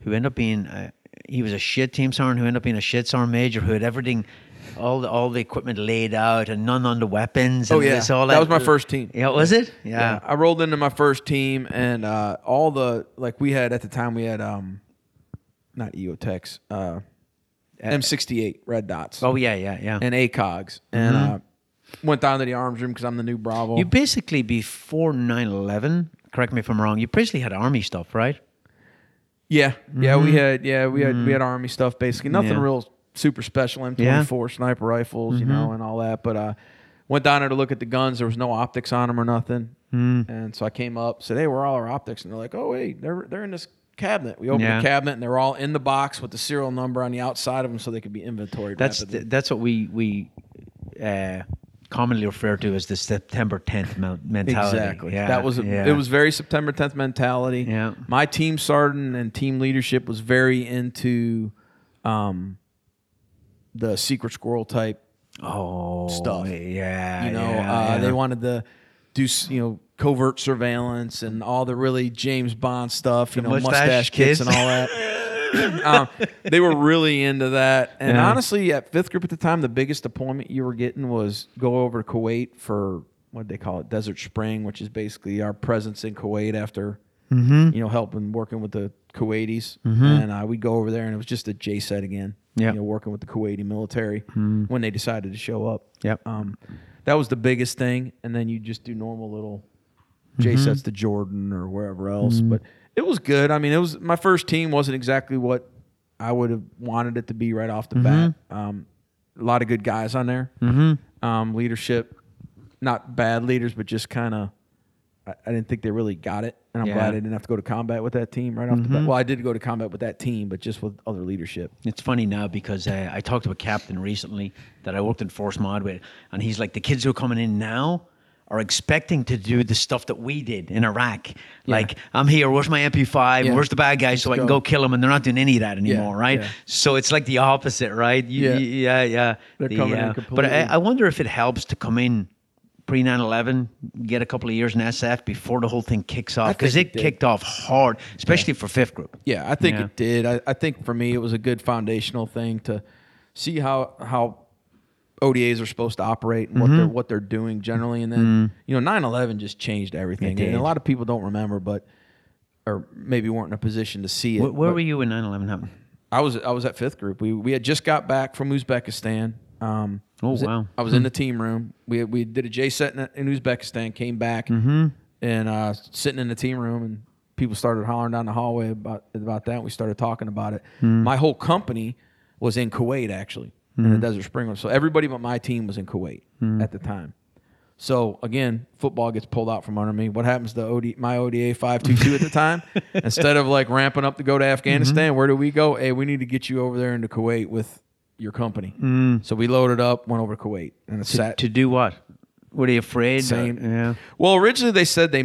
who ended up being a, he was a shit team sergeant who ended up being a shit sergeant major who had everything, all the all the equipment laid out and none on the weapons. Oh yeah, this, all that was my first team. Yeah, was it? Yeah. Yeah. I rolled into my first team and uh, all the like we had at the time we had um not EOTechs, uh M68 red dots Oh yeah, yeah, yeah. and ACOGs and uh, went down to the arms room because I'm the new Bravo. you basically before 9/11. Correct me if I'm wrong. You basically had army stuff, right? Yeah, yeah, we had yeah we had we had army stuff basically. Nothing Mm-hmm. Yeah. real super special M24 Yeah. Mm-hmm. sniper rifles, you know, and all that. But uh, went down there to look at the guns. There was no optics on them or nothing. Mm. And so I came up, said, "Hey, where are all our optics?" And they're like, "Oh, wait, they're they're in this cabinet." We opened Yeah. the cabinet, and they're all in the box with the serial number on the outside of them, so they could be inventoried. That's rapidly. that's what we we uh, commonly referred to as the September 10th mentality. Exactly. Yeah, that was yeah. it. Was very September 10th mentality. Yeah. My team sergeant and team leadership was very into um, the secret squirrel type. oh stuff. Yeah, You know, yeah, uh, yeah. they wanted to do you know covert surveillance and all the really James Bond stuff. You The know, mustache mustache, kits and all that. um, they were really into that. And Yeah. honestly, at fifth group at the time, the biggest deployment you were getting was go over to Kuwait for what they call it, Desert Spring, which is basically our presence in Kuwait after Mm-hmm. you know helping working with the Kuwaitis. And uh, we'd go over there, and it was just a JCET again. Yeah. you know, working with the Kuwaiti military when they decided to show up. Yep. Um, that was the biggest thing, and then you just do normal little JCETs to Jordan or wherever else. But it was good. I mean, it was my first team wasn't exactly what I would have wanted it to be right off the bat. Um, a lot of good guys on there. Um, leadership, not bad leaders, but just kind of. I, I didn't think they really got it, and I'm Yeah. glad I didn't have to go to combat with that team right off the bat. Well, I did go to combat with that team, but just with other leadership. It's funny now because uh, I talked to a captain recently that I worked in Force Mod with, and he's like, the kids who are coming in now are expecting to do the stuff that we did in Iraq. Like, I'm here, where's my MP5? Yeah. Where's the bad guys so I can go. go kill them? And they're not doing any of that anymore, right? yeah. So it's like the opposite, right? You- Yeah. you- yeah, yeah. They're The, coming in uh, But I, I wonder if it helps to come in pre 9 11, get a couple of years in SF before the whole thing kicks off. Because it it kicked off hard, especially for fifth group. Yeah, I think Yeah. it did. I, I think for me, it was a good foundational thing to see how how ODAs are supposed to operate and what Mm-hmm. they're what they're doing generally. And then you know, 9-11 just changed everything. And a lot of people don't remember, but or maybe weren't in a position to see it. Where, where were you when 9 11 happened? I was I was at fifth group. We we had just got back from Uzbekistan. Um, Oh, I was in- wow. I was in the team room. We we did a JCET in, in Uzbekistan. Came back and uh, sitting in the team room, and people started hollering down the hallway about about that. We started talking about it. My whole company was in Kuwait actually in the mm-hmm. Desert Spring. So everybody but my team was in Kuwait mm-hmm. at the time. So again, football gets pulled out from under me. What happens to OD, my ODA five two two at the time? Instead of like ramping up to go to Afghanistan, mm-hmm. where do we go? Hey, we need to get you over there into Kuwait with your company. So we loaded up, went over to Kuwait, and it sat. To do what? Were they afraid? Same. yeah. well, originally they said they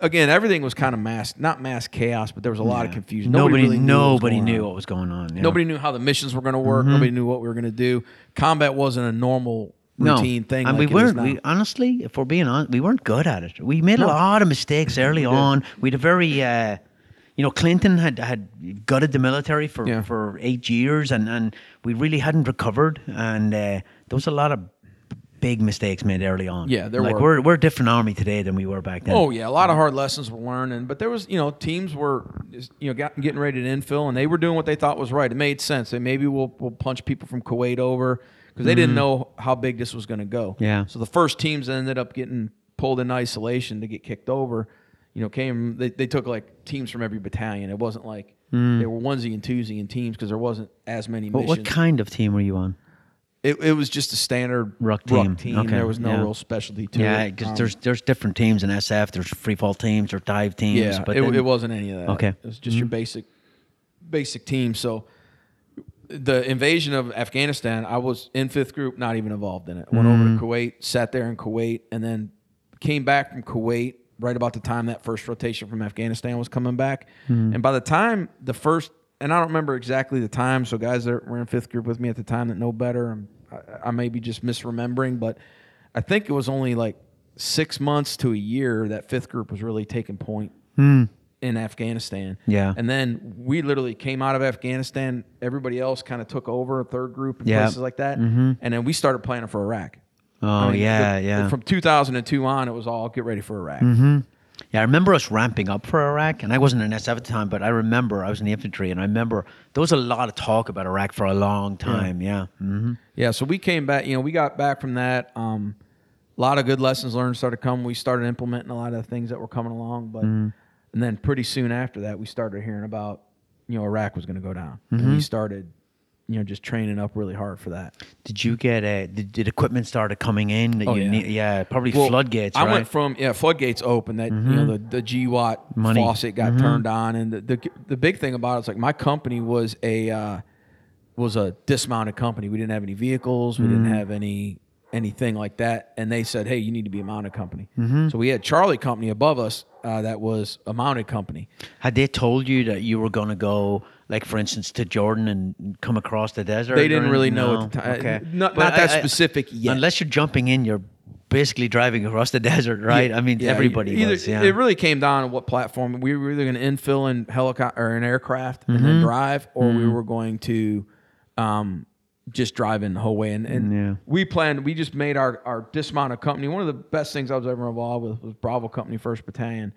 again everything was kind of mass, not mass chaos, but there was a lot of confusion. Nobody, Nobody, really knew what was nobody going knew on. what was going on. yeah. Nobody knew how the missions were going to work. Nobody knew what we were going to do. Combat wasn't a normal routine thing. And like we weren't. We honestly, if we're being honest, we weren't good at it. We made a lot of mistakes early on. We had a very, uh, you know, Clinton had had gutted the military for, Yeah. for eight years, and, and we really hadn't recovered. And uh, there was a lot of big mistakes made early on. Yeah, there like were. we're we're a different army today than we were back then. Oh yeah, a lot of hard lessons were learned, and but there was you know teams were you know got, getting ready to infill, and they were doing what they thought was right. It made sense. They maybe we'll we'll punch people from Kuwait over because they didn't mm-hmm. know how big this was going to go. Yeah. So the first teams that ended up getting pulled in isolation to get kicked over, you know, came they, they took like teams from every battalion. It wasn't like mm. they were onesie and twosie in teams because there wasn't as many But missions. what kind of team were you on? It, it was just a standard Ruck team. Okay, There was no yeah. real specialty to Yeah, it. because Um, there's there's different teams in SF. There's free fall teams or dive teams. Yeah, but it, then- it wasn't any of that. Okay. Mm-hmm. it was just your basic, basic team. So the invasion of Afghanistan, I was in fifth group, not even involved in it. Went over Mm-hmm. to Kuwait, sat there in Kuwait, and then came back from Kuwait right about the time that first rotation from Afghanistan was coming back. Mm-hmm. And by the time the first, and I don't remember exactly the time, so guys that were in fifth group with me at the time that know better, I'm, I, I may be just misremembering, but I think it was only like six months to a year that fifth group was really taking point hmm. in Afghanistan. Hmm. Yeah. And then we literally came out of Afghanistan. Everybody else kind of took over, a third group and Yeah. places like that. Mm-hmm. And then we started planning for Iraq. Oh I mean, yeah, the- yeah. From 2002 on, it was all get ready for Iraq. Mm-hmm. Yeah, I remember us ramping up for Iraq, and I wasn't in SF at the time, but I remember I was in the infantry, and I remember there was a lot of talk about Iraq for a long time. Yeah, hmm Yeah, so we came back. You know, we got back from that. Um, a lot of good lessons learned started coming. We started implementing a lot of the things that were coming along, but Mm-hmm. and then pretty soon after that, we started hearing about you know Iraq was going to go down, Mm-hmm. and we started you know just training up really hard for that. Did you get a? Did, did equipment started coming in? That Oh, you yeah. Need, yeah, probably Well, floodgates. I right? went from yeah floodgates open that you know the the GWOT faucet got turned on, and the, the the big thing about it is like my company was a uh, was a dismounted company. We didn't have any vehicles. We didn't have any anything like that. And they said, hey, you need to be a mounted company. So we had Charlie Company above us uh, that was a mounted company. Had they told you that you were going to go, like for instance, to Jordan and come across the desert? They didn't really know no? at the time. Okay, Not- not that specific yet. Unless you're jumping in, you're basically driving across the desert, right? I mean, Yeah, everybody either, was. Yeah. It really came down to what platform we were either going to infill in helicopter or an aircraft and Mm-hmm. then drive, or we were going to um, just drive in the whole way. And, and Yeah. we planned. We just made our our dismounted company. One of the best things I was ever involved with was Bravo Company First Battalion.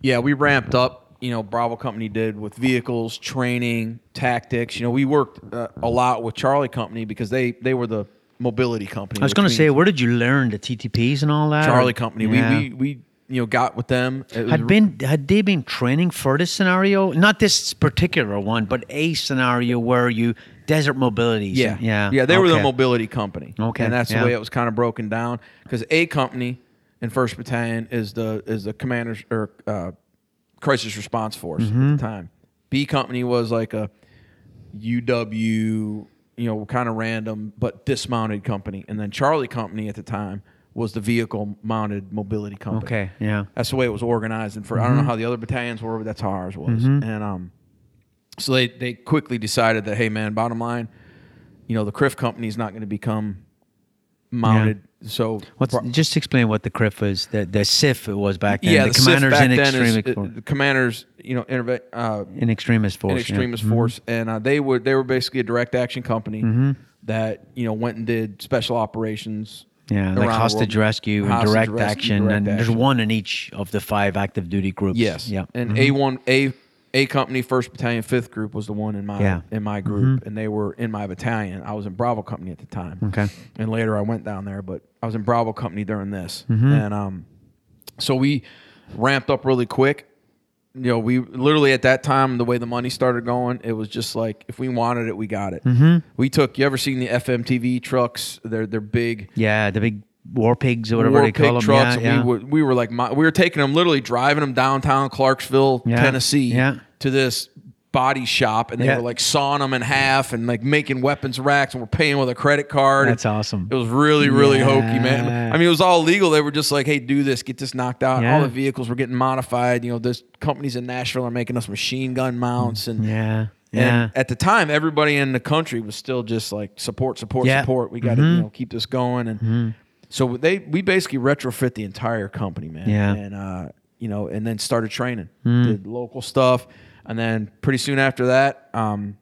Yeah, we ramped up. You know, Bravo Company did with vehicles, training, tactics. You know, we worked uh, a lot with Charlie Company because they they were the mobility company. I was going to say, where did you learn the TTPs and all that? Charlie or- Company. Yeah. We, we we you know got with them. Had been had they been training for this scenario? Not this particular one, but a scenario where you desert mobility. Yeah, yeah, yeah. They were the mobility company. Okay, and that's yeah. the way it was kind of broken down. Because A company in First Battalion is the is the commander's or uh, crisis response force Mm-hmm. at the time. B company was like a UW, you know, kind of random but dismounted company, and then Charlie company at the time was the vehicle mounted mobility company. Okay, yeah. That's the way it was organized. And for I don't know how the other battalions were, but that's how ours was. Mm-hmm. And um, so they they quickly decided that hey man, bottom line, you know, the CRIF company is not going to become mounted. So What's pro- just explain what the CRIF was? The the SIF it was back then. yeah, the, CIF commanders in then is- uh, the commanders, you know, interve- uh, in extremis force. in yeah. extremis Mhm. force, and uh, they were they were basically a direct action company Mm-hmm. that you know went and did special operations. Yeah, like the hostage rescue and Hostage direct rescue, action, direct and there's one in each of the five active duty groups. Yes. Yeah. And A one A A company, first battalion, fifth group was the one in my Yeah. Mm-hmm. in my group, and they were in my battalion. I was in Bravo company at the time. Okay. And later I went down there, but I was in Bravo company during this, Mm-hmm. and um, so we ramped up really quick. You know, we literally at that time, the way the money started going, it was just like if we wanted it, we got it. Mm-hmm. We took. You ever seen the FMTV trucks? They're they're big Yeah, the big war pigs or whatever war they call them. trucks. yeah, yeah. We were we were like we were taking them literally driving them downtown Clarksville, Yeah, Tennessee, yeah. to this body shop, and they were like sawing them in half and like making weapons racks, and we're paying with a credit card. That's awesome. It was really really hokey, man. I mean, it was all legal. They were just like, "Hey, do this, get this knocked out." All the vehicles were getting modified. You know, there's companies in Nashville are making us machine gun mounts and. yeah. Yeah. And at the time, everybody in the country was still just like support, support, support. We got to mm-hmm. you know keep this going, and mm-hmm. So they we basically retrofit the entire company, man. Yeah. And uh, you know, and then started training. Did local stuff, and then pretty soon after that, um,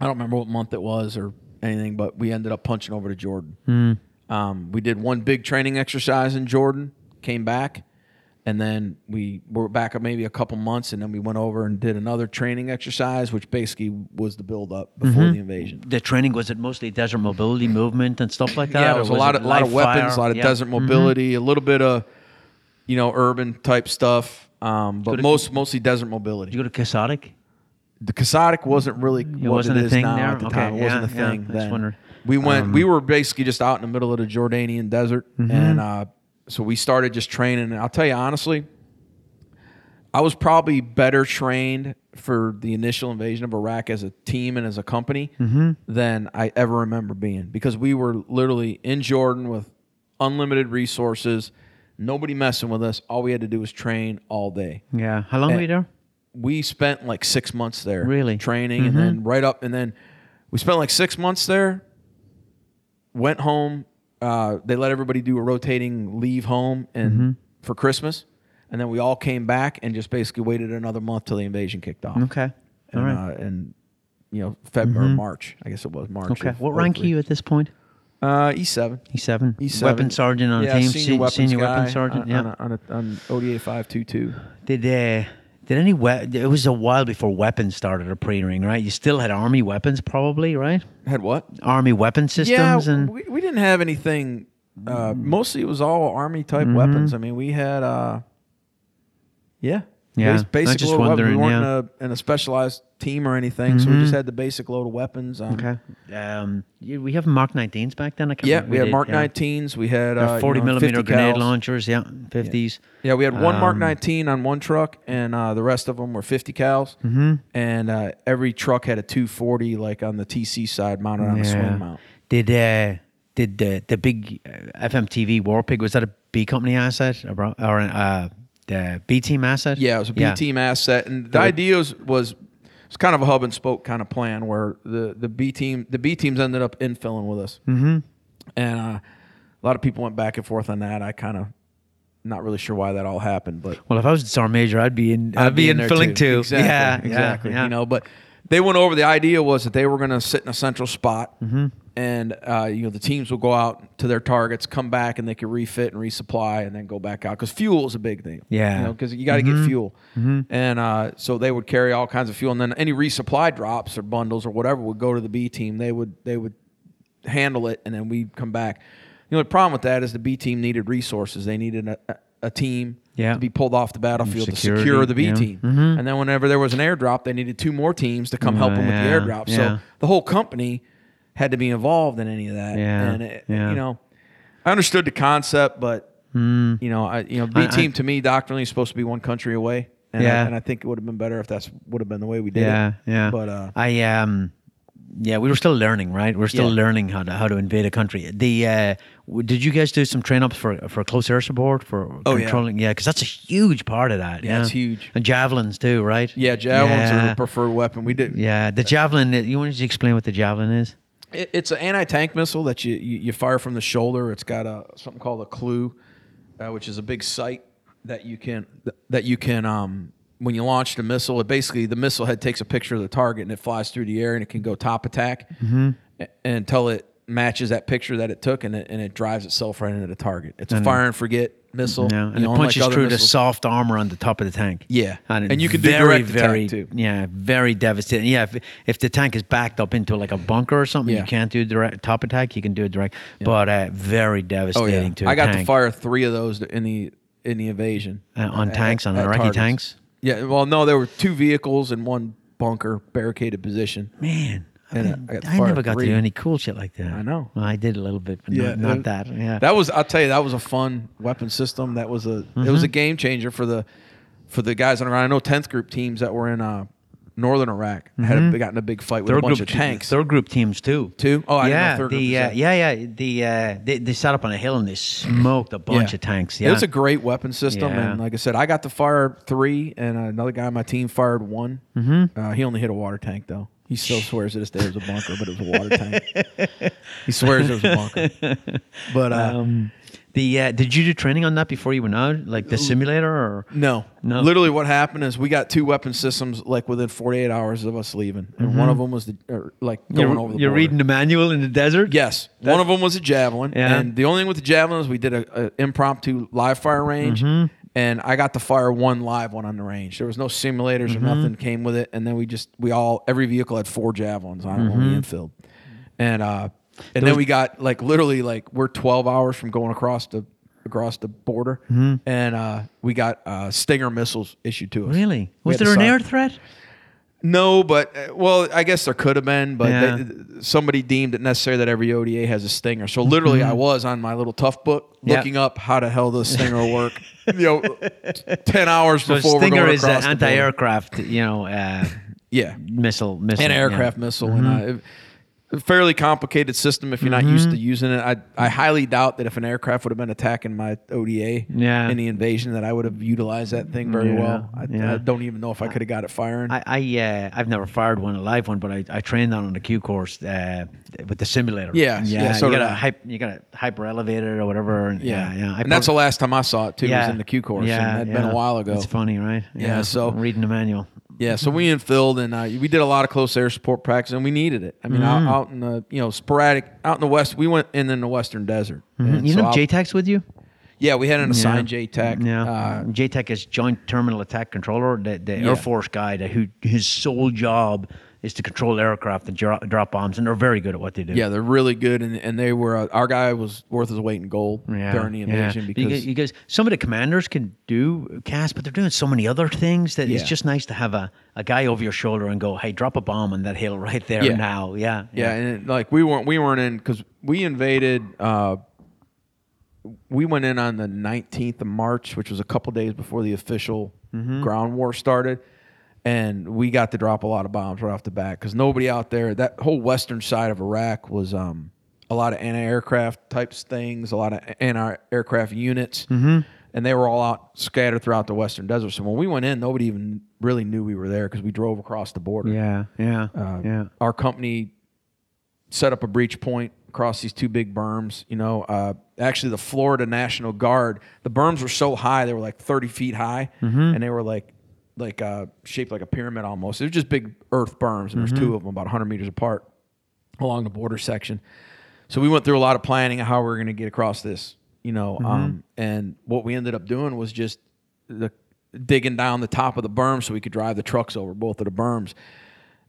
I don't remember what month it was or anything, but we ended up punching over to Jordan. Um, we did one big training exercise in Jordan, came back, and then we were back up maybe a couple months, and then we went over and did another training exercise, which basically was the build up before the invasion. The training was it mostly desert mobility movement and stuff like that? Yeah, it or was a lot of lot of weapons, a lot of Yeah. Mm-hmm. desert mobility, a little bit of you know urban type stuff, um, but Could've- most mostly desert mobility. Did you go to KASOTC? the KASOTC wasn't really what wasn't it a is thing now there? at the Okay, time. It wasn't yeah, a yeah, thing I just then. wondered. We went. Um, we were basically just out in the middle of the Jordanian desert, Mm-hmm. and uh, so we started just training. And I'll tell you honestly, I was probably better trained for the initial invasion of Iraq as a team and as a company Mm-hmm. than I ever remember being because we were literally in Jordan with unlimited resources, nobody messing with us. All we had to do was train all day Yeah. How long were you there? we spent like six months there Really? training and Mm-hmm. then right up and then we spent like six months there went home uh, they let everybody do a rotating leave home and Mm-hmm. for christmas and then we all came back and just basically waited another month till the invasion kicked off Okay. and, All right. Mm-hmm. uh, and you know february march i guess it was march okay. What rank are you at this point? uh e7 E7. E7. Weapon sergeant on yeah, a team. senior, se- weapons senior weapon sergeant. on, yeah. on, a, on, a, on oda 522 Did uh, did any we- it was a while before weapons started at pre-ring, right? You still had army weapons, probably, right? had what Army weapon systems yeah, and we, we didn't have anything. Uh, mostly, it was all army type Mm-hmm. weapons. I mean, we had, uh, yeah, Yeah, bas- basic just load of weapons. We weren't yeah. Mm-hmm. in, a, in a specialized team or anything, so we just had the basic load of weapons. Um, okay. Um, we have Mark 19s back then. I can't Yeah, remember we had did, Mark yeah. 19s. We had They're uh, you 40 know, millimeter grenade cals. launchers. Yeah, 50s. Yeah, we had one Mark Um, 19 on one truck, and uh, the rest of them were 50 cals. Mm-hmm. And uh, every truck had a 240, like on the TC side, mounted on a swing mount. Did uh, did the the big uh, War Pig was that a B company asset or, bro- or uh, the B team asset? Yeah, it was a B team asset, and the idea was, was it's kind of a hub and spoke kind of plan where the the B team the B teams ended up infilling with us, mm-hmm. and uh, a lot of people went back and forth on that. I kind of not really sure why that all happened, but Well, if I was Sergeant Major, I'd be in. I'd, be, in there filling too. Exactly, Yeah, yeah, exactly. yeah. You know, but they went over. The idea was that they were going to sit in a central spot, Mm-hmm. and uh, you know the teams would go out to their targets, come back, and they could refit and resupply, and then go back out because fuel is a big thing. Yeah. you know, because you got to get fuel, and uh, so they would carry all kinds of fuel, and then any resupply drops or bundles or whatever would go to the B team. They would they would handle it, and then we'd come back. You know, the problem with that is the B team needed resources. They needed a, a, team Yeah. to be pulled off the battlefield to secure the B yeah. team. Mhm. And then whenever there was an airdrop, they needed two more teams to come help them with the airdrop. yeah. So the whole company had to be involved in any of that. Yeah, And it, yeah. you know, I understood the concept, but you know, I you know, B I- I- team to me doctrinally is supposed to be one country away. And Yeah. I, and I think it would have been better if that's would have been the way we did yeah, it. yeah. But uh, I um, yeah, we were still learning, right? We're still Yeah. learning how to how to invade a country. The uh, w- did you guys do some train ups for for close air support for Oh, controlling? Yeah, because that's a huge part of that. Yeah, Yeah, it's huge. And javelins too, right? yeah, javelins are yeah. the preferred weapon. We did. Yeah, the javelin. You want to explain what the javelin is? It, it's an anti-tank missile that you, you you fire from the shoulder. It's got a something called a CLU, uh, which is a big sight that you can that you can um when you launch the missile. It basically the missile head takes a picture of the target and it flies through the air and it can go top attack a- until it matches that picture that it took and it, and it drives itself right into the target. It's a fire and forget missile. Yeah, you and know, it punches through the soft armor on the top of the tank. Yeah. and, And you can do very, direct attack, very, too. Yeah, very devastating. Yeah, if, if the tank is backed up into like a bunker or something, Yeah. you can't do direct top attack. You can do it direct, but uh, very Oh devastating yeah, to. a I got tank. to fire three of those in the in the invasion Uh, on At- tanks, on at Iraqi targets. tanks? Yeah, well, no, there were two vehicles and one bunker barricaded position. Man, I, uh, mean, I got I never got three. to do any cool shit like that. I know. Well, I did a little bit, but Yeah, not, not uh, that. Yeah, That was I'll tell you that was a fun weapon system. That was a it Mm-hmm. was a game changer for the for the guys on around. I know tenth group teams that were in uh, northern Iraq had a, got a big fight with a bunch of tanks. Third group teams too. Too? Oh, I didn't know yeah, third the uh, yeah, yeah, the uh, they, they sat up on a hill and they smoked a bunch Yeah. of tanks. Yeah, It was a great weapon system, Yeah. and like I said, I got to fire three, and another guy on my team fired one. Mm-hmm. Uh, he only hit a water tank though. He still swears to this day it was a bunker, but it was a water tank. he swears it was a bunker. But uh, Um, The uh, did you do training on that before you went out, like the simulator, or No, No. Literally, what happened is we got two weapon systems like within 48 hours of us leaving, and one of them was the or, like going you're, over the you're border. reading the manual in the desert? Yes, one of them was a javelin, Yeah. and the only thing with the javelin is we did a, a impromptu live fire range, Mm-hmm. and I got to fire one live one on the range. There was no simulators Mm-hmm. or nothing came with it, and then we just we all every vehicle had four javelins on it when Mm-hmm. we infield, and uh, and then we got like literally like we're 12 hours from going across the across the border, Mm-hmm. and uh, we got uh, Stinger missiles issued to us. Really? We Was there an air threat? no, but uh, well, I guess there could have been, but Yeah. they, somebody deemed it necessary that every ODA has a stinger. So literally, I was on my little tough book Mm-hmm. Looking up how the hell does stinger work. you know, ten hours So before we're Stinger going is an the anti-aircraft, you know, uh, Yeah, missile, missile, an yeah. aircraft missile, and uh, a fairly complicated system if you're not used to Mm-hmm. using it. I I highly doubt that if an aircraft would have been attacking my ODA Yeah. in the invasion, that I would have utilized that thing very Yeah, well. I, yeah. I don't even know if I could have got it firing. I, I uh, I've never fired one, a live one, but I, I trained on on the Q course uh, with the simulator. Yeah, yeah. yeah, so you got to I. hype, you got to hyper elevate it or whatever. And, yeah, yeah. I and that's the last time I saw it too. was in the Q course. Yeah, and that'd been a while ago. It's funny, right? Yeah, so- reading the manual. Yeah, so we infilled and uh, we did a lot of close air support practice, and we needed it. I mean, Mm-hmm. out, out in the you know sporadic out in the west, we went in in the western desert. And You so know I'll- JTAC's with you? yeah, we had an assigned yeah. JTAC. Yeah, Uh, JTAC is Joint Terminal Attack Controller, the, the Yeah. Air Force guy that who his sole job is to control aircraft and drop, drop bombs, and they're very good at what they do. yeah, they're really good, and, and they were uh, our guy was worth his weight in gold during the invasion yeah. because you, guys, some of the commanders can do CAS, but they're doing so many other things that it's just nice to have a, a guy over your shoulder and go, "Hey, drop a bomb on that hill right there Yeah. now." Yeah, yeah, and like we weren't we weren't in because we invaded. Uh, we went in on the 19th of March, which was a couple days before the official Mm-hmm. ground war started, and we got to drop a lot of bombs right off the bat because nobody out there. That whole western side of Iraq was um, a lot of anti-aircraft types things, a lot of anti-aircraft units, Mm-hmm. and they were all out scattered throughout the western desert. So when we went in, nobody even really knew we were there because we drove across the border. yeah, yeah, Uh, yeah. Our company set up a breach point across these two big berms. You know, uh, actually, the Florida National Guard, the berms were so high, they were like 30 feet high, and they were like, like uh, shaped like a pyramid almost. They were just big earth berms, and there's two of them about 100 meters apart along the border section. So we went through a lot of planning of how we were going to get across this, you know. Um, and what we ended up doing was just the digging down the top of the berm so we could drive the trucks over both of the berms.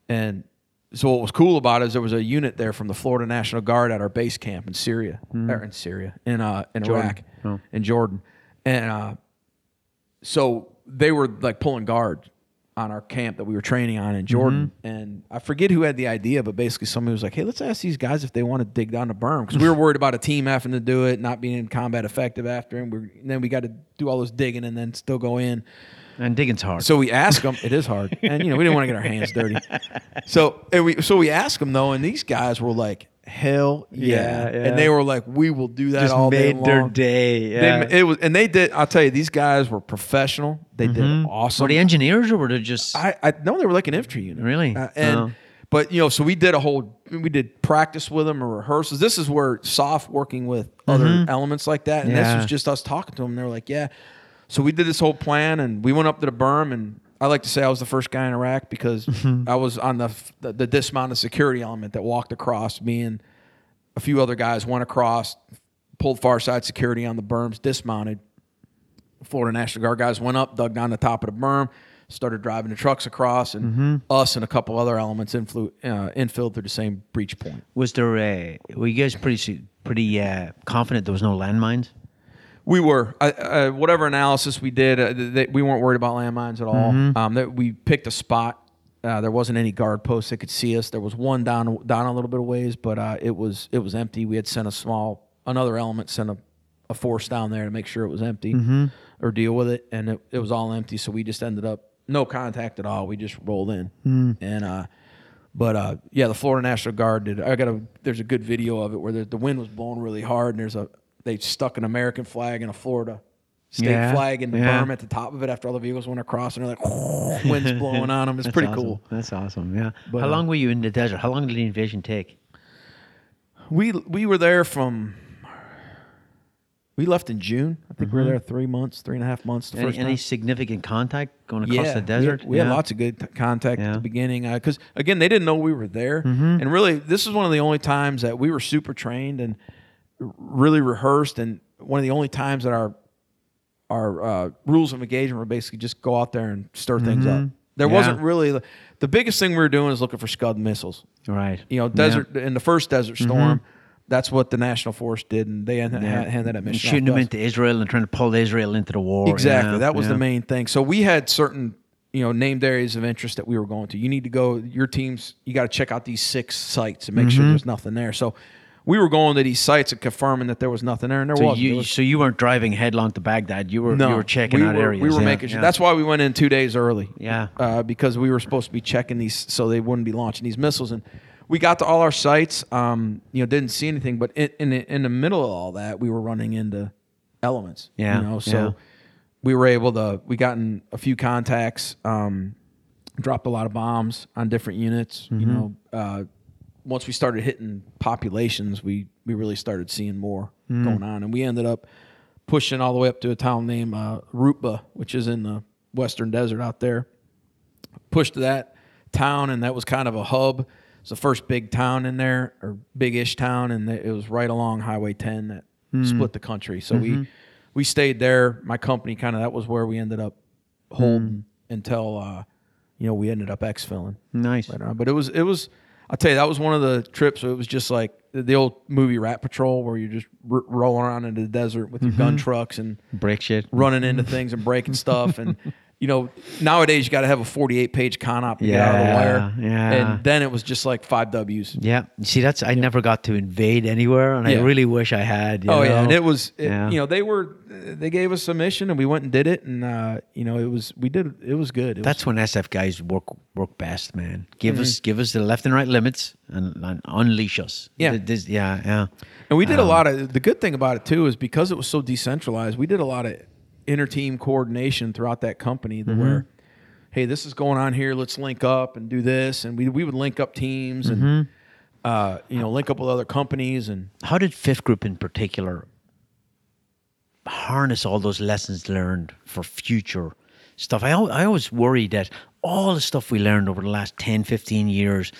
And so what was cool about it is there was a unit there from the Florida National Guard at our base camp in Syria, or in Syria, in uh, in Iraq, in Jordan, and uh, so they were like pulling guard on our camp that we were training on in Jordan. Mm-hmm. And I forget who had the idea, but basically somebody was like, "Hey, let's ask these guys if they want to dig down the berm," because we were worried about a team having to do it, not being in combat effective after, and, and then we got to do all this digging and then still go in. And digging's hard. So we ask them. It is hard, and you know we didn't want to get our hands dirty. So and we so we asked them though, and these guys were like, "Hell yeah!" Yeah, yeah. And they were like, "We will do that just all day made their long." day. They- it was, and they did. I'll tell you, these guys were professional. They did awesome. were they engineers or were they just? I I know they were like an infantry unit, Really? Uh, and Oh. but you know, so we did a whole we did practice with them or rehearsals. This is where SOF working with other elements like that, and this Mm-hmm. Was just us talking to them. They were like, "Yeah." So we did this whole plan, and we went up to the berm, and I like to say I was the first guy in Iraq because Mm-hmm. I was on the, the the dismounted security element that walked across. Me and a few other guys went across, pulled far side security on the berms, dismounted. Florida National Guard guys went up, dug down the top of the berm, started driving the trucks across, and Mm-hmm. us and a couple other elements influ- uh, infilled through the same breach point. was there? A, were you guys pretty pretty uh, confident there was no landmines? We were I, uh, whatever analysis we did. Uh, we weren't worried about landmines at all. Mm-hmm. Um, that we picked a spot. Uh, there wasn't any guard posts that could see us. There was one down down a little bit of ways, but uh, it was it was empty. We had sent a small another element sent a, a force down there to make sure it was empty Mm-hmm. or deal with it, and it, it was all empty. So we just ended up no contact at all. We just rolled in, Mm. and uh, but uh, yeah, the Florida National Guard did. I got a there's a good video of it where the, the wind was blowing really hard, and there's a they stuck an American flag and a Florida state Yeah, flag in the yeah. berm at the top of it after all the vehicles went across, and they're like winds blowing on them. It's pretty awesome. cool. That's awesome. Yeah. But, How uh, long were you in the desert? How long did the invasion take? We we were there from we left in June. I think we were there three months, three and a half months. The Any, first any time. significant contact going across yeah, the we desert? had- We had, lots of good t- contact at the beginning because again they didn't know we were there, Mm-hmm. and really this is one of the only times that we were super trained and really rehearsed, and one of the only times that our our uh, rules of engagement were basically just go out there and stir things up. There Mm-hmm. Yeah. wasn't really the, the biggest thing we were doing is looking for Scud missiles. Right. You know, Yeah. Mm-hmm. desert in the first Desert Storm. That's what the National Force did, and they hand, Yeah. handed that mission. shooting them into Israel and trying to pull Israel into the war. Exactly. Yeah, that was the main thing. So we had certain, you know, named areas of interest that we were going to. You need to go. Your teams. You got to check out these six sites and make Mm-hmm. sure there's nothing there. So we were going to these sites and confirming that there was nothing there, and there So wasn't. You, was- so you weren't driving headlong to Baghdad. You were no, you were checking we out were, areas. We were yeah, making sure. yeah. That's why we went in two days early. Yeah. uh, because we were supposed to be checking these so they wouldn't be launching these missiles. And we got to all our sites. Um, you know, didn't see anything, but in in the, in the middle of all that, we were running into elements. Yeah, you know, so yeah. we were able to. We got in a few contacts. Um, dropped a lot of bombs on different units. You Mm-hmm. know, uh, once we started hitting populations, we we really started seeing more Mm. going on, and we ended up pushing all the way up to a town named uh, Rutba, which is in the western desert out there. Pushed to that town, and that was kind of a hub. It's the first big town in there, or big-ish town, and it was right along Highway 10 that Hmm. split the country. So Mm-hmm. we we stayed there. My company kind of that was where we ended up holding Hmm. until uh, you know we ended up exfilling nice. on. But it was it was I'll tell you that was one of the trips. Where it was just like the, the old movie Rat Patrol, where you're just r- rolling around into the desert with your Mm-hmm. gun trucks and Break shit. running into things and breaking stuff. And you know nowadays you got to have a 48 page CONOP to get out of the Yeah, wire. yeah. And then it was just like five Ws. Yeah. See, that's I never got to invade anywhere, and I really wish I had. you Oh yeah, and it was it, Yeah. you know they were they gave us a mission and we went and did it and uh, you know it was we did it was good. It That's when SF guys work work best, man. Give Mm-hmm. us give us the left and right limits and, and unleash us. Yeah. This- yeah, yeah. And we did Um, a lot of the good thing about it too is because it was so decentralized. We did a lot of inter team coordination throughout that company. Mm-hmm. Where, hey, this is going on here. Let's link up and do this. And we we would link up teams and Mm-hmm. uh, you know link up with other companies and How did Fifth Group in particular harness all those lessons learned for future stuff? I, I always worry that all the stuff we learned over the last 10, 15 years,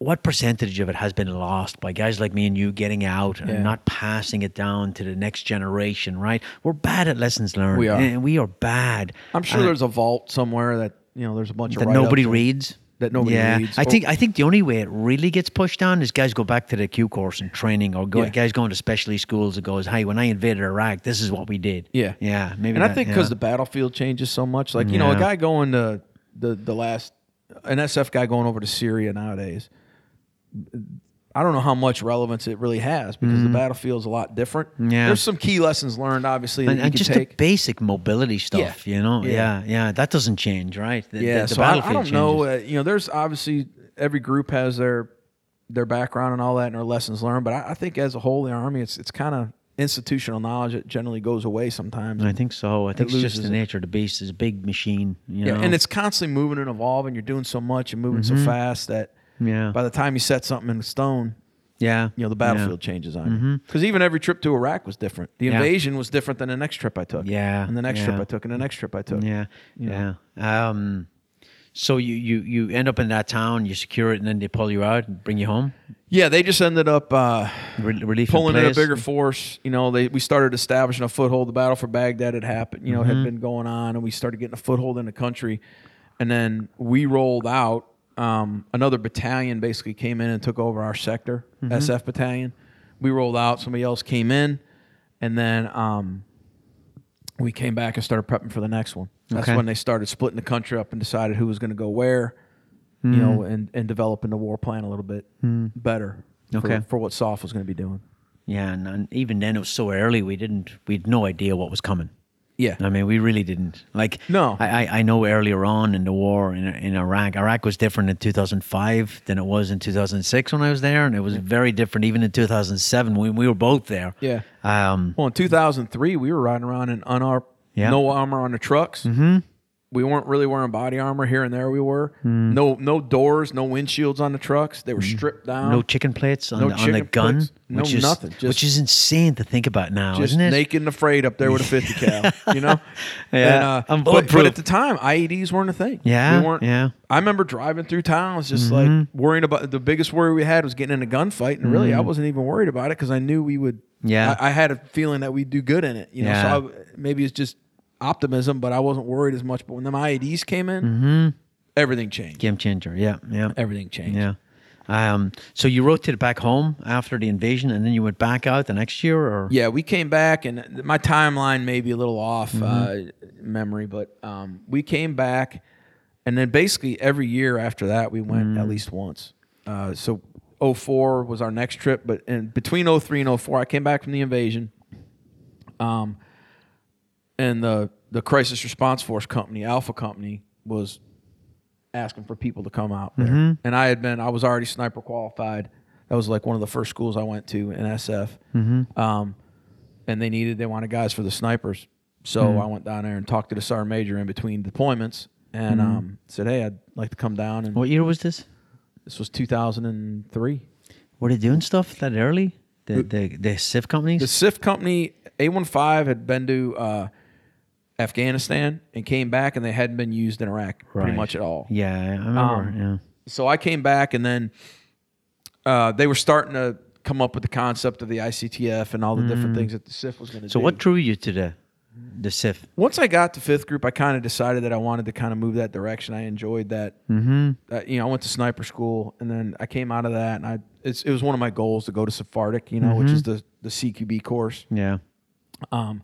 what percentage of it has been lost by guys like me and you getting out Yeah. and not passing it down to the next generation, right? We're bad at lessons learned. We are. And we are bad. I'm sure Uh, there's a vault somewhere that you know there's a bunch of that write-ups nobody reads. that nobody yeah. reads. I think I think the only way it really gets pushed down is guys go back to the Q course and training, or go, Yeah. guys going to specialty schools and goes, "Hey, when I invaded Iraq, this is what we did." Yeah, yeah, maybe. And I think because yeah. the battlefield changes so much, like you know, a guy going to the the last an SF guy going over to Syria nowadays. I don't know how much relevance it really has because the battlefield's a lot different. Mm-hmm. Yeah. there's some key lessons learned, obviously, that and, and just take. the basic mobility stuff, you know. Yeah. Yeah. yeah, that doesn't change, right? The, yeah, the, the so I, I don't know. changes. Uh, you know, there's obviously every group has their their background and all that and their lessons learned, but I, I think as a whole, the army, it's it's kind of institutional knowledge that generally goes away sometimes. I think so. I think it's just the nature of the beast. It's a big machine, you Yeah, know. and it's constantly moving and evolving. You're doing so much and moving so fast that Mm-hmm. Yeah, by the time you set something in stone, yeah. you know the yeah. battlefield changes on you. Because even every trip to Iraq was different. The Yeah. invasion was different than the next trip I took. Yeah, and the next trip. I took, and the next trip I took. Yeah, yeah. Um, so you, you you end up in that town, you secure it, and then they pull you out and bring you home. Yeah, they just ended up uh, Re- relief in pulling in a bigger force. You know, they we started establishing a foothold. The battle for Baghdad had happened. You know, Mm-hmm. had been going on, and we started getting a foothold in the country. And then we rolled out. Um, another battalion basically came in and took over our sector, Mm-hmm. SF battalion. We rolled out. Somebody else came in, and then um, we came back and started prepping for the next one. That's Okay. when they started splitting the country up and decided who was going to go where. Hmm. You know, and, and developing the war plan a little bit better for, Okay. for what SOF was going to be doing. Yeah, and, and even then it was so early. We didn't. We had no idea what was coming. Yeah. I mean, we really didn't. Like, No. I, I, know earlier on in the war in, in Iraq, Iraq was different in 2005 than it was in 2006 when I was there, and it was very different even in 2007 when we were both there. Yeah. Um, Well, in 2003, we were riding around in unarmed, Yeah. no armor on the trucks. Mm-hmm. We weren't really wearing body armor here and there. We were hmm. no no doors, no windshields on the trucks. They were hmm. stripped down. No chicken plates on, No the, on the gun, plates, no which is nothing, just- which is insane to think about now, just isn't it? naked and afraid up there with a 50 cal, you know? Yeah, And, uh, I'm but, but at the time, IEDs weren't a thing. Yeah, We weren't, yeah. I remember driving through town. I was just like mm-hmm. worrying about the biggest worry we had was getting in a gunfight. And really, I mm-hmm. wasn't even worried about it because I knew we would. Yeah. I, I had a feeling that we'd do good in it, you know? Yeah. So I, maybe it's just optimism, but I wasn't worried as much. But when them IEDs came in, everything changed. Game changer. Yeah, yeah, Everything changed. yeah. Um, so you rotated back home after the invasion, and then you went back out the next year, or Yeah, we came back, and my timeline may be a little off Mm-hmm. uh, memory, but um, we came back, and then basically every year after that, we went Mm. at least once. Uh, so 04 was our next trip, but in between 03 and 04, I came back from the invasion. Um, and the the crisis response force company, Alpha Company, was asking for people to come out there. Mm-hmm. And I had been, I was already sniper qualified. That was like one of the first schools I went to in SF. Mm-hmm. Um, and they needed, they wanted guys for the snipers. So Mm-hmm. I went down there and talked to the sergeant major in between deployments and um, said, hey, I'd like to come down. And Mm-hmm. what year was this? this was 2003. Were they doing stuff that early? The the the SIF companies. The SIF company, A15, had been to uh, Afghanistan and came back, and they hadn't been used in Iraq pretty Right. much at all. yeah, I remember. Um, yeah. so I came back, and then uh, they were starting to come up with the concept of the ICTF and all the different things that the SIF was going to Mm. So do. what drew you to the the SIF? Once I got to fifth group, I kind of decided that I wanted to kind of move that direction. I enjoyed that. Mm-hmm. you know, I went to sniper school, and then I came out of that, and I it's, it was one of my goals to go to Sephardic, you know, which is the the CQB course. Yeah. Um,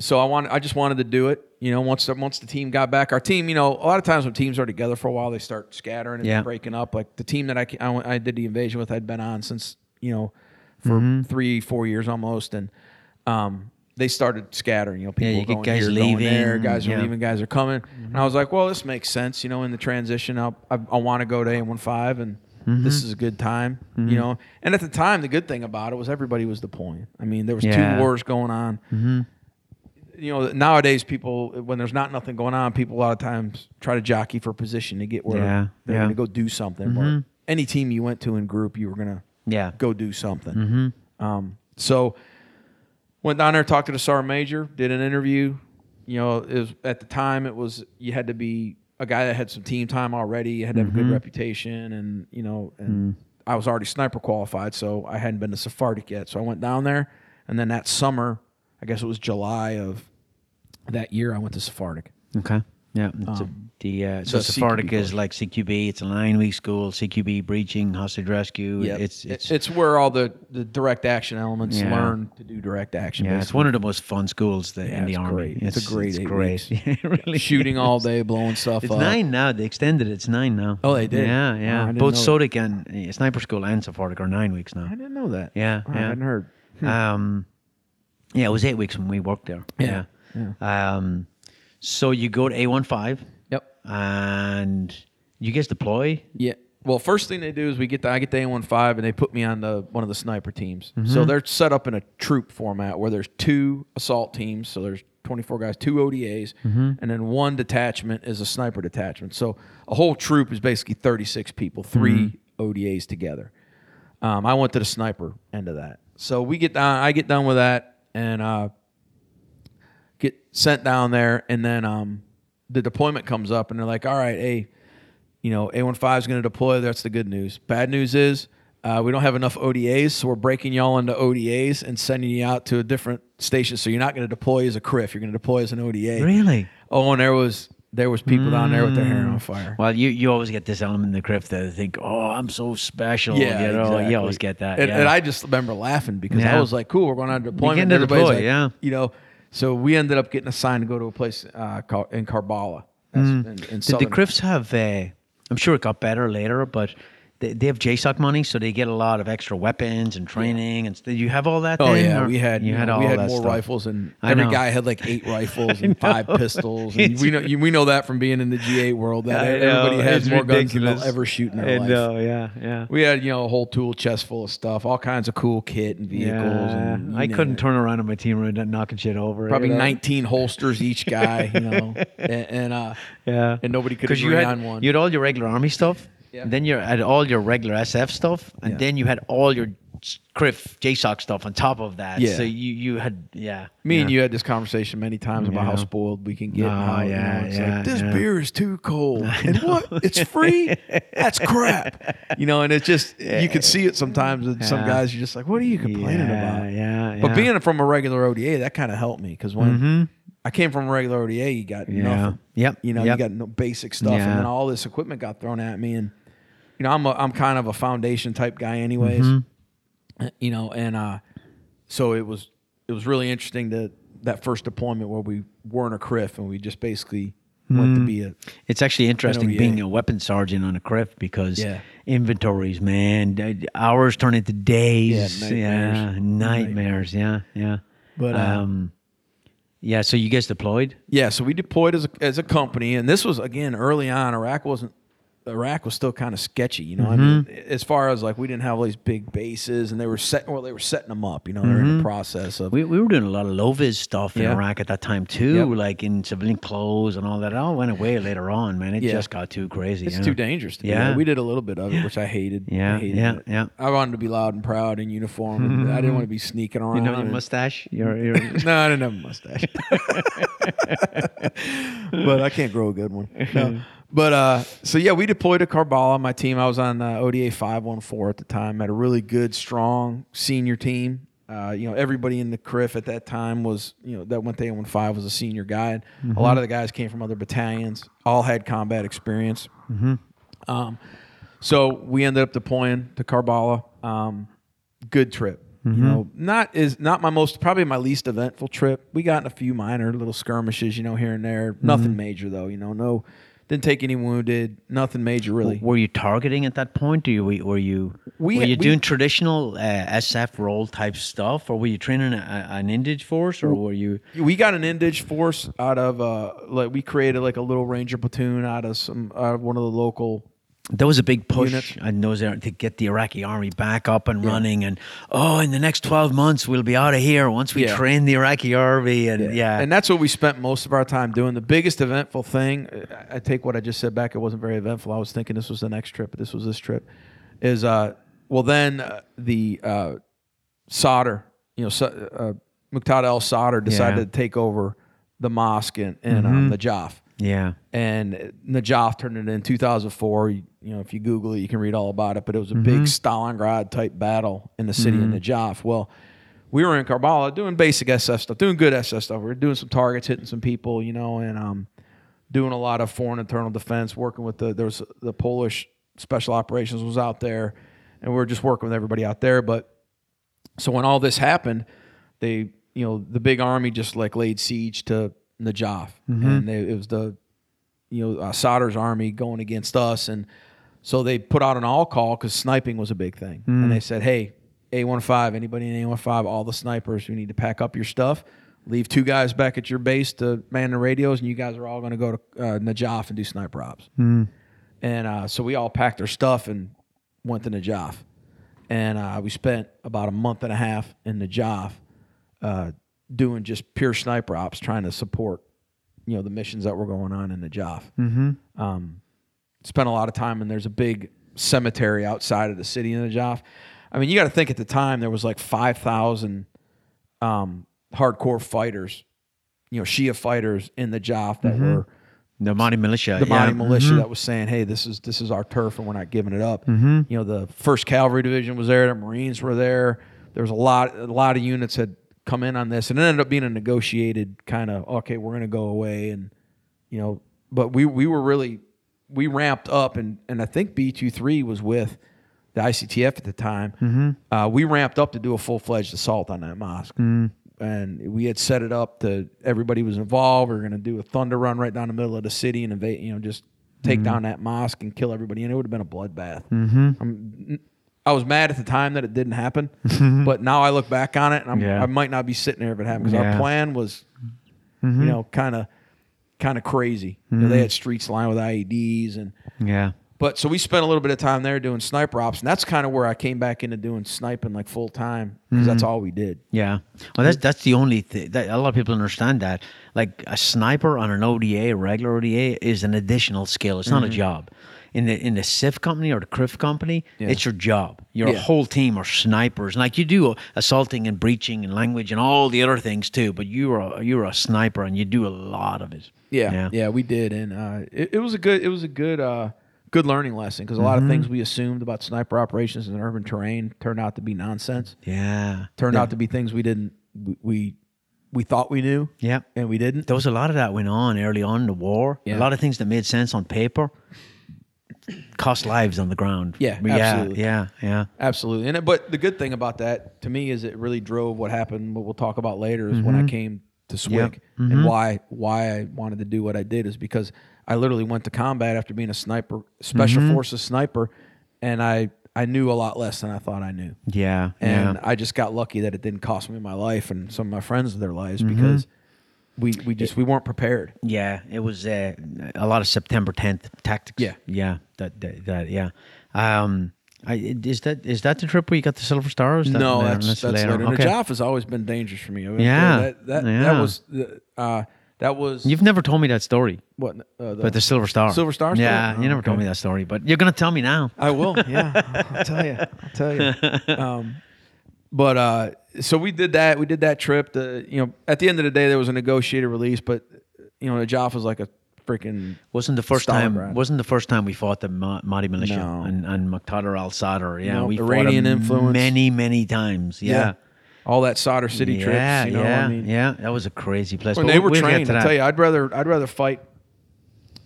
so I wanted, I just wanted to do it. You know, once the, once the team got back, our team, you know, a lot of times when teams are together for a while, they start scattering and Yeah. breaking up. Like the team that I, I I did the invasion with, I'd been on since you know for three four years almost, and um, they started scattering. You know, people you were going guys here, going there, leaving, guys are yeah. leaving, guys are coming, and I was like, well, this makes sense. You know, in the transition, I'll, I, I want to go to A one five and. Mm-hmm. This is a good time, you know. And at the time, the good thing about it was everybody was deploying. I mean, there was Yeah. two wars going on you know nowadays people when there's not nothing going on people a lot of times try to jockey for position to get where Yeah, they're yeah. going to go do something. Where mm-hmm. any team you went to in group you were going to Yeah. go do something. Mm-hmm. Um, so went down there talked to the sergeant major did an interview. You know it was at the time it was you had to be a guy that had some team time already you had to have a good mm-hmm. reputation and you know and mm. i was already sniper qualified so i hadn't been to sephardic yet. So i went down there and then that summer i guess it was july of that year i went to sephardic Okay. Yeah. It's a, the uh, so the Sephardic CQB is like CQB. It's a nine week school. CQB breaching, hostage rescue. yeah It's it's it's where all the, the direct action elements Yeah. learn to do direct action yeah. It's one of the most fun schools that, Yeah, in the it's army. great. It's a great It's great. it really shooting is. all day blowing stuff It's up nine now. They extended it. It's nine now. Oh, they did? Yeah, Oh, yeah. didn't Both. SOTIC and uh, Sniper School and Sephardic are nine weeks now. i didn't know that Yeah, I yeah. hadn't heard Um, yeah, it was eight weeks when we worked there. Yeah, Um, so you go to A one five yep and you guys deploy. Yeah. Well, first thing they do is we get the, I get the A15 and they put me on the one of the sniper teams. Mm-hmm. So they're set up in a troop format where there's two assault teams. So there's 24 guys, two ODAs, Mm-hmm. and then one detachment is a sniper detachment. So a whole troop is basically 36 people, 3 Mm-hmm. ODAs together. Um, I went to the sniper end of that. So we get down, I get done with that and uh, get sent down there, and then um, the deployment comes up, and they're like, "All right, hey, you know, A15 is going to deploy. That's the good news. Bad news is uh, we don't have enough ODAs, so we're breaking y'all into ODAs and sending you out to a different station. So you're not going to deploy as a CRIF. You're going to deploy as an ODA. Really? Oh, and there was there was people down there with their hair on fire. Well, you, you always get this element in the crypt that think, oh, I'm so special. Yeah, you know, exactly. you always get that. And, yeah. and I just remember laughing because Yeah. I was like, "Cool, we're going on deployment." getting to Everybody's deploy, like, yeah. You know, so we ended up getting assigned to go to a place uh, called in Karbala. That's in, in Did the CRIFs have? Uh, I'm sure it got better later, but they, they have JSOC money, so they get a lot of extra weapons and training and st- you have all that. Oh then, yeah, or- we had you had all we had that more stuff? rifles, and I every know. guy had like eight rifles and five pistols. And we know you, we know that from being in the G8 world that I everybody know, has it's more guns than ridiculous. they'll ever shoot in their I life. know, yeah, yeah. We had you know a whole tool chest full of stuff, all kinds of cool kit and vehicles. Yeah, and you I name couldn't it. turn around on my team room and knocking shit over. probably you know? 19 holsters each guy, you know, and, and uh, Yeah, and nobody could agree you had on one. you had all your regular army stuff, Yeah. then you had all your regular SF stuff, and Yeah. then you had all your CRIF JSOC stuff on top of that. Yeah. So you you had yeah. Me and you had this conversation many times about how spoiled we can get. and Oh, how, you yeah, know, it's yeah, like this yeah. beer is too cold. And what? It's free? That's crap. You know, and it's just you can see it sometimes with some guys. You're just like, what are you complaining yeah, about? Yeah, But yeah. being from a regular ODA, that kind of helped me because when mm-hmm. I came from a regular ODA, you got Yeah. nothing. Yep, You know, yep. you got no basic stuff, Yeah. and then all this equipment got thrown at me, and you know, I'm a, I'm kind of a foundation type guy, anyways. Mm-hmm. You know, and uh, so it was it was really interesting that that first deployment where we weren't a CRIF and we just basically went to be a It's actually interesting being a weapons sergeant on a CRIF because Yeah. inventories, man, hours turn into days. Yeah, Yeah, nightmares. nightmares. Yeah, yeah. But, uh, um, yeah. So you guys deployed? Yeah, so we deployed as a, as a company, and this was again early on. Iraq wasn't Iraq was still kind of sketchy, you know. I mean, Mm-hmm. as far as like we didn't have all these big bases, and they were set. Well, they were setting them up. You know, they're in the process of. Mm-hmm. We, we were doing a lot of low vis stuff in Yeah. Iraq at that time too, Yep. like in civilian clothes and all that. It all went away later on, man. It Yeah. just got too crazy. it's yeah. too dangerous. To Yeah. we did a little bit of it, which I hated. I Yeah, hated yeah, it. yeah. I wanted to be loud and proud in uniform. and I didn't want to be sneaking around. You know your and- mustache? Your, your no, I didn't have a mustache. but I can't grow a good one. No. But uh, so yeah, we deployed to Karbala. My team, I was on uh, ODA five one four at the time. Had a really good, strong senior team. Uh, you know, everybody in the CRIF at that time was, you know, that went to A five was a senior guy. A lot of the guys came from other battalions. All had combat experience. Um, so we ended up deploying to Karbala. Um, good trip. You know, not is not my most probably my least eventful trip. We got in a few minor little skirmishes, you know, here and there. Nothing major though. You know, no, didn't take any wounded. Nothing major really. Were you targeting at that point? Or were you were you, We- were you we- doing traditional uh, SF role type stuff, or were you training a, an Indige force, or were you? we got an Indige force out of uh like we created like a little ranger platoon out of some out of one of the local There was a big push Units. in those there to get the Iraqi army back up and running, and oh, in the next twelve months we'll be out of here once we Yeah. train the Iraqi army, and yeah, And that's what we spent most of our time doing. The biggest eventful thing, I take what I just said back. It wasn't very eventful. I was thinking this was the next trip, but this was this trip. Is uh, well then uh, the uh, Sadr, you know, uh, Muqtada al Sadr decided Yeah. to take over the mosque in, in um, Najaf. Yeah, And Najaf turned it in 2004. You, you know, if you Google it, you can read all about it. But it was a big Stalingrad type battle in the city of Najaf. Well, we were in Karbala doing basic SF stuff, doing good SF stuff. We were doing some targets, hitting some people, you know, and um, doing a lot of foreign internal defense, working with the there was the Polish special operations was out there, and we were just working with everybody out there. But so when all this happened, they you know the big army just like laid siege to Najaf, and they, it was the you know uh, army going against us, and so they put out an all call because sniping was a big thing, and they said, hey. A15, anybody in A15, all the snipers, you need to pack up your stuff. Leave two guys back at your base to man the radios, and you guys are all going to go to uh, Najaf and do sniper ops. And uh, so we all packed our stuff and went to Najaf. And uh, we spent about a month and a half in Najaf uh, doing just pure sniper ops, trying to support, you know, the missions that were going on in Najaf. Mm-hmm. Um, spent a lot of time, and there's a big cemetery outside of the city in the Najaf. I mean, you got to think at the time there was like five thousand um, hardcore fighters, you know, Shia fighters in the Najaf that were the Mahdi militia, the yeah. Mahdi militia that was saying, "Hey, this is this is our turf, and we're not giving it up." You know, the First Cavalry Division was there, the Marines were there. There was a lot, a lot of units had come in on this, and it ended up being a negotiated kind of, okay, we're going to go away, and you know, but we we were really we ramped up, and and I think B 23 was with the ICTF at the time. Uh, we ramped up to do a full fledged assault on that mosque and we had set it up to everybody was involved. We were going to do a thunder run right down the middle of the city and invade, you know, just take down that mosque and kill everybody, and it would have been a bloodbath. Mm-hmm. I was mad at the time that it didn't happen, mm-hmm. but now I look back on it and I'm, Yeah. I might not be sitting there if it happened because Yeah. our plan was, you mm-hmm. know, kind of kind of crazy. You know, they mm-hmm. had streets lined with IEDs and Yeah. but so we spent a little bit of time there doing sniper ops, and that's kind of where I came back into doing sniping like full time because that's all we did. Yeah. Well, that's that's the only thing that a lot of people understand that. Like a sniper on an ODA, a regular ODA, is an additional skill. It's Mm-hmm. not a job. In the in the SIF company or the CRIF company, Yeah. it's your job. Your Yeah. whole team are snipers. Like you do assaulting and breaching and language and all the other things too. But you're a, you're a sniper and you do a lot of it. Yeah, yeah, we did, and uh, it, it was a good, it was a good, uh, good learning lesson because a lot of things we assumed about sniper operations in urban terrain turned out to be nonsense. Yeah. Turned yeah. out to be things we didn't, we, we, we thought we knew, Yeah. and we didn't. There was a lot of that went on early on in the war. Yeah. A lot of things that made sense on paper cost lives on the ground. Yeah, yeah, absolutely. yeah, yeah. Absolutely, and it, but the good thing about that to me is it really drove what happened. What we'll talk about later is when I mm-hmm. came to SWIC and mm-hmm. why why I wanted to do what I did is because I literally went to combat after being a sniper, special mm-hmm. forces sniper, and I I knew a lot less than I thought I knew, Yeah, and yeah. I just got lucky that it didn't cost me my life and some of my friends their lives because we we just we weren't prepared. Yeah, it was uh, a lot of September 10th tactics. Yeah. yeah, that that, that yeah. Um, I, is that is that the trip where you got the silver star? That No, later? that's that's later. Okay. Najaf has always been dangerous for me. I mean, Yeah, that that, yeah. that was uh, that was You've never told me that story, what uh, but the silver star. Silver Star story? Yeah, Oh, you never told me that story, but you're gonna tell me now. I will. Yeah, I'll tell you. I'll tell you. Um, but uh, so we did that. We did that trip. The you know at the end of the day there was a negotiated release, but you know the Joff was like a freaking Wasn't the first time? Stalingrad. Wasn't the first time we fought the Ma- Mahdi militia No. and and Muqtada al Sadr? Yeah, No, we Iranian fought influence. many many times. Yeah. all that Sadr City yeah, trips. You know, yeah, I mean, yeah, that was a crazy place. when But they we'll- were we'll trained, to I tell you, I'd rather I'd rather fight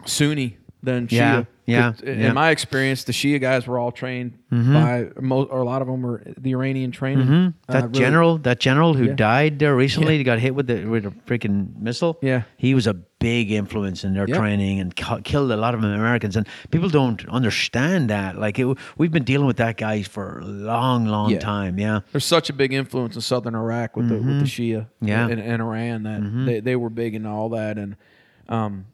Sunni than Shia. Yeah, yeah, In yeah. my experience, the Shia guys were all trained by most, or a lot of them were the Iranian training. Mhm. Uh, That really- general, that general who Yeah. died there recently, Yeah. he got hit with the with a freaking missile. Yeah. he was a big influence in their Yeah. training and ki- killed a lot of Americans. And people don't understand that. Like it, we've been dealing with that guy for a long, long Yeah. time. Yeah, There's such a big influence in southern Iraq with the with the Shia Mm-hmm. Yeah. Mm-hmm. and, and Iran that they, they were big into all that and um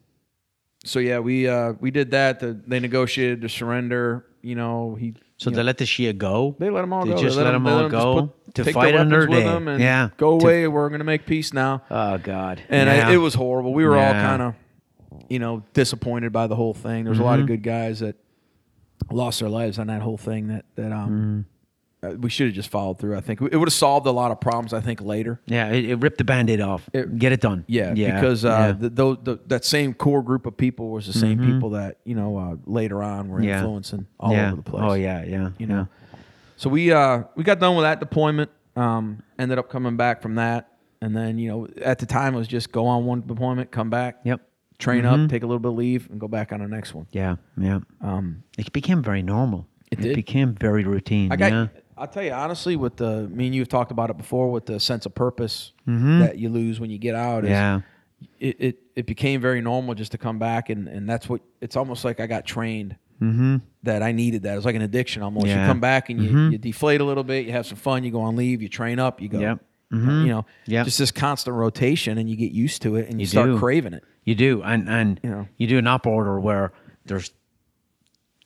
so yeah we uh we did that the, they negotiated to surrender you know he so they know, let the Shia go. they let them all They go just they let them, all go put- to fight their on their with day. them and Yeah. go To- away we're gonna make peace now Oh God, and yeah. I, it was horrible we were all kind of you know disappointed by the whole thing there was a lot of Mm-hmm. good guys that lost their lives on that whole thing that that um Mm-hmm. Uh, we should have just followed through. I think it would have solved a lot of problems. I think later. yeah. It, it ripped the band-aid off. It- Get it done. Yeah, yeah. because uh, yeah. the, tho- the, that same core group of people was the same people that you know uh, later on were Mm-hmm. Yeah. influencing all over the place. Oh yeah, yeah. you know. So we uh, we got done with that deployment. Um, ended up coming back from that, and then you know at the time it was just go on one deployment, come back, Yep. train Mm-hmm. up, take a little bit of leave, and go back on the next one. Yeah, yeah. Um, It became very normal. It did. became very routine. I got. yeah. I'll tell you honestly, with the me and you've talked about it before, with the sense of purpose that you lose when you get out. Is Mm-hmm. Yeah. it, it it became very normal just to come back and and that's what it's almost like I got trained Mm-hmm. that I needed that. It's like an addiction almost. You come back and you, you deflate a little bit, you have some fun, you go on leave, you train up, you go. Yep. You know, Yep. just this constant rotation, and you get used to it, and you, You start do. craving it. You do, and and You know. you do an op order where there's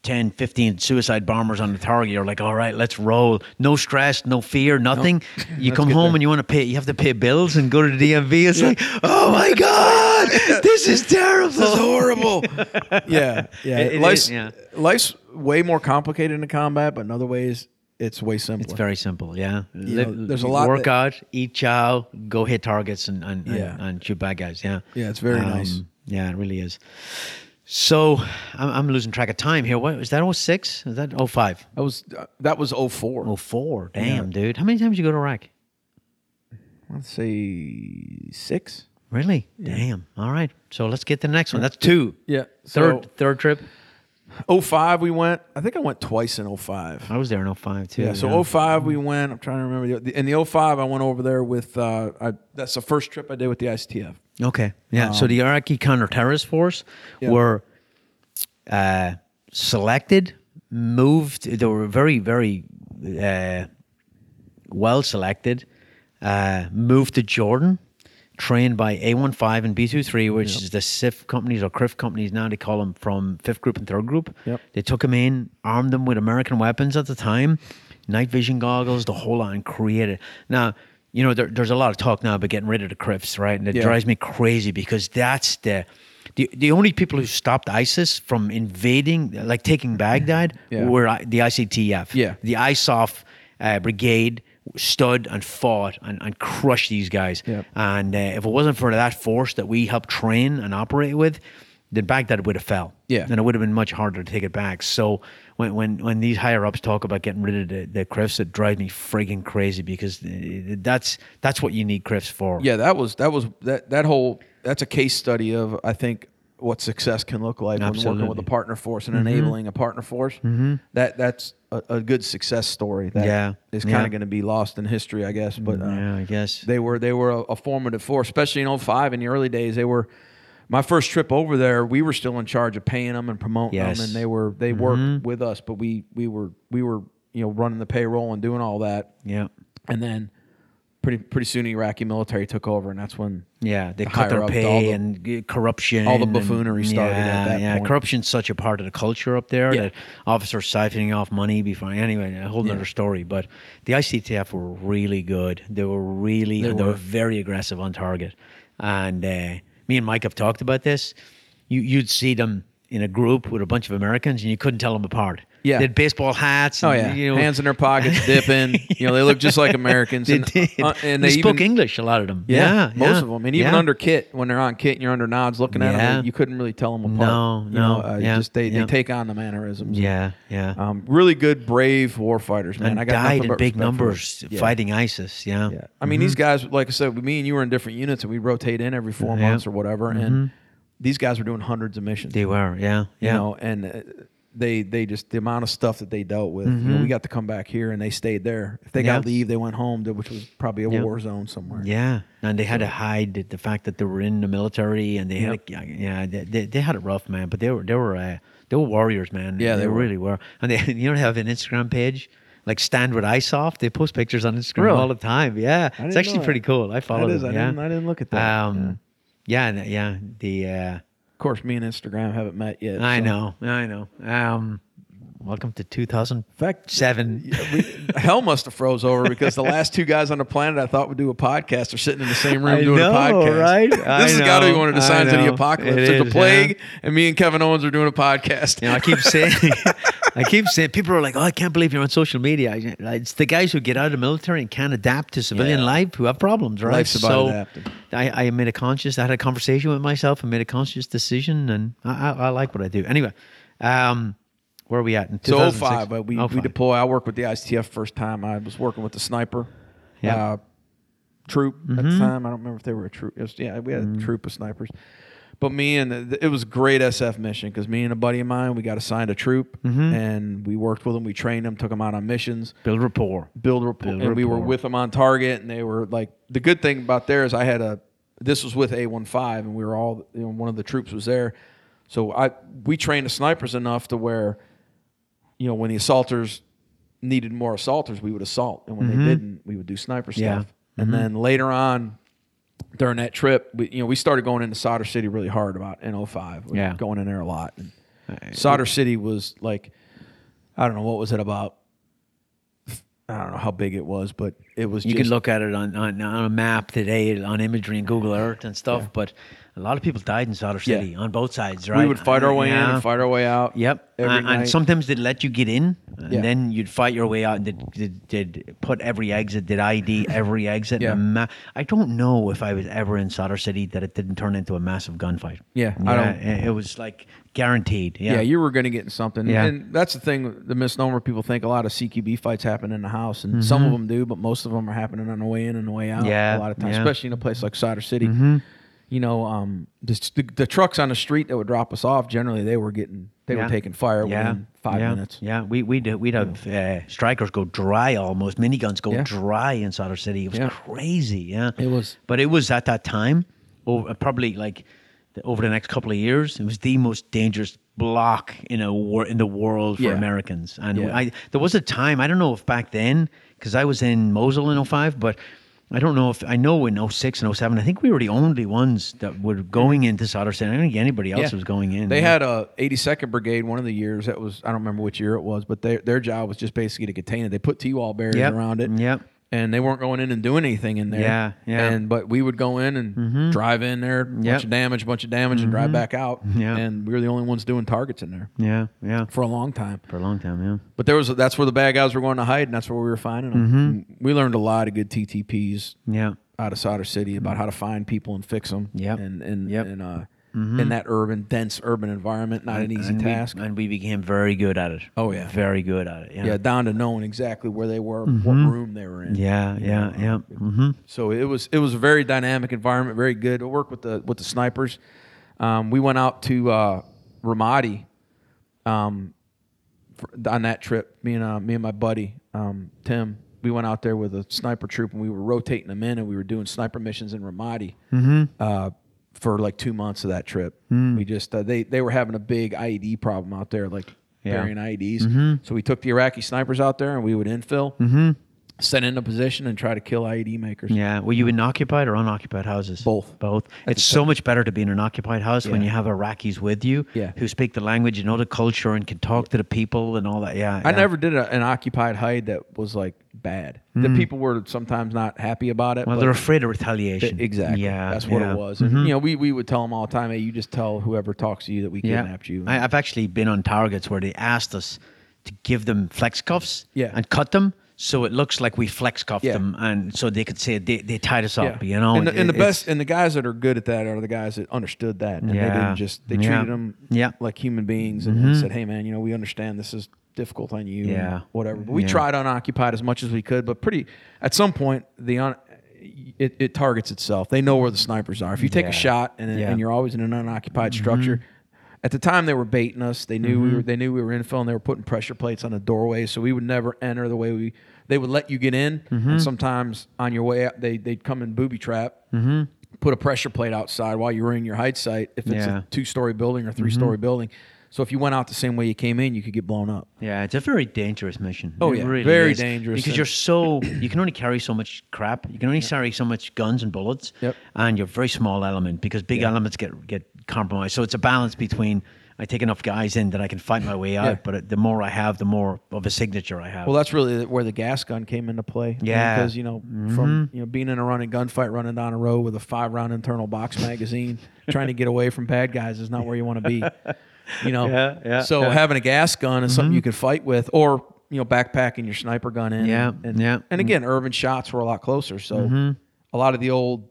10, 15 suicide bombers on the target. You're like, all right, let's roll. No stress, no fear, nothing. You come home there. and you want to pay. You have to pay bills and go to the DMV. It's like, oh my god, this is terrible. This is horrible. yeah, yeah. It- it life's, is, yeah. life's way more complicated in combat, but in other ways, it's way simpler. It's very simple, yeah. know, there's a lot Work that- out, eat chow, go hit targets, and and, Yeah. and, and shoot bad guys. Yeah, Yeah, it's very um, nice. Yeah, it really is. So I'm, I'm losing track of time here. What is that? 06? Is that 05? That was uh, that was 04. 04. Damn, dude. How many times you go to Iraq? Let's say six. Really? Damn. All right. So let's get to the next one. That's two. Yeah. Third third trip. So 05 we went. I think I went twice in 05. I was there in 05 too. Yeah, so 05 we went. I'm trying to remember. The, in the 05 I went over there with. Uh, I, that's the first trip I did with the ICTF. Okay. Yeah. so the Iraqi counterterrorist force Um, Yeah. were uh, selected, moved. They were very, very uh, well selected. Uh, moved to Jordan, trained by A15 and B23, which is the CIF companies or CRIF companies now. They call them from fifth group and third group. Yep. They took him in, armed them with American weapons at the time, night vision goggles, the whole lot, and created. Now, you know, there, there's a lot of talk now about getting rid of the CRIFs, right? And it Yeah. drives me crazy because that's the. The, the only people who stopped ISIS from invading, like taking Baghdad, Yeah. were the ICTF. Yeah. The ISOF uh, brigade stood and fought and, and crushed these guys. Yeah. And uh, if it wasn't for that force that we helped train and operate with, then Baghdad would have fell. Yeah. And it would have been much harder to take it back. So when when, when these higher ups talk about getting rid of the, the CRIFs, it drives me frigging crazy because that's that's what you need CRIFs for. Yeah, that was that was that that whole that's a case study of I think what success can look like when working with a partner force and enabling a partner force. Mm-hmm. That that's a, a good success story. That Yeah, is kind of going to be lost in history, I guess. But uh, Yeah, I guess. they were they were a, a formative force, especially in 05 in the early days. They were my first trip over there. We were still in charge of paying them and promoting Yes. them, and they were they worked with us, but we we were we were you know running the payroll and doing all that, yeah. and then pretty pretty soon Iraqi military took over, and that's when Yeah, they the cut their pay the- and corruption. all the and- buffoonery started at yeah, that Yeah, point. corruption's such a part of the culture up there Yeah. that officers siphoning off money before. Anyway, a whole Yeah. other story. But the ICTF were really good. They were really, They they, were. were. very aggressive on target. And uh, me and Mike have talked about this. You, you'd see them in a group with a bunch of Americans, and you couldn't tell them apart. Yeah. they had baseball hats. Oh yeah, you know, hands in their pockets, dipping. You know, they look just like Americans. They and, did. uh, and they, they, spoke even, English. A lot of them. Yeah, Yeah, most of them, and even under kit when they're on kit and you're under nods looking at them, you couldn't really tell them apart. No, You no, know, uh, yeah, just they, they take on the mannerisms. Yeah, yeah. um, really good, brave war fighters, man. and I got died in big numbers. Fighting ISIS. Yeah. Yeah, I mean these guys, like I said, me and you were in different units, and we'd rotate in every four. Mm-hmm. months or whatever, and these guys were doing hundreds of missions. They were. Yeah. you Yeah. know, and uh, they they just the amount of stuff that they dealt with. You know, we got to come back here, and they stayed there. If they got Mm-hmm. Yeah. to leave, they went home, to, which was probably a Yeah. war zone somewhere. Yeah, and they had to hide the, fact that they were in the military, and they had, Yep. to, yeah, they, they, they had it rough, man. But they were, they were, uh, they were warriors, man. Yeah, they were. really were. And they, you know, they have an Instagram page like Stand with ISOF. They post pictures on Instagram Really? all the time. Yeah, it's actually pretty cool. I follow is. them. I yeah. didn't- I didn't look at that. Um, yeah, and- yeah. The uh, Of course, me and Instagram haven't met yet. I so- know, I know. Um, welcome to 2007. In fact, we, hell must have froze over because the last two guys on the planet I thought would do a podcast are sitting in the same room I doing know, a podcast. right? This I has got to be one of the signs of the apocalypse. It There's a plague, yeah. and me and Kevin Owens are doing a podcast. You know, I keep saying, I keep saying, people are like, "Oh, I can't believe you're on social media." It's the guys who get out of the military and can't adapt to civilian Yeah. life who have problems, right? Life's about adapting. I, I made a conscious. I had a conversation with myself and made a conscious decision, and I, I, I like what I do. Anyway, um, where are we at? In So 2006? 05, but we, we deploy. I worked with the ICTF first time. I was working with the sniper Yeah. uh, troop at Mm-hmm. the time. I don't remember if they were a troop. Was, yeah, we had a troop of snipers. But me and the, it was great SF mission because me and a buddy of mine, we got assigned a troop Mm-hmm. and we worked with them. We trained them, took them out on missions. build rapport. build rapport, Build and we were with them on target, and they were like the good thing about there is I had a this was with A15, and we were all you know one of the troops was there, so I we trained the snipers enough to where, you know, when the assaulters needed more assaulters, we would assault, and when they didn't, we would do sniper Mm-hmm. Yeah. stuff, and then later on. During that trip, we, you know, we started going into Sadr City really hard about in 05. We Yeah. going in there a lot. And Sadr City was like, I don't know what was it about I don't know how big it was, but it was. You just, can look at it on, on, on a map today, on imagery and Google Earth and stuff. But a lot of people died in Sadr Yeah. City on both sides, right? We would fight our way in and fight our way out. Yep. And, and sometimes they'd let you get in, and Yeah. then you'd fight your way out, and they'd, they'd, they'd put every exit, did ID every exit. Yeah. ma- I don't know if I was ever in Sadr City that it didn't turn into a massive gunfight. Yeah, I don't- it, was like guaranteed. Yeah. yeah. you were going to get in something. Yeah. And that's the thing. The misnomer people think a lot of CQB fights happen in the house, and some of them do, but most of them are happening on the way in and the way out. Mm-hmm. Yeah, a lot of times, yeah. Mm-hmm. especially in a place like Sadr City. You know, um, the, the, the trucks on the street that would drop us off generally they were getting they Yeah. were taking fire yeah. within five yeah. minutes. Yeah, we we'd we'd have uh, Strykers go dry almost, miniguns go dry in Sadr City. It was crazy. Yeah, It was. But it was at that time, oh, probably like the- over the next couple of years. It was the most dangerous block in a war in the world for. Americans. And. I there was a time I don't know if back then because I was in Mosul in 05, but I don't know if I know in 06 and 07. I think we were the only ones that were going into City. I don't think anybody else was going in. They had a 82nd Brigade one of the years. That was I don't remember which year it was, but their their job was just basically to contain it. They put T-wall barriers Yep. around it. Yep. And they weren't going in and doing anything in there. Yeah, yeah. And but we would go in and drive in there, bunch Yep. of damage, bunch of damage, and drive back out. Yeah. And we were the only ones doing targets in there yeah, yeah, for a long time. for a long time. Yeah. But there was that's where the bad guys were going to hide, and that's where we were finding them. Mm-hmm. We learned a lot of good TTPs Yeah. out of Sadr City about how to find people and fix them. Yeah. And and Yep. and uh, in that urban, dense urban environment, not an easy and task. We, and we became very good at it. Oh, yeah. very good at it. Yeah, yeah, down to knowing exactly where they were, what room they were in. Mm-hmm. yeah, yeah, yeah. Mm-hmm. So it was it was a very dynamic environment, very good. I worked with the with the snipers. Um, we went out to uh, Ramadi um, for, on that trip. Me and uh, me and my buddy um, Tim. We went out there with a sniper troop, and we were rotating them in, and we were doing sniper missions in Ramadi uh, for like two months of that trip. Hmm. We just uh, they they were having a big IED problem out there, like Yeah. burying IEDs. Mm-hmm. So we took the Iraqi snipers out there, and we would infill, mm-hmm. Set into position, and try to kill IED makers. Yeah. Were you in occupied or unoccupied houses? Both. Both. It's so much better to be in an occupied house when you have Iraqis with you Yeah. who speak the language, you know the culture, and can talk to the people and all that. Yeah. I yeah. never did a, an occupied hide that was like bad. The people were sometimes not happy about it. Well, they're afraid of retaliation. exactly. Yeah. that's what yeah. Mm-hmm. it was. And you know, we we would tell them all the time, "Hey, you just tell whoever talks to you that we Yeah. kidnapped you." I, I've actually been on targets where they asked us to give them flex cuffs Yeah. and cut them so it looks like we flex cuffed Yeah. them and so they could say they, they tied us up, you know. and the, and the It- best and the guys that are good at that are the guys that understood that and they didn't just they Yeah. treated them Yeah. Mm-hmm. like human beings and, and said, "Hey, man, you know, we understand this is difficult on you, and Yeah. whatever." But we Yeah. tried unoccupied as much as we could, but pretty at some point the un, it, it targets itself. They know where the snipers are. If you take Yeah. a shot and, Yeah. Mm-hmm. and you're always in an unoccupied structure. At the time, they were baiting us. They knew we were. They knew we were infill, and they were putting pressure plates on the doorway, so we would never enter the way we. They would let you get in, Mm-hmm. and sometimes on your way out, they they'd come and booby trap, put a pressure plate outside while you were in your hide site. If it's Yeah. Mm-hmm. a two-story building or three-story building, so if you went out the same way you came in, you could get blown up. Yeah, it's a very dangerous mission. Oh, It yeah. really Very is. dangerous because you're so you can only carry so much crap. You can only carry so much guns and bullets. Yep. And you're a very small element because big elements get get compromised. So it's a balance between I take enough guys in that I can fight my way out, Yeah. but the more I have, the more of a signature I have. Well, that's really where the gas gun came into play. Yeah. because you know, from mm-hmm. you know being in a running gunfight, running down a road with a five-round internal box magazine, trying to get away from bad guys is not where you want to be. You know, Yeah, yeah, So yeah. having a gas gun is something mm-hmm. you can fight with, or you know, backpacking your sniper gun in. Yeah, and, yeah. And again, urban shots were a lot closer, so mm-hmm. a lot of the old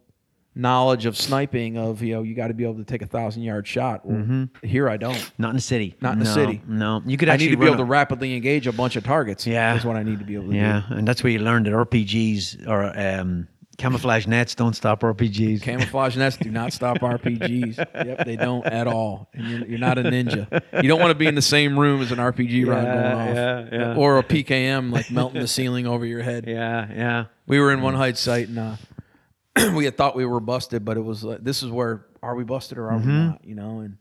knowledge of sniping of you know you got to be able to take a thousand yard shot. Well, mm-hmm. Here I don't. not in the city. Not in the city. No, you could I actually need to be able a- to rapidly engage a bunch of targets. Yeah. that's what I need to be able to do. Yeah, and that's where you learn that RPGs are um, camouflage nets don't stop RPGs. Camouflage nets do not stop RPGs. Yep, they don't at all. And you're, you're not a ninja. You don't want to be in the same room as an RPG round going off, yeah, yeah. or a PKM like melting the ceiling over your head. yeah, yeah. We were in one hide site and uh, we had thought we were busted, but it was like this is where are we busted or are we not? You know, and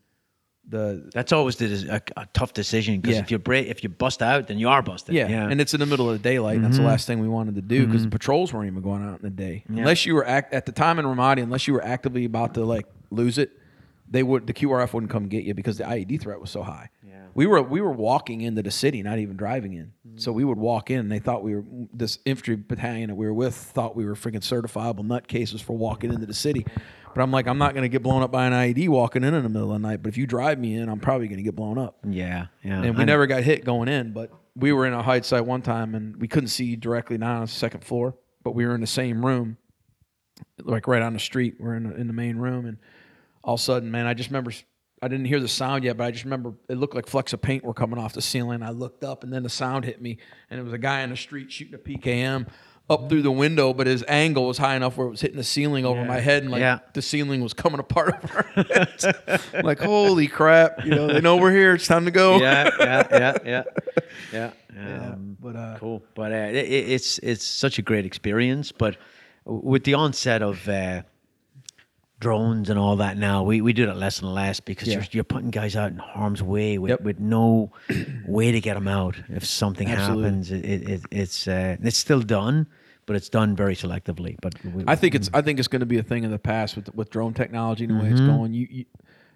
the That's always the, a, a tough decision because Yeah. if you break, if you bust out, then you are busted. Yeah, yeah. and it's in the middle of the daylight. And that's the mm-hmm. last thing we wanted to do because the mm-hmm. patrols weren't even going out in the day. Unless you were act- at the time in Ramadi, unless you were actively about to like lose it, they would the QRF wouldn't come get you because the IED threat was so high. Yeah. We were we were walking into the city, not even driving in. Mm-hmm. So we would walk in, and they thought we were this infantry battalion that we were with thought we were freaking certifiable nutcases for walking into the city. But I'm like, I'm not going to get blown up by an IED walking in in the middle of the night. But if you drive me in, I'm probably going to get blown up yeah, yeah. and we never got hit going in. But we were in a hide site one time, and we couldn't see directly down on the second floor, but we were in the same room, like right on the street. We're in the, in the main room, and all of a sudden, man, I just remember. I didn't hear the sound yet, but I just remember it looked like flecks of paint were coming off the ceiling. I looked up, and then the sound hit me, and it was a guy in the street shooting a PKM up through the window, but his angle was high enough where it was hitting the ceiling over my head, and like Yeah. the ceiling was coming apart like, holy crap! You know, they know we're here. It's time to go. yeah, yeah, yeah, yeah, yeah. Um, but uh, cool, but uh, it- it's it's such a great experience. But with the onset of uh, drones and all that now. We we do that less and less because Yeah. you're, you're putting guys out in harm's way with, Yep. with no way to get them out if something Absolutely. happens. It, it, it, it's uh, it's still done, but it's done very selectively. But we, I think it's I think it's going to be a thing in the past with with drone technology and the way it's Mm-hmm. going. You, you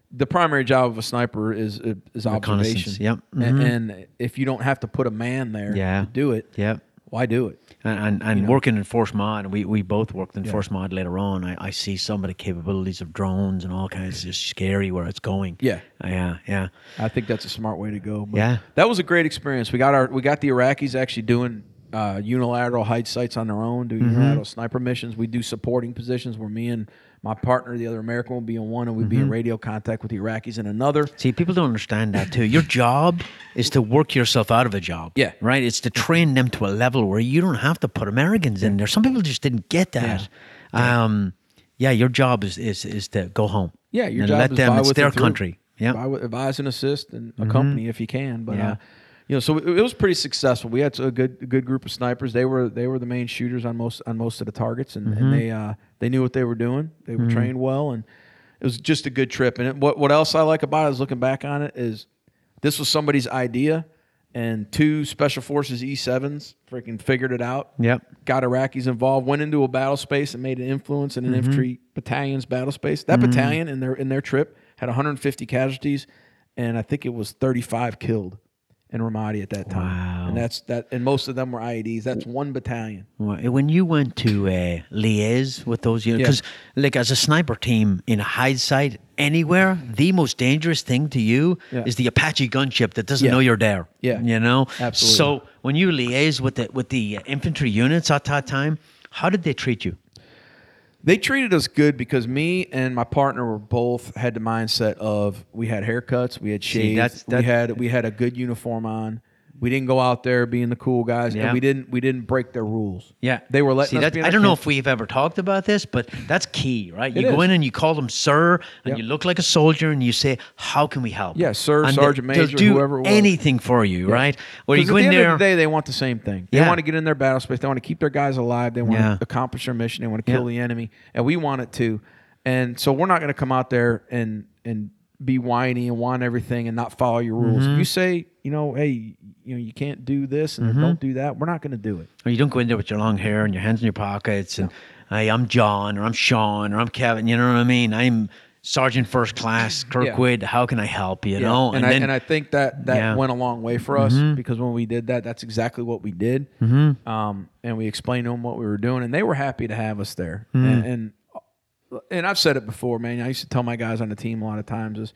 the primary job of a sniper is is observation. Yep. A- Mhm. And, if you don't have to put a man there Yeah. to do it, yeah. why do it? And and, and working in Force Mod, we, we both worked in Force Mod later on. I, I see some of the capabilities of drones and all kinds. It's just scary where it's going. Yeah. Uh, yeah, yeah. I think that's a smart way to go. But Yeah. that was a great experience. We got our we got the Iraqis actually doing uh, unilateral hide sites on their own, Mm-hmm. doing unilateral sniper missions. We do supporting positions where me and my partner, the other American, will be in one, and we'd Mm-hmm. be in radio contact with the Iraqis in another. See, people don't understand that too. Your job is to work yourself out of a job. Yeah. Right? It's to train them to a level where you don't have to put Americans in there. Some people just didn't get that. Yeah, um, yeah your job is, is is to go home. Yeah, your job let is them, buy it's with their country. Yeah. Mm-hmm. buy with, advise and assist and accompany if you can. But Yeah. uh, you know, so it, was pretty successful. We had a good a good group of snipers. They were they were the main shooters on most on most of the targets, and, Mm-hmm. and they uh, they knew what they were doing. They were trained well, and it was just a good trip. And it, what what else I like about it is looking back on it is this was somebody's idea, and two special forces E sevens freaking figured it out. Yep. Got Iraqis involved, went into a battle space and made an influence in an Mm-hmm. infantry battalion's battle space. That battalion in their in their trip had 150 casualties, and I think it was 35 killed in Ramadi at that time. Wow. And that's that, and most of them were IEDs. That's one battalion. When you went to uh, liaise with those units, because like as a sniper team in a hide site anywhere, the most dangerous thing to you Yeah. is the Apache gunship that doesn't Yeah. know you're there. Yeah. you know, Absolutely. So when you liaise with the with the infantry units at that time, how did they treat you? They treated us good because me and my partner were both had the mindset of we had haircuts, we had See, shades, that's- we had we had a good uniform on. We didn't go out there being the cool guys, Yeah. and we didn't we didn't break their rules. Yeah, they were letting See, I don't know if we've ever talked about this, but that's key, right? You It go is. in and you call them sir, and Yep. you look like a soldier, and you say, "How can we help?" Yeah, sir, And sergeant major, do whoever anything for you, right? Where you go at in the end there. of the day, they want the same thing. They Yeah. want to get in their battle space. They want to keep their guys alive. They want Yeah. to accomplish their mission. They want to kill Yeah. the enemy, and we want it too. And so we're not going to come out there and and be whiny and want everything and not follow your rules. Mm-hmm. If you say, you know, hey, you know, you can't do this and don't do that, we're not going to do it. Or you don't go in there with your long hair and your hands in your pockets and hey, I'm John or I'm Sean or I'm Kevin. You know what I mean? I'm Sergeant First Class Kirkwood. How can I help you? You know? and, I, and I think that that Yeah. Mm-hmm. went a long way for us because when we did that, that's exactly what we did. Um, and we explained to them what we were doing, and they were happy to have us there. Mm-hmm. And, and and I've said it before, man. I used to tell my guys on the team a lot of times is,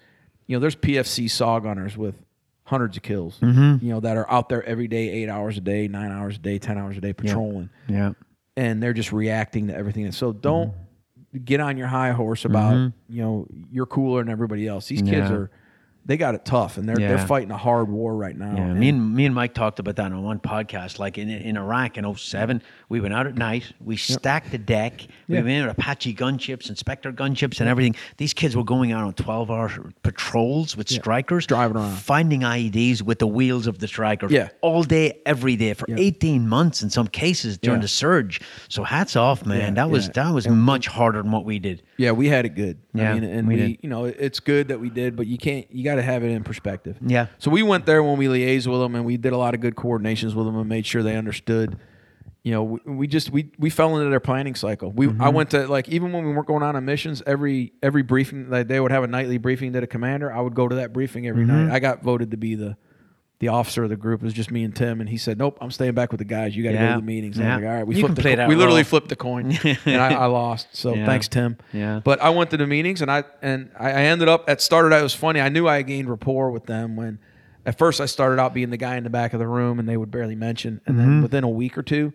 you know, there's PFC saw gunners with hundreds of kills, Mm-hmm. you know, that are out there every day, eight hours a day, nine hours a day, ten hours a day patrolling yeah. and they're just reacting to everything. So don't Mm-hmm. get on your high horse about you know you're cooler than everybody else. These kids Yeah. are they got it tough and they're Yeah. they're fighting a hard war right now. Yeah, And- me and me and Mike talked about that on one podcast. Like in in Iraq in 07, we went out at night, we stacked the deck, we Yeah. went in Apache gunships inspector gunships and everything. These kids were going out on 12 hour patrols with Strykers, Driving around. finding IEDs with the wheels of the Stryker Yeah. all day, every day for 18 months in some cases during the surge. So hats off, man. That was that was much harder than what we did. yeah, we had it good. Yeah, I mean, and we we, you know it's good that we did, but you can't you got to have it in perspective. Yeah. So we went there when we liaised with them, and we did a lot of good coordinations with them, and made sure they understood. You know, we, we just we we fell into their planning cycle. We Mm-hmm. I went to like even when we weren't going on on missions, every every briefing like they would have a nightly briefing to the commander. I would go to that briefing every Mm-hmm. night. I got voted to be the the officer of the group. It was just me and Tim, and he said, "Nope, I'm staying back with the guys. You got to go to the meetings." And Yeah. was like, "All right, we You flipped the co- we literally role. flipped the coin, and I, I lost. So Yeah. thanks, Tim. Yeah. But I went to the meetings, and I and I ended up at started out. It was funny. I knew I gained rapport with them when. At first, I started out being the guy in the back of the room, and they would barely mention. And Mm-hmm. then within a week or two,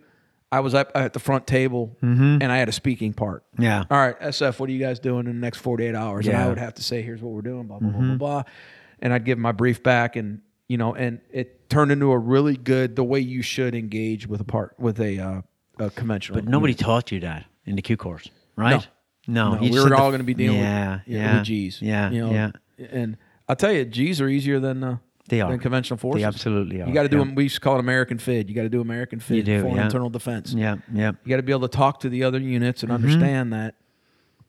I was up at the front table, Mm-hmm. and I had a speaking part. Yeah. All right, SF, what are you guys doing in the next 48 hours? And I would have to say, here's what we're doing, blah, blah, Mm-hmm. blah, blah, blah. And I'd give my brief back and, you know, and it turned into a really good, the way you should engage with a part, with a, uh, a conventional. But nobody taught you that in the Q course, right? No, No, you we were all going to be dealing yeah, with, yeah, with G's. Yeah, You know, yeah. And I'll tell you, G's are easier than, uh, They are. than conventional forces. They absolutely are, You got to do yeah. them. We used to call it American FID. You got to do American FID, do, foreign yeah. internal defense. Yeah, yeah. You got to be able to talk to the other units Mm-hmm. and understand that,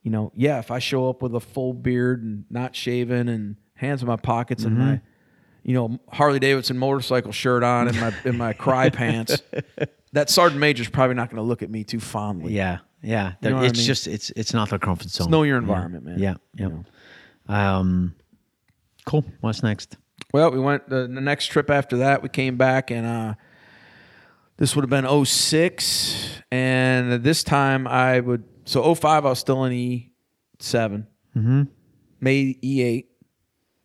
you know, yeah, if I show up with a full beard and not shaven and hands in my pockets and Mm-hmm. my, you know, Harley Davidson motorcycle shirt on and my in my cry pants, that sergeant major's probably not going to look at me too fondly. Yeah, yeah. know what I it's mean? just it's it's not their comfort zone. know your environment, man. Yeah, yeah. Um, cool. What's next? Well, we went the, the next trip after that. We came back and uh, this would have been 06. And this time I would, so 05, I was still in E7, mm-hmm. made E8,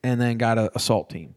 and then got a assault team.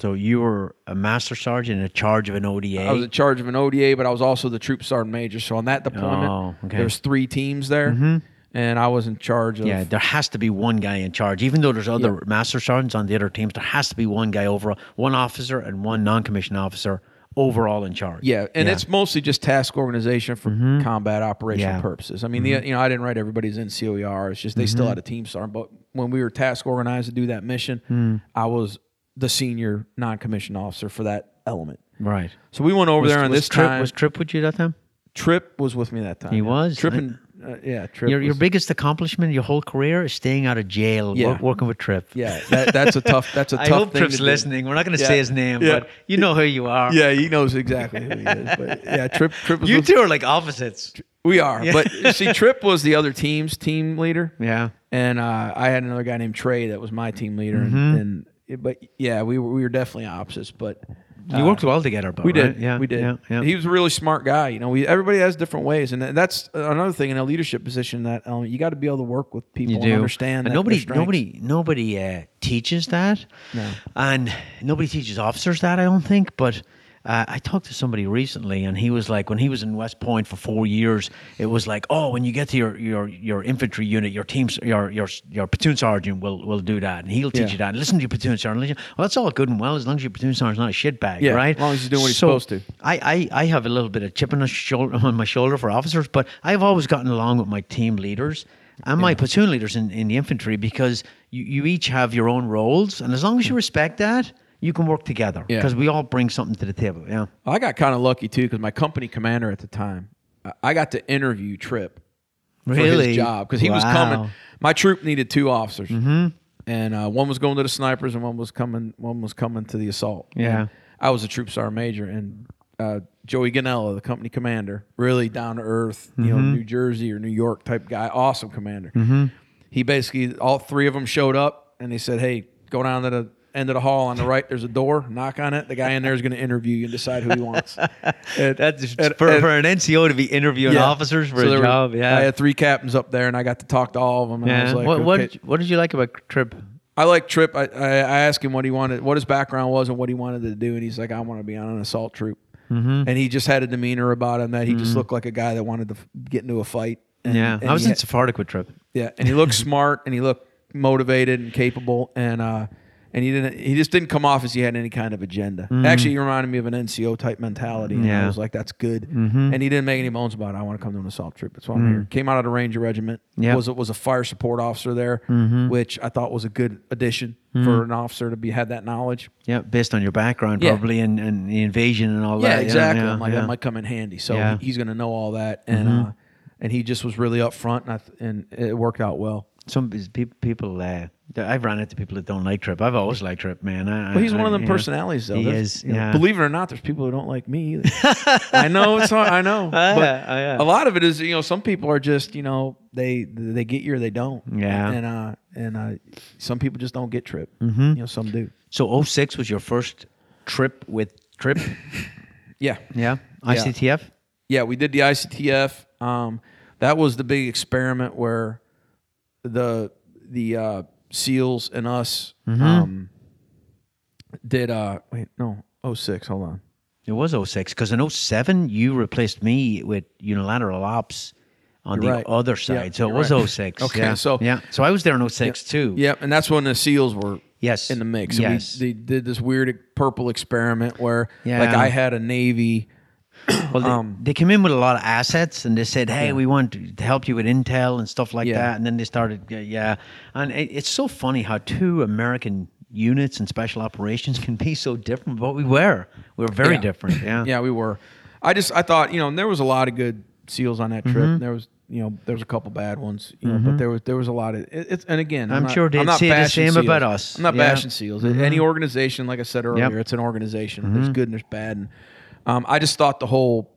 So you were a master sergeant in charge of an ODA. I was in charge of an ODA, but I was also the troop sergeant major. So on that deployment, Oh, okay. there was three teams there, and I was in charge of. yeah, there has to be one guy in charge. Even though there's other master sergeants on the other teams, there has to be one guy over one officer and one non-commissioned officer overall in charge. Yeah, and it's mostly just task organization for combat operational Mm-hmm. Yeah. purposes. I mean, the, you know, I didn't write everybody's NCOER. It's just they still Mm-hmm. had a team sergeant. But when we were task organized to do that mission, Mm. I was the senior non-commissioned officer for that element. right. So we went over Was, there, on this Trip, time was Trip with you that time? Trip was with me that time. He yeah. was? Trip and uh, yeah, Trip. Your your biggest accomplishment your whole career is staying out of jail, Yeah. work, working with Trip. yeah, that, that's a tough. That's a I tough I hope thing Trip's listening. We're not going to Yeah. say his name, Yeah. but you know who you are. Yeah, he knows exactly who he is. But yeah, Trip. Trip was You with- two are like opposites. We are, but see, Trip was the other team's team leader. Yeah. and uh, I had another guy named Trey that was my team leader, Mm-hmm. and, and but yeah, we were we were definitely opposites, but You worked well together, but we did, right? Yeah, we did. Yeah, yeah. He was a really smart guy. You know, we everybody has different ways, and that's another thing in a leadership position that element. You got to be able to work with people you and understand. And that nobody, strengths. nobody, nobody uh, teaches that. No. And nobody teaches officers that. I don't think, but. Uh, I talked to somebody recently, and he was like, when he was in West Point for four years, it was like, oh, when you get to your your, your infantry unit, your team's your your your platoon sergeant will will do that, and he'll teach Yeah. you that. And listen to your platoon sergeant. Listen- Well, that's all good and well as long as your platoon sergeant's not a shitbag, Yeah, right? as long as he's doing what he's So, supposed to. I, I, I have a little bit of chip on, shoulder, on my shoulder for officers, but I've always gotten along with my team leaders and my platoon leaders in, in the infantry because you, you each have your own roles. And as long as you respect that, you can work together Yeah. because we all bring something to the table. Yeah. I got kind of lucky too because my company commander at the time, I- got to interview Trip for Really? his job because he was coming. My troop needed two officers, mm-hmm. and uh, one was going to the snipers, and one was coming. One was coming to the assault. Yeah. And I was a troop sergeant major, and uh, Joey Ganella, the company commander, really down to earth, you Mm-hmm. know, New Jersey or New York type guy, awesome commander. Mm-hmm. He basically all three of them showed up, and they said, "Hey, go down to the." End of the hall on the right, there's a door. Knock on it. The guy in there is going to interview you and decide who he wants. And- That's for, for an NCO to be interviewing yeah. officers for So a there were- job. yeah. I had three captains up there, and I got to talk to all of them. And I yeah. was like, what, what, okay. did, what did you like about Trip? I like Trip. I, I, I asked him what he wanted, what his background was, and what he wanted to do, and he's like, I want to be on an assault troop. Mm-hmm. And he just had a demeanor about him that he just looked like a guy that wanted to f- get into a fight. And, Yeah. and I was in had- Sephardic with Trip. yeah, and he looked smart, and he looked motivated and capable, and uh, and he didn't. He just didn't come off as he had any kind of agenda. Actually, he reminded me of an NCO type mentality. And I Mm-hmm. Yeah. Mm-hmm. was like, that's good. And he didn't make any bones about it. I want to come to an assault troop. That's why I'm here. Came out of the Ranger Regiment. Mm. Yep. Was was a fire support officer there, Mm-hmm. which I thought was a good addition for an officer to be had that knowledge. Yeah, based on your background, Yeah. probably, and, and the invasion and all Yeah, that. exactly. Yeah, like yeah. that might come in handy. So Yeah. he- he's going to know all that, and uh, and he just was really upfront, and I and it worked out well. some people uh, I've run into people that don't like Trip. I've always liked Trip, man. I, But he's I- one of them you know, personalities, though. He There's- is. you know, yeah. Believe it or not, there's people who don't like me either. I know it's hard. I know, yeah, but yeah. a lot of it is you know some people are just you know they they get you or they don't. Yeah. and uh and uh some people just don't get trip. Mm-hmm. You know, some do. So 06 was your first trip with Trip. Yeah, yeah. ICTF. yeah. We did the ICTF. Um, that was the big experiment where the the uh, SEALs and us Mm-hmm. um did uh wait no 06 hold on It was 06 because in 07 you replaced me with unilateral ops on You're the right. other Yeah, side. so it was right. 06. Okay, yeah. so- yeah. So I was there in 06 too. Yep, and that's when the SEAls were Yes. in the mix. And Yes. we, they did this weird purple experiment where, Yeah. like, I had a Navy. Well, they, Um, they came in with a lot of assets, and they said, "Hey, Yeah. we want to help you with intel and stuff like Yeah. that." And then they started, yeah. And it, it's so funny how two American units and special operations can be so different, but we were, we were very Yeah. different. Yeah, Yeah, we were. I just I thought you know and there was a lot of good SEAls on that trip. Mm-hmm. There was you know, there was a couple bad ones, you know, but there was there was a lot of it, it's. And again, I'm not- sure I'm not say the same about us. I'm not Yeah. bashing seals. Any organization, like I said earlier, it's an organization. There's good and there's bad. And um, I just thought the whole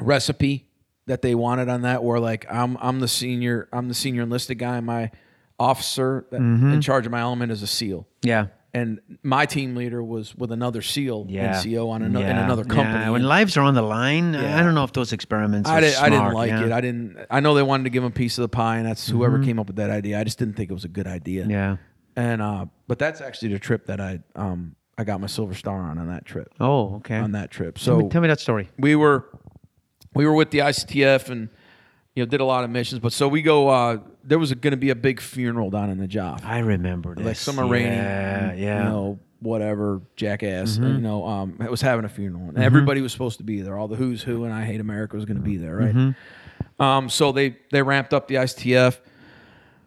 recipe that they wanted on that, where like I'm I'm the senior I'm the senior enlisted guy, my officer that in charge of my element is a SEAL Yeah. and my team leader was with another SEAL Yeah. NCO on another in another company. Yeah. When lives are on the line, Yeah. I don't know if those experiments. I, are did, I didn't like yeah. it. I didn't. I know they wanted to give him a piece of the pie, and that's whoever came up with that idea. I just didn't think it was a good idea. yeah. And uh, but that's actually the trip that I um I got my silver star on on that trip Oh, okay. on that trip. tell, So me, tell me that story. we were we were with the ICTF and you know did a lot of missions. But so we go. Uh, there was going to be a big funeral down in the job. I remember this. like some Iranian, Yeah, yeah. you know, whatever jackass, Mm-hmm. you know, um, was having a funeral, and everybody was supposed to be there. All the who's who, and I hate America was going to be there, right? Mm-hmm. Um, so they they ramped up the ICTF.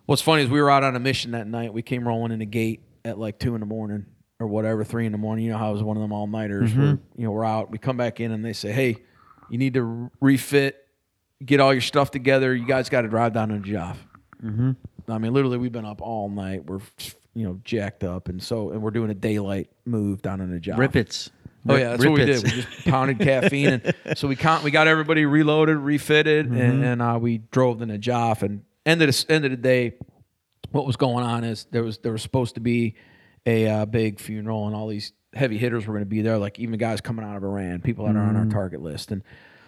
What's funny is we were out on a mission that night. We came rolling in the gate at like two in the morning or whatever, three in the morning. You know how it was one of them all nighters. Mm-hmm. Where you know we're out. We come back in and they say, "Hey, you need to refit, get all your stuff together. You guys got to drive down to Joff." Mm-hmm. I mean, literally, we've been up all night. We're you know jacked up, and so and we're doing a daylight move down in the job. Rip Its. Oh yeah, that's what we did. We just pounded caffeine, and so we con- we got everybody reloaded, refitted, Mm-hmm. and, and uh, we drove to Najaf. And end of the end of the day, what was going on is there was there was supposed to be a uh, big funeral, and all these heavy hitters were going to be there, like even guys coming out of Iran, people that are on our Mm-hmm. target list. And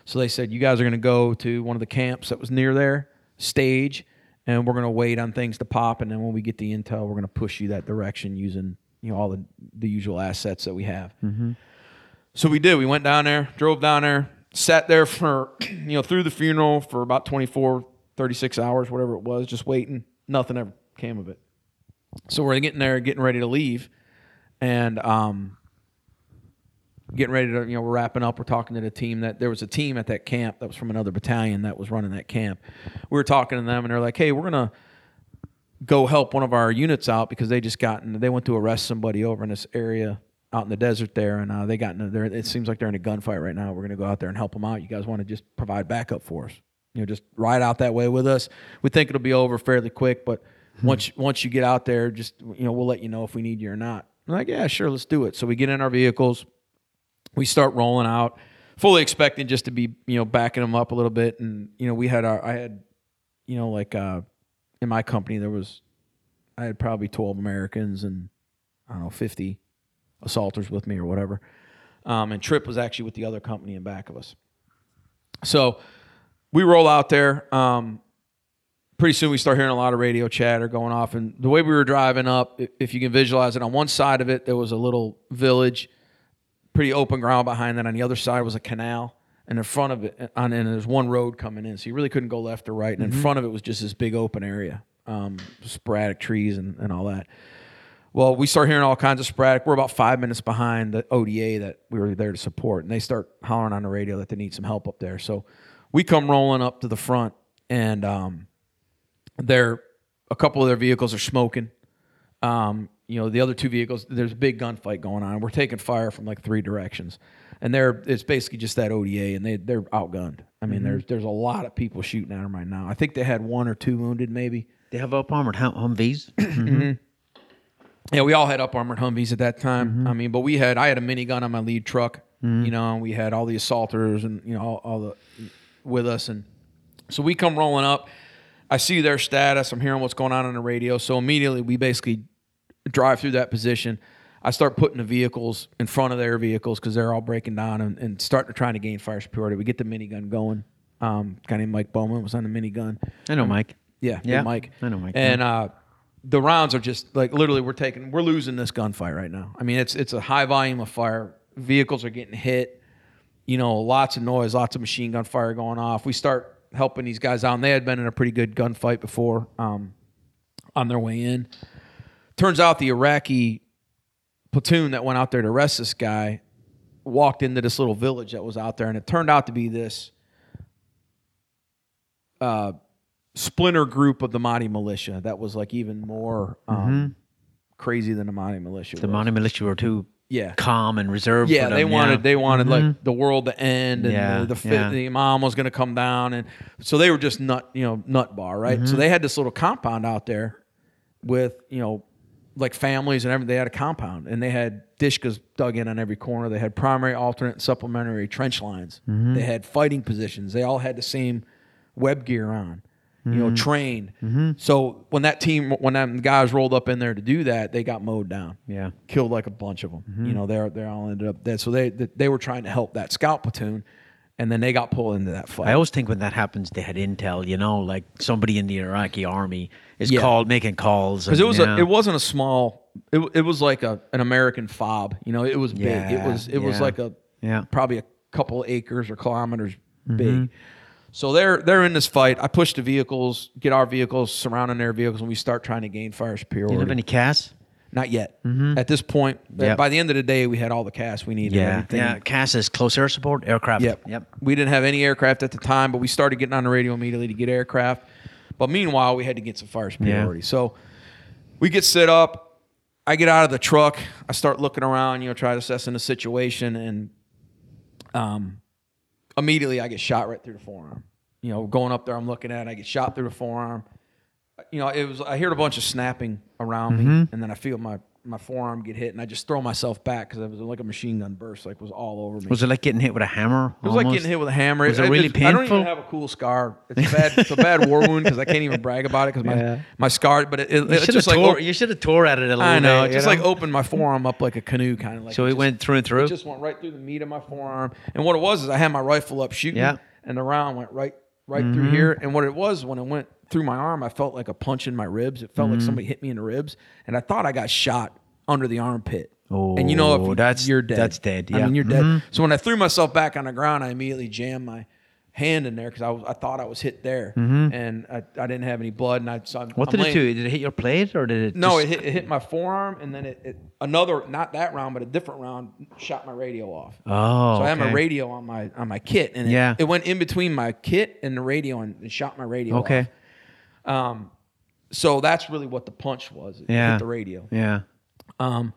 so they said, you guys are going to go to one of the camps that was near there, stage, and we're going to wait on things to pop, and then when we get the intel, we're going to push you that direction using you know all the the usual assets that we have. So we did. We went down there, drove down there, sat there for, you know, through the funeral for about 24, 36 hours, whatever it was, just waiting. Nothing ever came of it. So we're getting there, getting ready to leave. And um, getting ready to, you know, we're wrapping up. We're talking to the team that there was a team at that camp that was from another battalion that was running that camp. We were talking to them and they're like, hey, we're to go help one of our units out because they just gotten they went to arrest somebody over in this area out in the desert there and uh, they got in there it seems like they're in a gunfight right now we're going to go out there and help them out you guys want to just provide backup for us you know just ride out that way with us we think it'll be over fairly quick but once once you get out there just you know we'll let you know if we need you or not. I'm like yeah sure let's do it. So we get in our vehicles. We start rolling out. Fully expecting just to be you know backing them up a little bit. And you know we had our i had you know like uh in my company there was i had probably 12 americans and i don't know 50 assaulters with me or whatever. Um, and trip was actually with the other company in back of us. So we roll out there. Um, pretty soon we start hearing a lot of radio chatter going off and the way we were driving up if you can visualize it on one side of it there was a little village pretty open ground behind that. On the other side was a canal, and in front of it, on and there's one road coming in, so you really couldn't go left or right. And in front of it was just this big open area, um, sporadic trees and, and all that. Well, we start hearing all kinds of sporadic. We're about five minutes behind the ODA that we were there to support, and they start hollering on the radio that they need some help up there. So we come rolling up to the front, and um, they're a couple of their vehicles are smoking. Um, you know, the other two vehicles, there's a big gunfight going on. We're taking fire from like three directions, and they're it's basically just that ODA, and they they're outgunned. I mean, mm-hmm. there's there's a lot of people shooting at them right now. I think they had one or two wounded, maybe. They have up armored hum- Humvees. Mm-hmm. Yeah, we all had up armored Humvees at that time. Mm-hmm. I mean, but we had I had a minigun on my lead truck, you know, and we had all the assaulters and you know all, all the with us, and so we come rolling up. I see their status. I'm hearing what's going on on the radio. So immediately we basically drive through that position. I start putting the vehicles in front of their vehicles because they're all breaking down and, and starting to trying to gain fire superiority. We get the minigun going. Um, guy named Mike Bowman was on the minigun. I know, Mike. Yeah, Yeah, Mike. I know Mike, And uh, the rounds are just like literally we're taking we're losing this gunfight right now. I mean, it's it's a high volume of fire. Vehicles are getting hit. You know, lots of noise, lots of machine gun fire going off. We start helping these guys out. And they had been in a pretty good gunfight before um, on their way in. Turns out the Iraqi platoon that went out there to arrest this guy walked into this little village that was out there, and it turned out to be this uh, splinter group of the Mahdi militia that was like even more um, crazy than the Mahdi militia. The was. Mahdi militia were too yeah. calm and reserved. Yeah, them, they wanted they wanted Mhm. like the world to end and Yeah, the, the, fit, yeah. the mom was going to come down and so they were just nut you know nut bar right. Mm-hmm. So they had this little compound out there with you know like families and everything. They had a compound and they had dishkas dug in on every corner. They had primary, alternate, and supplementary trench lines. Mm-hmm. They had fighting positions. They all had the same web gear on. You Mm-hmm. know, trained. So when that team, when them guys rolled up in there to do that, they got mowed down Yeah. killed like a bunch of them. Mm-hmm. You know, they're they all ended up dead. So they they were trying to help that scout platoon, and then they got pulled into that fight. I always think when that happens, they had intel. You know, like somebody in the Iraqi army is Yeah. called making calls because it was yeah. a, it wasn't a small. It, it was like a an American fob. You know, it was big. it was it was like a Yeah. probably a couple acres or kilometers Mm-hmm. big. So they're they're in this fight. I push the vehicles, get our vehicles surrounding their vehicles, and we start trying to gain fire Do you superiority. have any CAS? Not yet. At this point, Yep. by the end of the day, we had all the CAS we needed. Yeah, everything. yeah. CAS is close air support aircraft. Yep. Yep. We didn't have any aircraft at the time, but we started getting on the radio immediately to get aircraft. But meanwhile, we had to get some fire superiority. So we get set up. I get out of the truck. I start looking around, you know, try to assessing the situation, and um, immediately I get shot right through the forearm. You know, going up there, I'm looking at. it, I get shot through the forearm. You know, it was. I heard a bunch of snapping around me, mm-hmm. and then I feel my my forearm get hit, and I just throw myself back because it was like a machine gun burst, like was all over me. Was it like getting hit with a hammer? It was like getting hit with a hammer. It was it really painful I don't even have a cool scar. It's a bad, it's a bad war wound because I can't even brag about it because my Yeah. my scar. But it, it, it's just like tore. op- you should have tore at it a little I know, bit. it just like opened my forearm up like a canoe, kind of like. So it just- went through and through. It just went right through the meat of my forearm. And what it was is I had my rifle up shooting, Yeah. Mm-hmm. and the round went right right through here. And what it was when it went through my arm, I felt like a punch in my ribs. It felt like Mm-hmm. somebody hit me in the ribs, and I thought I got shot under the armpit. Oh, and you know Oh, if that's- you're dead, that's dead, I yeah. mean you're dead. Mhm. So when I threw myself back on the ground, I immediately jammed my hand in there because I was I thought I was hit there, and I, I didn't have any blood. And I so I'm, Mm-hmm. What I'm did it do? Did it hit your plate or did it? no, just- it hit, it hit my forearm, and then it, it another not that round, but a different round shot my radio off. Oh, so I had my radio on my on my kit, and it, Yeah. it went in between my kit and the radio, and, and shot my radio. Okay. off. Um, so that's really what the punch was. It Yeah. hit the radio. Yeah. Um,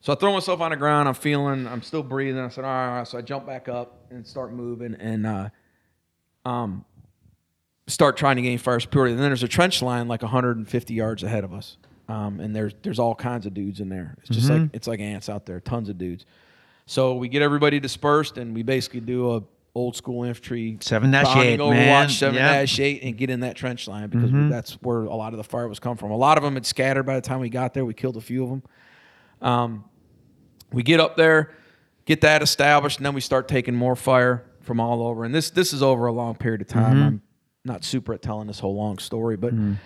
so I throw myself on the ground. I'm feeling, I'm still breathing. I said, all right, all right. So I jump back up and start moving and uh, um, start trying to gain fire superiority. And then there's a trench line like 150 yards ahead of us. Um, and there's there's all kinds of dudes in there. It's just like it's like ants out there, tons of dudes. So we get everybody dispersed, and we basically do a old school infantry seven dash eight overwatch, man. seven dash eight and get in that trench line because that's where a lot of the fire was coming from. A lot of them had scattered by the time we got there. We killed a few of them. Um, we get up there, get that established, and then we start taking more fire from all over. And this this is over a long period of time. Mm-hmm. I'm not super at telling this whole long story, but you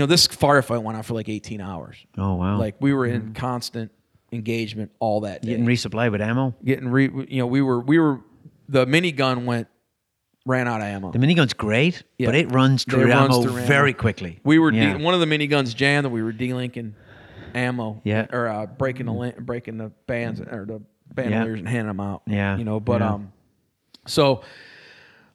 know this firefight went on for like 18 hours. Oh wow. Like we were Mm-hmm. in constant engagement all that day. getting resupplied with ammo. getting re, you know we were we were the minigun went ran out of ammo. The minigun's great, Yeah. but it runs It through runs ammo ammo. very quickly. We were Yeah. de- one of the miniguns jammed, and we were delinking ammo. Yeah. or uh, breaking the lin- breaking the bands or the bandoliers and handing them out. Yeah, you know. But yeah. um, so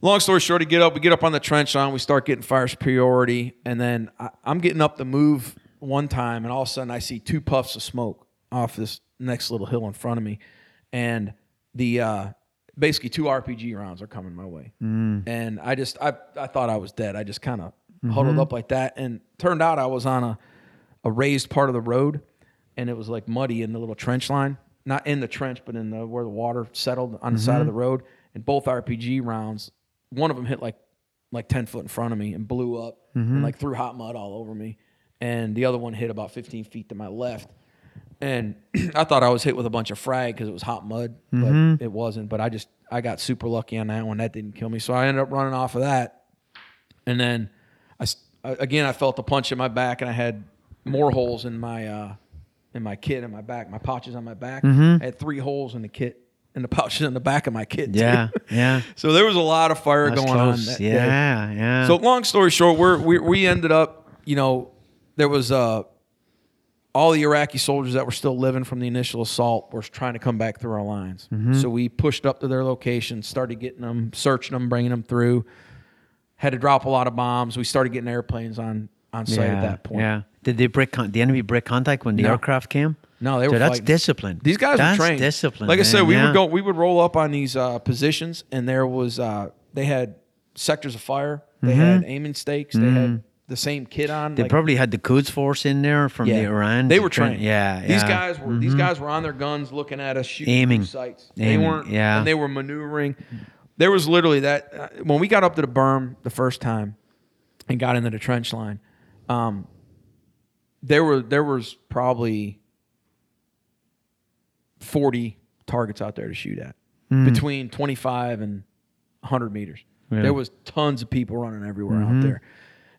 long story short, we get up, we get up on the trench line, we start getting fire superiority, and then I, I'm getting up to move one time, and all of a sudden I see two puffs of smoke off this next little hill in front of me, and the uh, basically two RPG rounds are coming my way, Mm. and I just I I thought I was dead. I just kind of Mm-hmm. huddled up like that, and turned out I was on a a raised part of the road, and it was like muddy in the little trench line, not in the trench, but in the where the water settled on the side Mm-hmm. of the road. And both RPG rounds, one of them hit like like ten foot in front of me and blew up Mm-hmm. and like threw hot mud all over me, and the other one hit about fifteen feet to my left. And I thought I was hit with a bunch of frag because it was hot mud, Mm-hmm. but it wasn't. But I just I got super lucky on that one. That didn't kill me, so I ended up running off of that. And then I again I felt a punch in my back, and I had more holes in my uh, in my kit in my back. My pouches on my back. I had three holes in the kit in the pouches in the back of my kit. too. Yeah, yeah. so there was a lot of fire That's going on. close. That day. yeah, yeah. So long story short, we're, we we ended up, you know, there was uh, all the Iraqi soldiers that were still living from the initial assault were trying to come back through our lines. Mm-hmm. So we pushed up to their location, started getting them, searching them, bringing them through. Had to drop a lot of bombs. We started getting airplanes on on site yeah, at that point. Yeah. Did they break? Con- the enemy break contact when the No. aircraft came? No, they were So that's discipline. These guys that's were trained. discipline. Like I said, we yeah. would go. We would roll up on these uh, positions, and there was uh, they had sectors of fire. They had aiming stakes. They had the same kit on. Mm-hmm. They like- probably had the Quds Force in there from the Iran. They were train- trained. Yeah, These yeah. Mm-hmm. guys were these guys were on their guns, looking at us, shooting Aiming. sights. They weren't. yeah. And they were maneuvering. There was literally that uh, when we got up to the berm the first time, and got into the trench line. Um, there were there was probably forty targets out there to shoot at between twenty five and hundred meters. Yeah. There was tons of people running everywhere Mm-hmm. out there.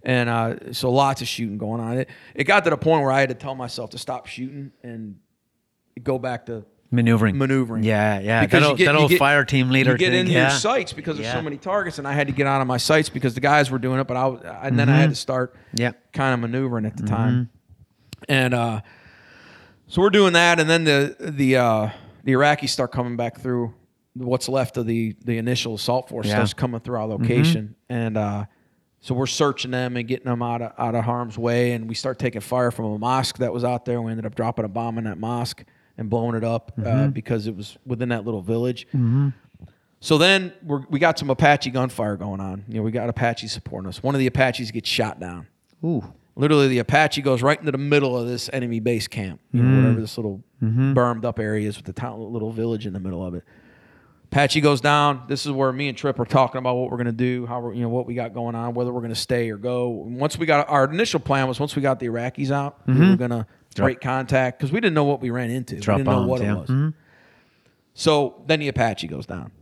And uh, so lots of shooting going on. It, it got to the point where I had to tell myself to stop shooting and go back to maneuvering. maneuvering. Yeah, yeah. Because that old, get- that old get- fire team leader You get thing. into yeah. your sights because there's Yeah. so many targets, and I had to get out of my sights because the guys were doing it, but I was, and then I had to start Mm-hmm. Yeah. kind of maneuvering at the time. And uh, so we're doing that, and then the the uh, the Iraqis start coming back through. What's left of the the initial assault force Yeah. starts coming through our location, and uh, so we're searching them and getting them out of out of harm's way. And we start taking fire from a mosque that was out there. We ended up dropping a bomb in that mosque and blowing it up uh, mm-hmm. because it was within that little village. Mm-hmm. So then we're, we got some Apache gunfire going on. You know, we got Apache supporting us. One of the Apaches gets shot down. Ooh. Literally, the Apache goes right into the middle of this enemy base camp, you know, whatever mm. this little mm-hmm. bermed up area is with the town, little village in the middle of it. Apache goes down. This is where me and Trip are talking about what we're going to do, how we're, you know, what we got going on, whether we're going to stay or go. Once we got our initial plan was once we got the Iraqis out, we were mm-hmm. going to break contact because we didn't know what we ran into. Drop we didn't know what yeah. it was. Mm-hmm. So then the Apache goes down.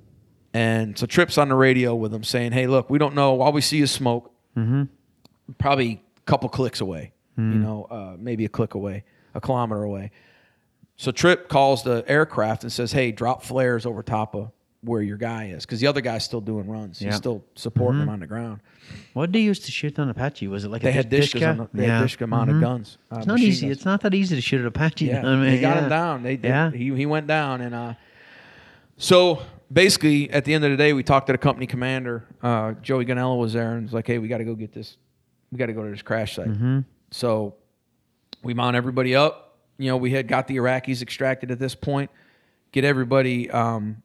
And so Trip's on the radio with him saying, Hey, look, we don't know. All we see is smoke. Mm-hmm. Probably a couple clicks away, you know, uh, maybe a click away, a kilometer away. So Trip calls the aircraft and says, Hey, drop flares over top of where your guy is. Because the other guy's still doing runs. He's Yeah. still supporting him on the ground. What did they use to shoot on Apache? Was it like They a had dish, Dishkas on the, they had Dishka mounted guns. uh, It's not machine easy. guns. It's not that easy to shoot at Apache. Yeah, I mean, they got yeah. him down. They, they Yeah. he he went down, and uh, so basically at the end of the day, we talked to the company commander. Uh, Joey Ganella was there, and was like, "Hey, we got to go get this. We got to go to this crash site." Mm-hmm. So we mount everybody up. You know, we had got the Iraqis extracted at this point. Get everybody. Um,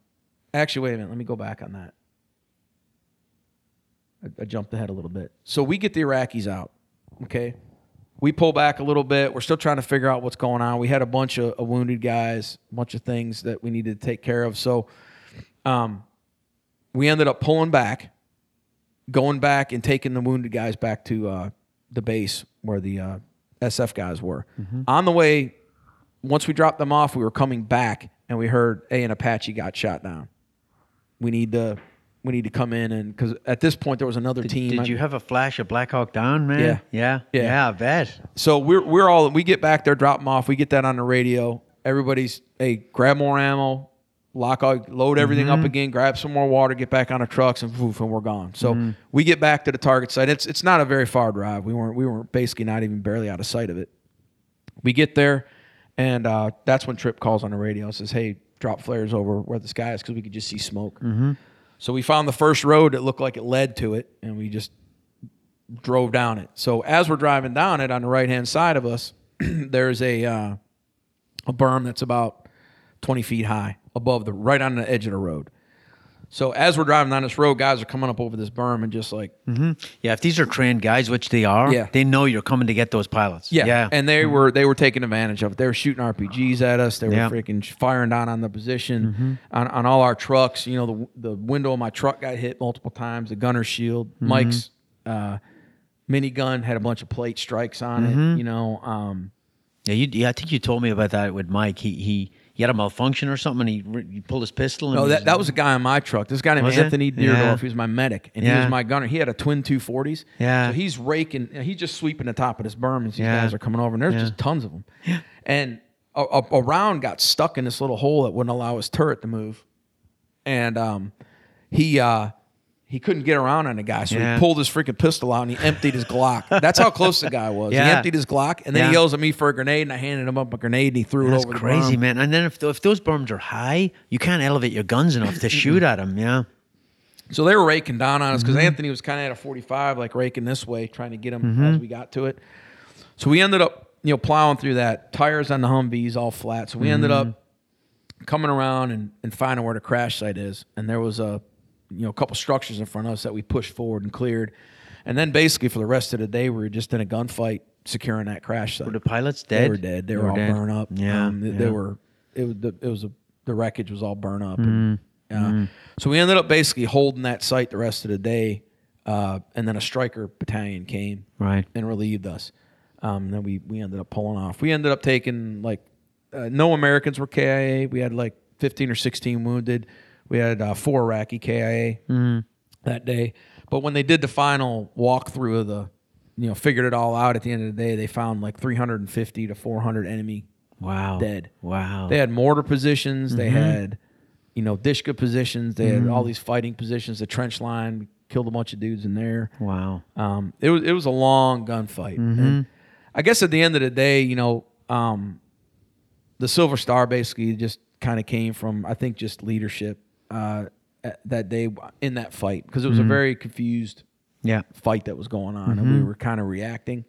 actually, wait a minute. Let me go back on that. I, I jumped ahead a little bit. So we get the Iraqis out. Okay. We pull back a little bit. We're still trying to figure out what's going on. We had a bunch of, of wounded guys, a bunch of things that we needed to take care of. So um, we ended up pulling back, going back and taking the wounded guys back to uh, the base where the uh, SF guys were. On the way, once we dropped them off, we were coming back and we heard, hey, an Apache got shot down. We need to. We need to come in and because at this point there was another Did, team. did you have a flash of Black Hawk down, man? Yeah. Yeah. Yeah. Yeah, I bet. So we're we're all we get back there, drop them off. We get that on the radio. Everybody's hey, grab more ammo, lock all, load everything Mm-hmm. up again, grab some more water, get back on the trucks, and poof, and we're gone. So Mm-hmm. we get back to the target site. It's it's not a very far drive. We weren't we weren't basically not even barely out of sight of it. We get there, and uh, that's when Trip calls on the radio and says, "Hey, drop flares over where the sky is because we could just see smoke." Mm-hmm. So we found the first road that looked like it led to it, and we just drove down it. So as we're driving down it on the right hand side of us, there's a uh, a berm that's about 20 feet high above the right on the edge of the road. So as we're driving down this road, guys are coming up over this berm and just like mm-hmm. Yeah, if these are trained guys, which they are, Yeah. they know you're coming to get those pilots. yeah, Yeah. and they were they were taking advantage of it. They were shooting RPGs at us. They were Yeah. freaking firing down on the position on, on all our trucks. You know, the the window of my truck got hit multiple times. The gunner shield, Mike's uh, minigun had a bunch of plate strikes on it. You know, um, yeah, you, yeah, I think you told me about that with Mike. He he, he had a malfunction or something and he, re- he pulled his pistol. And No, that, that was a guy on my truck. This guy named Was it? Anthony Deerdorf. Yeah. He was my medic, and he was my gunner. He had a twin 240s. Yeah. So he's raking. He's just sweeping the top of this berm as these Yeah. guys are coming over, and there's Yeah. just tons of them. Yeah. And a, a, a round got stuck in this little hole that wouldn't allow his turret to move, and um, he uh, he couldn't get around on the guy, so Yeah. he pulled his freaking pistol out and he emptied his Glock. That's how close the guy was. He emptied his Glock, and then Yeah. he yells at me for a grenade, and I handed him up a grenade, and he threw That's it over crazy, man. And then if if those berms are high, you can't elevate your guns enough to shoot at them. Yeah. So they were raking down on us Mm-hmm. because Anthony was kind of at a 45, like raking this way, trying to get him Mm-hmm. as we got to it. So we ended up you know plowing through that. Tires on the Humvees all flat. So we ended up coming around and, and finding where the crash site is. And there was a you know a couple structures in front of us that we pushed forward and cleared. And then basically for the rest of the day, we were just in a gunfight securing that crash site. Were the pilots dead? They were dead. They, were, all dead? burned up. Yeah, Um, they, yeah. they were. It was the it was a, the wreckage was all burned up. Mm-hmm. And, uh, So we ended up basically holding that site the rest of the day, uh, and then a Stryker battalion came Right. and relieved us. Um, and then we we ended up pulling off. We ended up taking like uh, no Americans were KIA. We had like fifteen or sixteen wounded. We had uh, four Iraqi KIA that day. But when they did the final walkthrough of the, you know, figured it all out at the end of the day, they found like 350 to 400 enemy Wow. dead. Wow. They had mortar positions. They had, you know, Dishka positions. They had all these fighting positions. The trench line killed a bunch of dudes in there. wow. Um, it was it was a long gunfight. And I guess at the end of the day, you know, um, the Silver Star basically just kind of came from I think just leadership uh, that day in that fight because it was a very confused Yeah. fight that was going on and we were kind of reacting.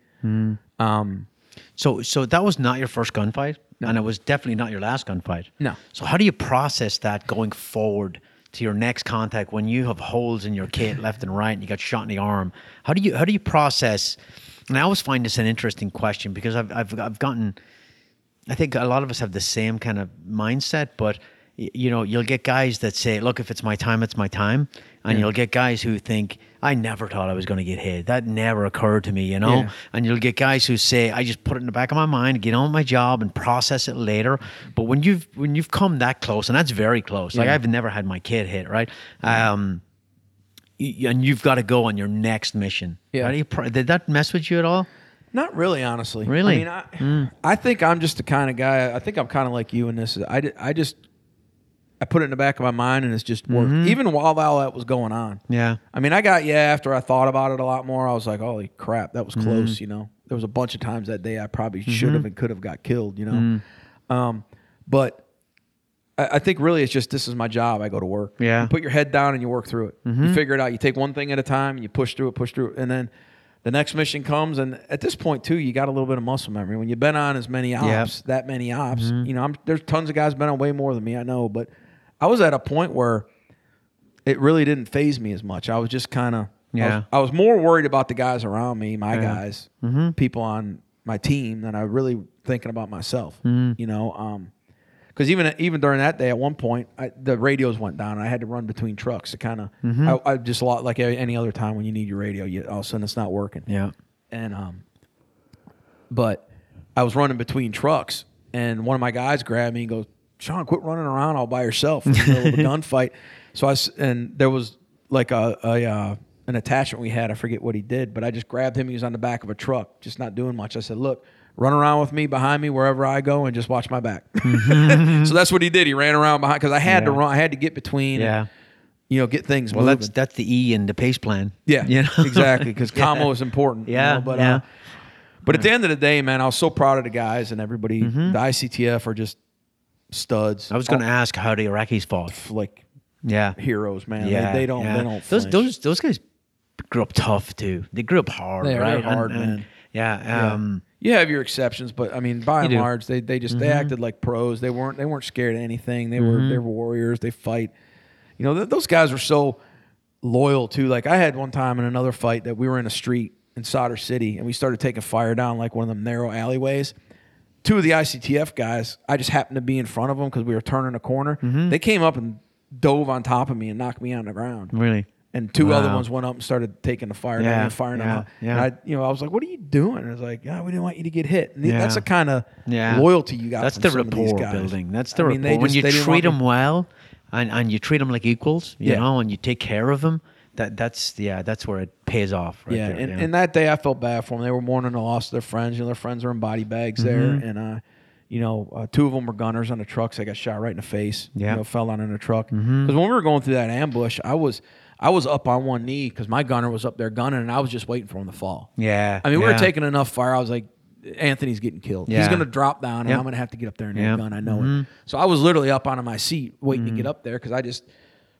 Um, So so that was not your first gunfight, and it was definitely not your last gunfight. No. So how do you process that going forward to your next contact when you have holes in your kit left and right and you got shot in the arm? How do you how do you process? And I always find this an interesting question because I've I've I've gotten. I think a lot of us have the same kind of mindset, but you know, you'll get guys that say, "Look, if it's my time, it's my time," and you'll get guys who think, "I never thought I was going to get hit. That never occurred to me," you know. Yeah. And you'll get guys who say, "I just put it in the back of my mind, get on with my job, and process it later." But when you've when you've come that close, and that's very close. Like I've never had my kid hit, right? Um, and you've got to go on your next mission. Yeah. How do you pro- did that mess with you at all? Not really, honestly. Really? I mean, I, I think I'm just the kind of guy. I think I'm kind of like you in this. I, I just I put it in the back of my mind and it's just worked. Mm-hmm. Even while all that was going on. Yeah. I mean, I got yeah. After I thought about it a lot more, I was like, "Holy crap, that was mm-hmm. close." You know, there was a bunch of times that day I probably mm-hmm. should have and could have got killed. You know, um, but I, I think really it's just this is my job. I go to work. Yeah. You put your head down and you work through it. You figure it out. You take one thing at a time. and You push through it, push through it, and then the next mission comes. And at this point too, you got a little bit of muscle memory. When you've been on as many ops, that many ops, you know, I'm, there's tons of guys been on way more than me. I know, but I was at a point where it really didn't faze me as much. I was just kind of I, Yeah. was, I was more worried about the guys around me, my guys, people on my team, than I really thinking about myself. You know, um, because even even during that day, at one point, I, the radios went down, and I had to run between trucks. It kind of, I, I just lot like any other time when you need your radio, you all of a sudden it's not working. Yeah. And um, but I was running between trucks, and one of my guys grabbed me and goes, "Sean, quit running around all by yourself in the middle of a gunfight." So I and there was like a, a uh, an attachment we had. I forget what he did, but I just grabbed him. He was on the back of a truck, just not doing much. I said, "Look." Run around with me behind me wherever I go and just watch my back. so that's what he did. He ran around behind because I had to run. I had to get between. Yeah. You know, get things Well, moving. that's that's the E in the pace plan. Yeah, You know? exactly. Because Yeah. combo is important. you Yeah, know, but yeah. uh, but at the end of the day, man, I was so proud of the guys and everybody. The ICTF are just studs. Mm-hmm. I was going to ask how the Iraqis fought. like Yeah. heroes, man. Yeah. they, they don't. yeah. They don't. Those flinch. those those guys grew up tough too. They grew up hard, They right? hard, man. yeah. Yeah. Um, you have your exceptions, but I mean, by and. Mm-hmm. large, they they just they acted like pros. They weren't they weren't scared of anything. They were they were warriors. They fight. You know, th- those guys were so loyal too. Like I had one time in another fight that we were in a street in Sadr City and we started taking fire down like one of them narrow alleyways. Two of the ICTF guys, I just happened to be in front of them because we were turning a corner. Mm-hmm. They came up and dove on top of me and knocked me on the ground. really. And two other ones went up and started taking the fire Yeah, down and firing them yeah, out. yeah. And I, you know, I was like, "What are you doing?" And I was like, "Yeah, we didn't want you to get hit." And Yeah. that's the kind of Yeah. loyalty you got. That's the some of these rapport guys. building. That's the I mean, rapport. when you treat them well, and, and you treat them like equals, you know, and you take care of them. That that's yeah, that's where it pays off. Right yeah, there, and, and that day I felt bad for them. They were mourning the loss of their friends. You know, their friends were in body bags there, Mm-hmm. and uh, you know, uh, two of them were gunners on the trucks. They got shot right in the face. Yeah. you know, fell down in the truck. Because Mm-hmm. when we were going through that ambush, I was I was up on one knee because my gunner was up there gunning, and I was just waiting for him to fall. yeah, I mean, we were taking enough fire. I was like, Anthony's getting killed. He's going to drop down, and Yep. I'm going to have to get up there and Yep. gun. I know it. So I was literally up onto my seat waiting to get up there because I just.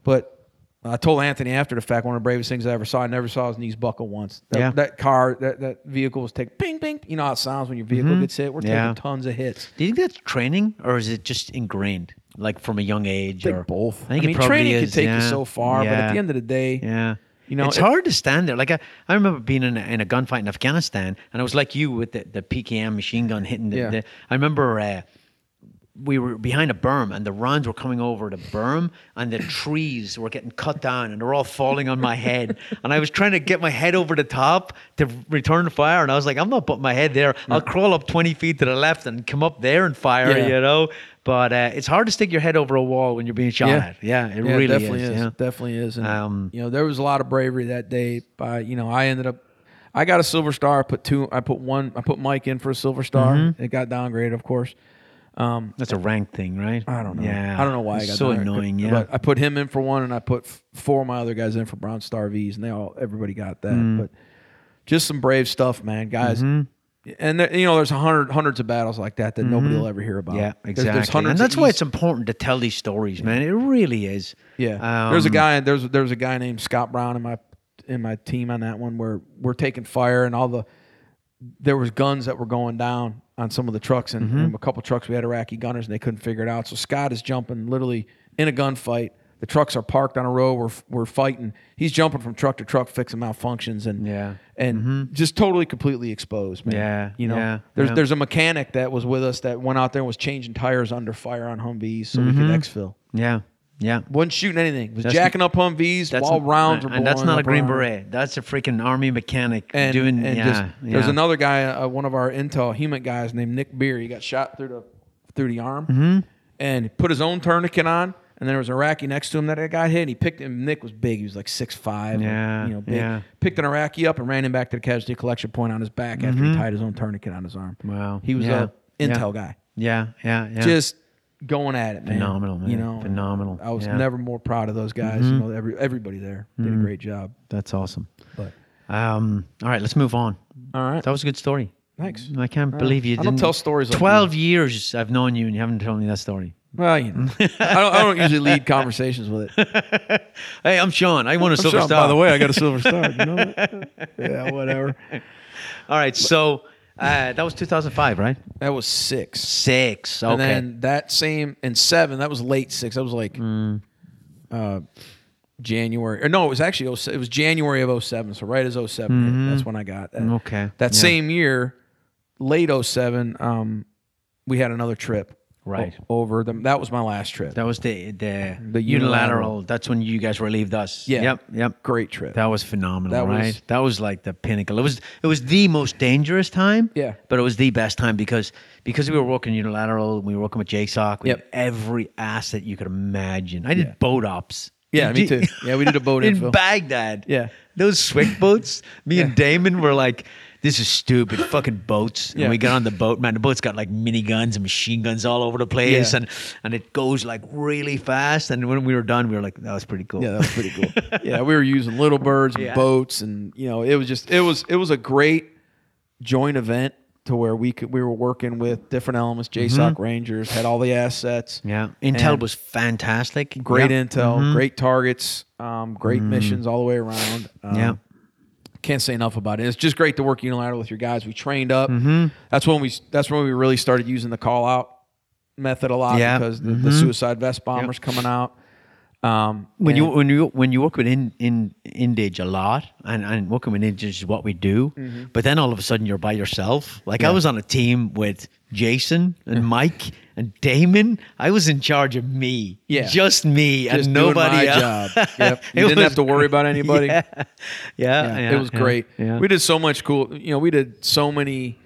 But I told Anthony after the fact one of the bravest things I ever saw. I never saw his knees buckle once. That, Yeah. that car, that, that vehicle was taking ping, ping. You know how it sounds when your vehicle gets hit. We're Mm-hmm. Yeah. taking tons of hits. Do you think that's training or is it just ingrained, like from a young age? I or both. I think mean, it probably training is. can take you so far, but at the end of the day, Yeah. You know, it's it- hard to stand there. Like I, I remember being in a, in a gunfight in Afghanistan, and it was like you with the, the PKM machine gun hitting the. Yeah. the I remember uh, we were behind a berm, and the rounds were coming over the berm, and the trees were getting cut down, and they're all falling on my head. and I was trying to get my head over the top to return the fire, and I was like, I'm not putting my head there. I'll crawl up 20 feet to the left and come up there and fire. Yeah. You know. But uh, it's hard to stick your head over a wall when you're being shot Yeah. at. Yeah, it Yeah, really definitely is. is. Yeah. Definitely is. And Um, you know, there was a lot of bravery that day. By you know, I ended up, I got a silver star. I put two. I put one. I put Mike in for a silver star. Mm-hmm. It got downgraded, of course. That's a rank thing, right? I don't know. Yeah, I don't know why I got so downgraded, annoying. Yeah, But I put him in for one, and I put f- four of my other guys in for Bronze Star V's, and they all everybody got that. Mm. But just some brave stuff, man, guys. Mm-hmm. And there, you know, there's hundred hundreds of battles like that that nobody will ever hear about. Mm-hmm. yeah, exactly. There's, hundreds and that's why it's important to tell these stories, man. It really is. Yeah, there's a Um, guy. There's there's a guy named Scott Brown in my in my team on that one where we're taking fire and all the there was guns that were going down on some of the trucks and, Mm-hmm. and a couple trucks we had Iraqi gunners and they couldn't figure it out. So Scott is jumping literally in a gunfight. The trucks are parked on a row. We're we're fighting. He's jumping from truck to truck, fixing malfunctions and Yeah. and just totally completely exposed, man. Yeah, you know. yeah, there's yeah. there's a mechanic that was with us that went out there and was changing tires under fire on Humvees so we could exfil. Yeah, yeah. Wasn't shooting anything. Was That's- jacking up Humvees while rounds are and that's not a green around. beret. That's a freaking army mechanic And, doing. and yeah, just, there's another guy, uh, one of our intel human guys named Nick Beer. He got shot through the through the arm, Mm-hmm. and put his own tourniquet on. And then there was an Iraqi next to him that got hit. And he picked him. Nick was big. He was like six five. Yeah, you know, big. yeah. Picked an Iraqi up and ran him back to the casualty collection point on his back after he tied his own tourniquet on his arm. Mm-hmm. Wow. he was Yeah. a intel Yeah. guy. Yeah, yeah, yeah. Just going at it, man. Phenomenal, man. You know, Phenomenal. I was Yeah. Mm-hmm. never more proud of those guys. You know, every everybody there did a great job. that's awesome. But Um, all right, let's move on. all right, That was a good story. thanks. I can't believe you didn't. don't tell stories like Twelve years I've known you and you haven't told me that story. Well, you know, I don't. I don't usually lead conversations with it. Hey, I'm Sean. I won a silver Sean, star. By the way, I got a silver star. You know yeah, whatever. All right, so uh, that was 2005, right? That was six. Six. Okay. And then that same in seven, that was late six. That was like Mm. uh, January. Or no, it was actually 07 it was January of 07. So right as 7 hit, that's when I got that. Mm-hmm. Okay, That yeah. same year, late 07, um, we had another trip. Right. o- over them. That was my last trip. that was the the, The unilateral. unilateral. That's when you guys relieved us. Yeah. Yep. Yep. Great trip. That was phenomenal, That was- right? that was like the pinnacle. It was it was the most dangerous time. Yeah. But it was the best time because because we were working unilateral, we were working with JSOC, we Yep. had every asset you could imagine. I did boat ops. Yeah, me too. Yeah, we did a boat in. Baghdad. Yeah. Those SWCC boats, me and Damon were like, this is stupid, fucking boats. And Yeah. we got on the boat, man. The boat's got like miniguns and machine guns all over the place, Yeah. and and it goes like really fast. And when we were done, we were like, that was pretty cool. Yeah, that was pretty cool. yeah, we were using little birds and Yeah. boats, and you know, it was just it was it was a great joint event to where we could we were working with different elements. JSOC Rangers had all the assets. Mm-hmm. Yeah. Intel And was fantastic. great intel, great targets, um, great missions all the way around. Um, Yeah. Can't say enough about it. It's just great to work unilateral with your guys. We trained up. Mm-hmm. That's when we that's when we really started using the call out method a lot Yeah. because the, the suicide vest bombers coming out. Um, When you when you when you work with in in indig a lot and, and working with indig is what we do, Mm-hmm. but then all of a sudden you're by yourself. Like I was on a team with Jason and Mike and Damon. I was in charge of me, Yeah. just me just and nobody my else. job. Yep. You didn't was have to worry about anybody. Yeah, yeah, Yeah, it was great. Yeah. We did so much cool. You know, we did so many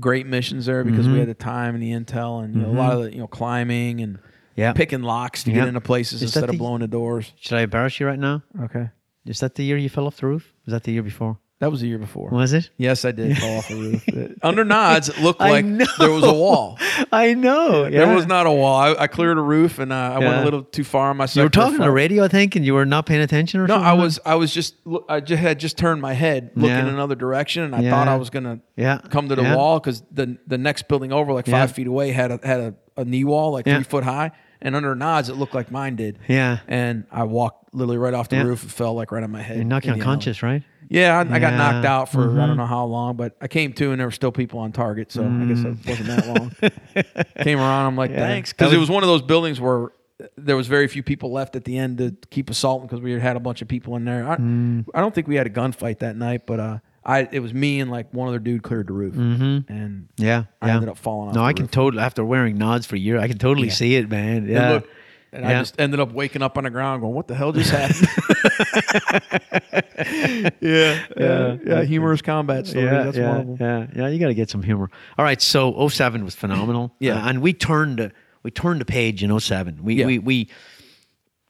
great missions there because Mm-hmm. we had the time and the intel and you know, a lot of the you know climbing and Yeah. picking locks to get into places Is instead of blowing the doors. Should I embarrass you right now? Okay, Is that the year you fell off the roof? Was that the year before? That was the year before. Was it? Yes, I did fall off the roof. Under nods, it looked like know. there was a wall. I know. There was not a wall. I, I cleared a roof and uh, I went a little too far on my. You were talking on the radio, I think, and you were not paying attention, or No, something. I was. I was just. I just had just turned my head, looking Yeah. another direction, and I Yeah. thought I was gonna Yeah. come to the Yeah. wall because the the next building over, like Yeah. five feet away, had a had a, a knee wall like Yeah. three foot high, and under nods it looked like mine did. Yeah. And I walked literally right off the Yeah. roof and fell like right on my head. You're knocking in alley. unconscious, right? Yeah, I, I got Mm-hmm. knocked out for I don't know how long, but I came to and there were still people on target, so I guess it wasn't that long. came around, I'm like, Yeah. thanks, because it was- one of those buildings where there was very few people left at the end to keep assaulting because we had a bunch of people in there. I, Mm. I don't think we had a gunfight that night, but uh, I it was me and like one other dude cleared the roof, Mm-hmm. and Yeah. I yeah. ended up falling off. No, I can roof. totally. After wearing nods for years, I can totally Yeah. see it, man. Yeah. look, and I just ended up waking up on the ground going, "What the hell just happened?" yeah, yeah, yeah. Humorous combat story. yeah, That's yeah, one of them. yeah, yeah. You got to get some humor. All right, so 07 was phenomenal. Yeah. Uh, and we turned we turned the page in 07. We Yeah. we we.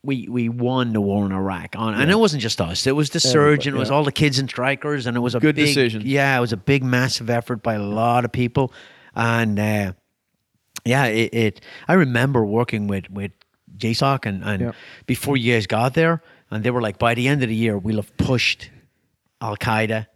We, we won the war in Iraq on, and it wasn't just us. It was the surge, and it was yeah. all the kids and Strykers, and it was a Good big, decision. Yeah, it was a big, massive effort by a lot of people, and uh, yeah, it, it. I remember working with with JSOC, and and Yep. before you guys got there, and they were like, by the end of the year, we'll have pushed Al Qaeda,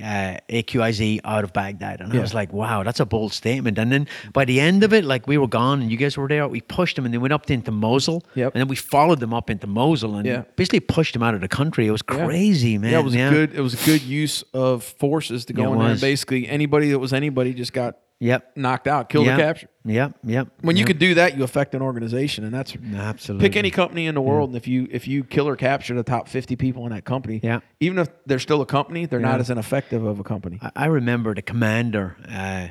uh, AQIZ out of Baghdad. And I was like, wow, that's a bold statement. And then by the end of it, like we were gone and you guys were there, we pushed them and they went up into Mosul. Yep. And then we followed them up into Mosul and Yeah. basically pushed them out of the country. It was Yeah. crazy, man. Yeah, it was a good. It was a good use of forces to go Yeah, it in there. was. And basically, anybody that was anybody just got Yep. knocked out, killed Yep. or captured. Yep. Yep. When you yep. could do that, you affect an organization, and that's Absolutely. pick any company in the world, and if you if you kill or capture the top fifty people in that company, Yeah. even if they're still a company, they're not as ineffective of a company. I- I remember the commander uh,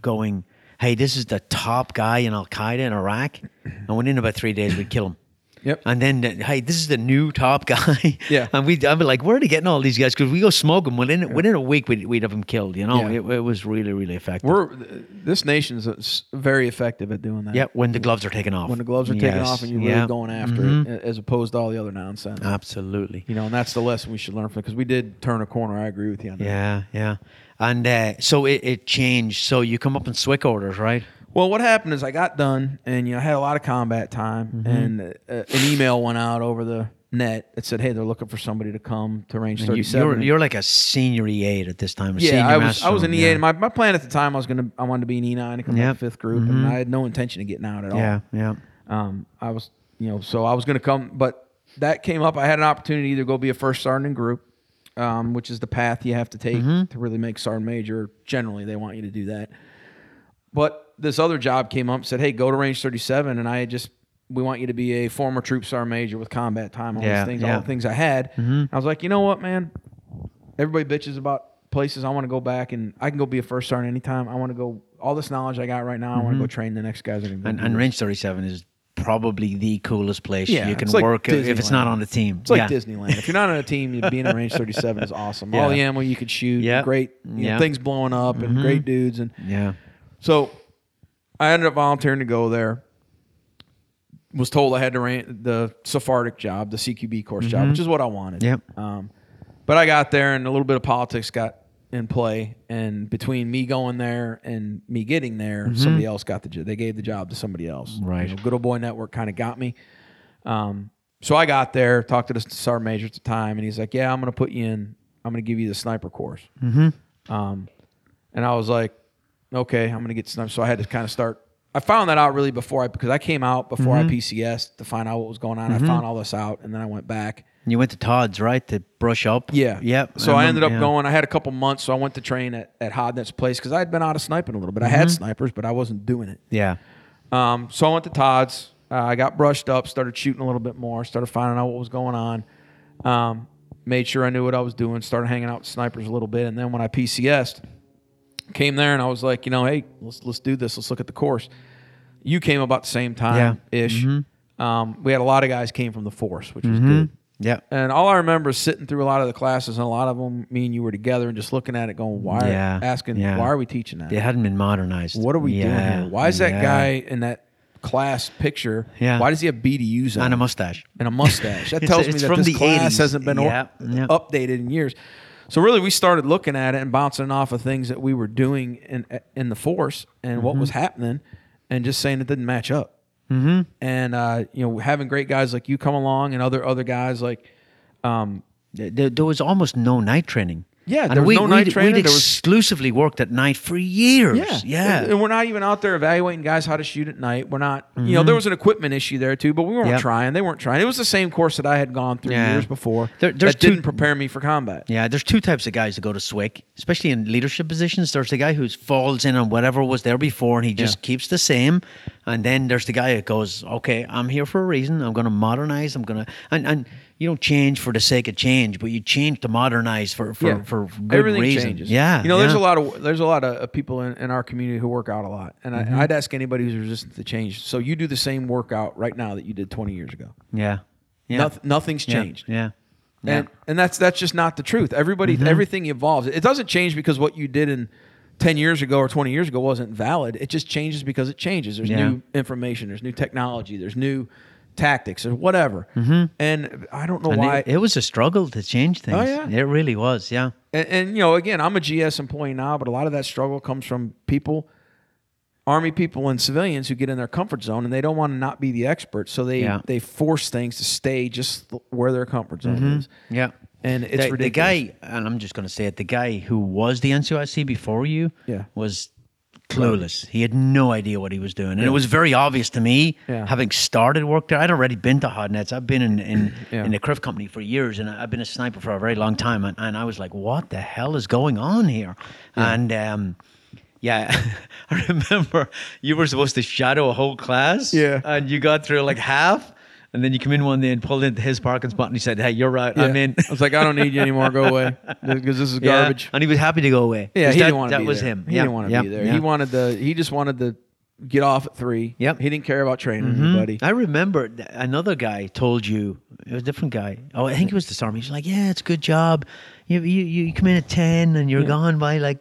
going, "Hey, this is the top guy in Al Qaeda in Iraq," and within about three days we'd kill him. Yep. And then, the, hey, this is the new top guy. Yeah. And we, I'd be like, where are they getting all these guys? Because we go smoke them within within a week, we'd, we'd have them killed. You know, Yeah. it, it was really, really effective. We're this nation's s- very effective at doing that. yeah, when the gloves are taken off. When the gloves are taken Yes. off and you're really going after Mhm. it, as opposed to all the other nonsense. Absolutely. You know, and that's the lesson we should learn from because we did turn a corner. I agree with you on that. Yeah, yeah. And uh, so it, it changed. So you come up in SWIC orders, right? Well, what happened is I got done, and you know, I had a lot of combat time, Mm-hmm. and uh, an email went out over the net that said, "Hey, they're looking for somebody to come to range And you, 37." you're, you're like a senior E8 at this time. yeah, I was master I was an E8. yeah. and My, my plan at the time I was gonna I wanted to be an E9 and come Yep. to fifth group, and I had no intention of getting out at all. Yeah, yeah. Um, I was, you know, so I was going to come, but that came up. I had an opportunity to either go be a first sergeant in group, um, which is the path you have to take Mm-hmm. to really make sergeant major. Generally, they want you to do that. But this other job came up, said, "Hey, go to range 37," and I just. We want you to be a former troop sergeant major with combat time, all Yeah, these things, yeah. Mm-hmm. all the things I had. I was like, you know what, man? Everybody bitches about places. I want to go back and I can go be a first sergeant anytime. I want to go. All this knowledge I got right now, I want to go train the next guys that are going to Mm-hmm. And, and range 37 is probably the coolest place Yeah, you can like work if it's not on the team. It's like yeah. Disneyland. If you're not on a team, being in range 37 is awesome. Yeah. All the ammo you could shoot, Yep. great you know, Mm-hmm. things blowing up, and great dudes. And Yeah. so I ended up volunteering to go there. Was told I had to ran the Sephardic job, the CQB course job, which is what I wanted. Yep. Um, but I got there, and a little bit of politics got in play. And between me going there and me getting there, somebody else got the job. They gave the job to somebody else. You Right. know, Good old boy network kind of got me. Um, so I got there, talked to the sergeant major at the time, and he's like, "Yeah, I'm going to put you in. I'm going to give you the sniper course." Mm-hmm. Um, and I was like, "Okay, I'm to get sniper." So I had to kind of start. I found that out really before I because I came out before I PCS to find out what was going on. I found all this out, and then I went back. You went to Todd's, right, to brush up? Yeah. Yep. So I, ended up yeah. going. I had a couple months, so I went to train at, at Hodnett's place because I had been out of sniping a little bit. I had snipers, but I wasn't doing it. Yeah. Um, so I went to Todd's. Uh, I got brushed up, started shooting a little bit more, started finding out what was going on. Um, made sure I knew what I was doing, started hanging out with snipers a little bit. And then when I PCS'd, came there and I was like, you know, hey, let's let's do this. Let's look at the course. You came about the same time ish. Um, we had a lot of guys came from the force, which was good. Yeah. And all I remember is sitting through a lot of the classes, and a lot of them, me and you were together, and just looking at it, going, "Why?" Yeah, Asking, yeah. "Why are we teaching that? They hadn't been modernized. What are we doing here? Why is that yeah. guy in that class picture? Yeah. Why does he have BDUs on And a mustache. and a mustache? That tells it's me that from this the class 80s. hasn't been or- Yeah, yeah. updated in years. So really, we started looking at it and bouncing off of things that we were doing in in the force and what Mm-hmm. was happening, and just saying it didn't match up. Mm-hmm. And uh, you know, having great guys like you come along and other other guys like. Um, There, there was almost no night training. Yeah, and there was we, no night we'd, training, We'd there was- exclusively worked at night for years. Yeah, yeah. And, and we're not even out there evaluating guys how to shoot at night. We're not. You know, there was an equipment issue there too, but we weren't Mm-hmm. Yep. trying. They weren't trying. It was the same course that I had gone through Yeah. years before. There- there's that two- didn't prepare me for combat. Yeah, there's two types of guys that go to SWIC, especially in leadership positions. There's the guy who falls in on whatever was there before and he just keeps the same. And then there's the guy that goes, okay, I'm here for a reason. I'm going to modernize. I'm going to, and, and you don't change for the sake of change, but you change to modernize for, for, Yeah. for good Everything reason. changes. Yeah. you know, there's a lot of there's a lot of people in, in our community who work out a lot, and Mm-hmm. I, I'd ask anybody who's resistant to change. So you do the same workout right now that you did 20 years ago. Yeah. Yeah. Noth- nothing's changed. Yeah. Yeah. and and that's that's just not the truth. Everybody, everything evolves. It doesn't change because what you did in ten years ago or twenty years ago wasn't valid. It just changes because it changes. There's Yeah. new information. There's new technology. There's new tactics or whatever. Mm-hmm. And I don't know And why. it, it was a struggle to change things. Oh, yeah. It really was. Yeah. and, and you know, again, I'm a GS employee now, but a lot of that struggle comes from people. Army people and civilians who get in their comfort zone and they don't want to not be the expert, so they Yeah. they force things to stay just where their comfort zone mm-hmm. is. Yeah. And it's the, the guy, and I'm just going to say it, the guy who was the NCOIC before you Yeah. was clueless. He had no idea what he was doing. And it was very obvious to me, Yeah. having started work there. I'd already been to Hodnett's. I've been in, in, Yeah. in the CRIF Company for years, and I've been a sniper for a very long time. And, and I was like, what the hell is going on here? And, um, yeah, I remember you were supposed to shadow a whole class. Yeah. And you got through like half. And then you come in one day and pulled into his parking spot and he said, Hey, you're right. I'm in. I was like, I don't need you anymore. Go away because this is Yeah, garbage. And he was happy to go away. Yeah, he that, didn't want to That be was there. him. He Yeah, didn't want to yeah, be there. yeah. He wanted the. He just wanted to get off at three. Yep. Mm-hmm. He didn't care about training anybody. I remember another guy told you it was a different guy. Oh, I think it was the army. He's like, "Yeah, it's a good job. You you, you come in at ten and you're gone by like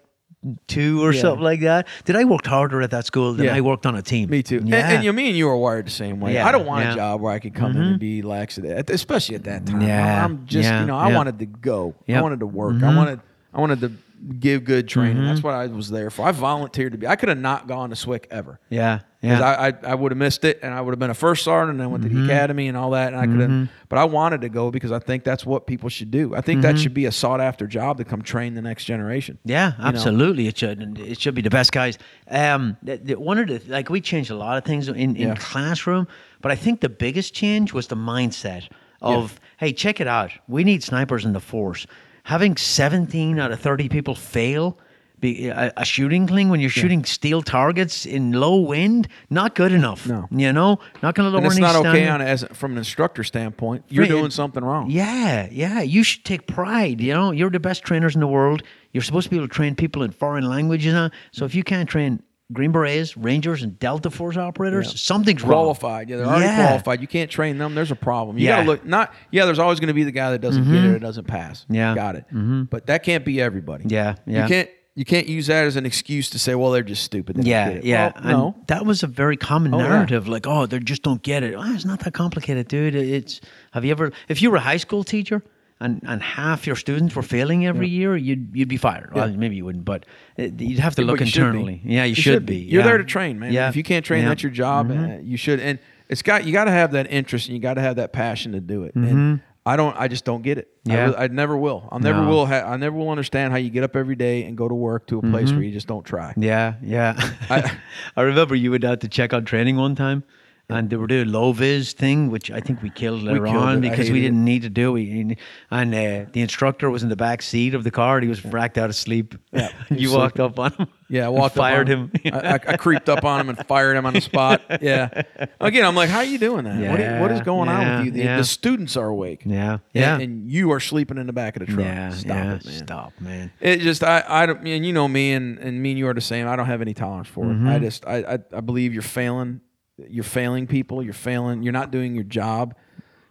two or Yeah. something like that." Did I worked harder at that school than Yeah. I worked on a team? Me too. And- Yeah. And, you, me and you were wired the same way. Yeah, I don't want. Mm-hmm. a job where I could come in and be lax, at especially at that time. Yeah, I'm just, you know, I wanted to go. I wanted to work. Mm-hmm. I wanted, I wanted to give good training. That's what I was there for. I volunteered to be. I could have not gone to SWIC ever. yeah, yeah. Mm-hmm. I, I, I would have missed it, and I would have been a first sergeant, and I went to the academy and all that, and I could have. But I wanted to go because I think that's what people should do. I think Mm-hmm. that should be a sought after job to come train the next generation. Yeah, know? absolutely. It should. It should be the best guys. Um, one of the like we changed a lot of things in, in Yeah. classroom, but I think the biggest change was the mindset of hey, check it out. We need snipers in the force. Having seventeen out of thirty people fail. Be, a, a shooting thing when you're shooting steel targets in low wind, not good enough. No. you know, not going to lower And it's not okay on as from an instructor standpoint. You're Right, doing something wrong. Yeah, yeah. You should take pride. You know, you're the best trainers in the world. You're supposed to be able to train people in foreign languages now. So if you can't train Green Berets, Rangers, and Delta Force operators, Yeah. something's wrong. qualified. Yeah, they're already Yeah. qualified. You can't train them. There's a problem. You Yeah. gotta look. Not yeah. There's always going to be the guy that doesn't get it mm-hmm. or doesn't pass. Yeah. got it. Mm-hmm. But that can't be everybody. Yeah, yeah. You can't. You can't use that as an excuse to say, well, they're just stupid. They Yeah, yeah. Well, no. That was a very common Oh, yeah. narrative. Like, oh, they just don't get it. Oh, it's not that complicated, dude. It's. Have you ever? If you were a high school teacher. And, and half your students were failing every year, you'd you'd be fired. Well, maybe you wouldn't, but uh, you'd have to look you should internally. Yeah, you, should, be. You're yeah. there to train, man. Yeah. If you can't train, Yeah. Mm-hmm. that's your job. Uh, you should. And it's got you got to have that interest and you got to have that passion to do it. And I don't. I just don't get it. I, Mm-hmm. Yeah. really- I never will. I never No. will. Ha- I never will understand how you get up every day and go to work to a place where you just don't try. Mm-hmm. Yeah, yeah. I- I, remember you went out to check on training one time, and they were doing low vis thing, which I think we killed later killed on it. Because we didn't need to do it. And uh, the instructor was in the back seat of the car. And he was racked out of sleep. Yeah, you was walked up on him. Yeah, I and walked up fired on him. I, I, I creeped up on him and fired him on the spot. Yeah. Again, I'm like, how are you doing that? what, is, what is Yeah, going on with you? The, yeah. the students are awake. yeah, And- yeah, And, you are sleeping in the back of the truck. yeah. Stop yeah. it, man. Stop, man. It just I I don't and you know me and and me and you are the same. I don't have any tolerance for Mm-hmm. it. I just I, I I believe you're failing. You're failing people. You're failing. You're not doing your job.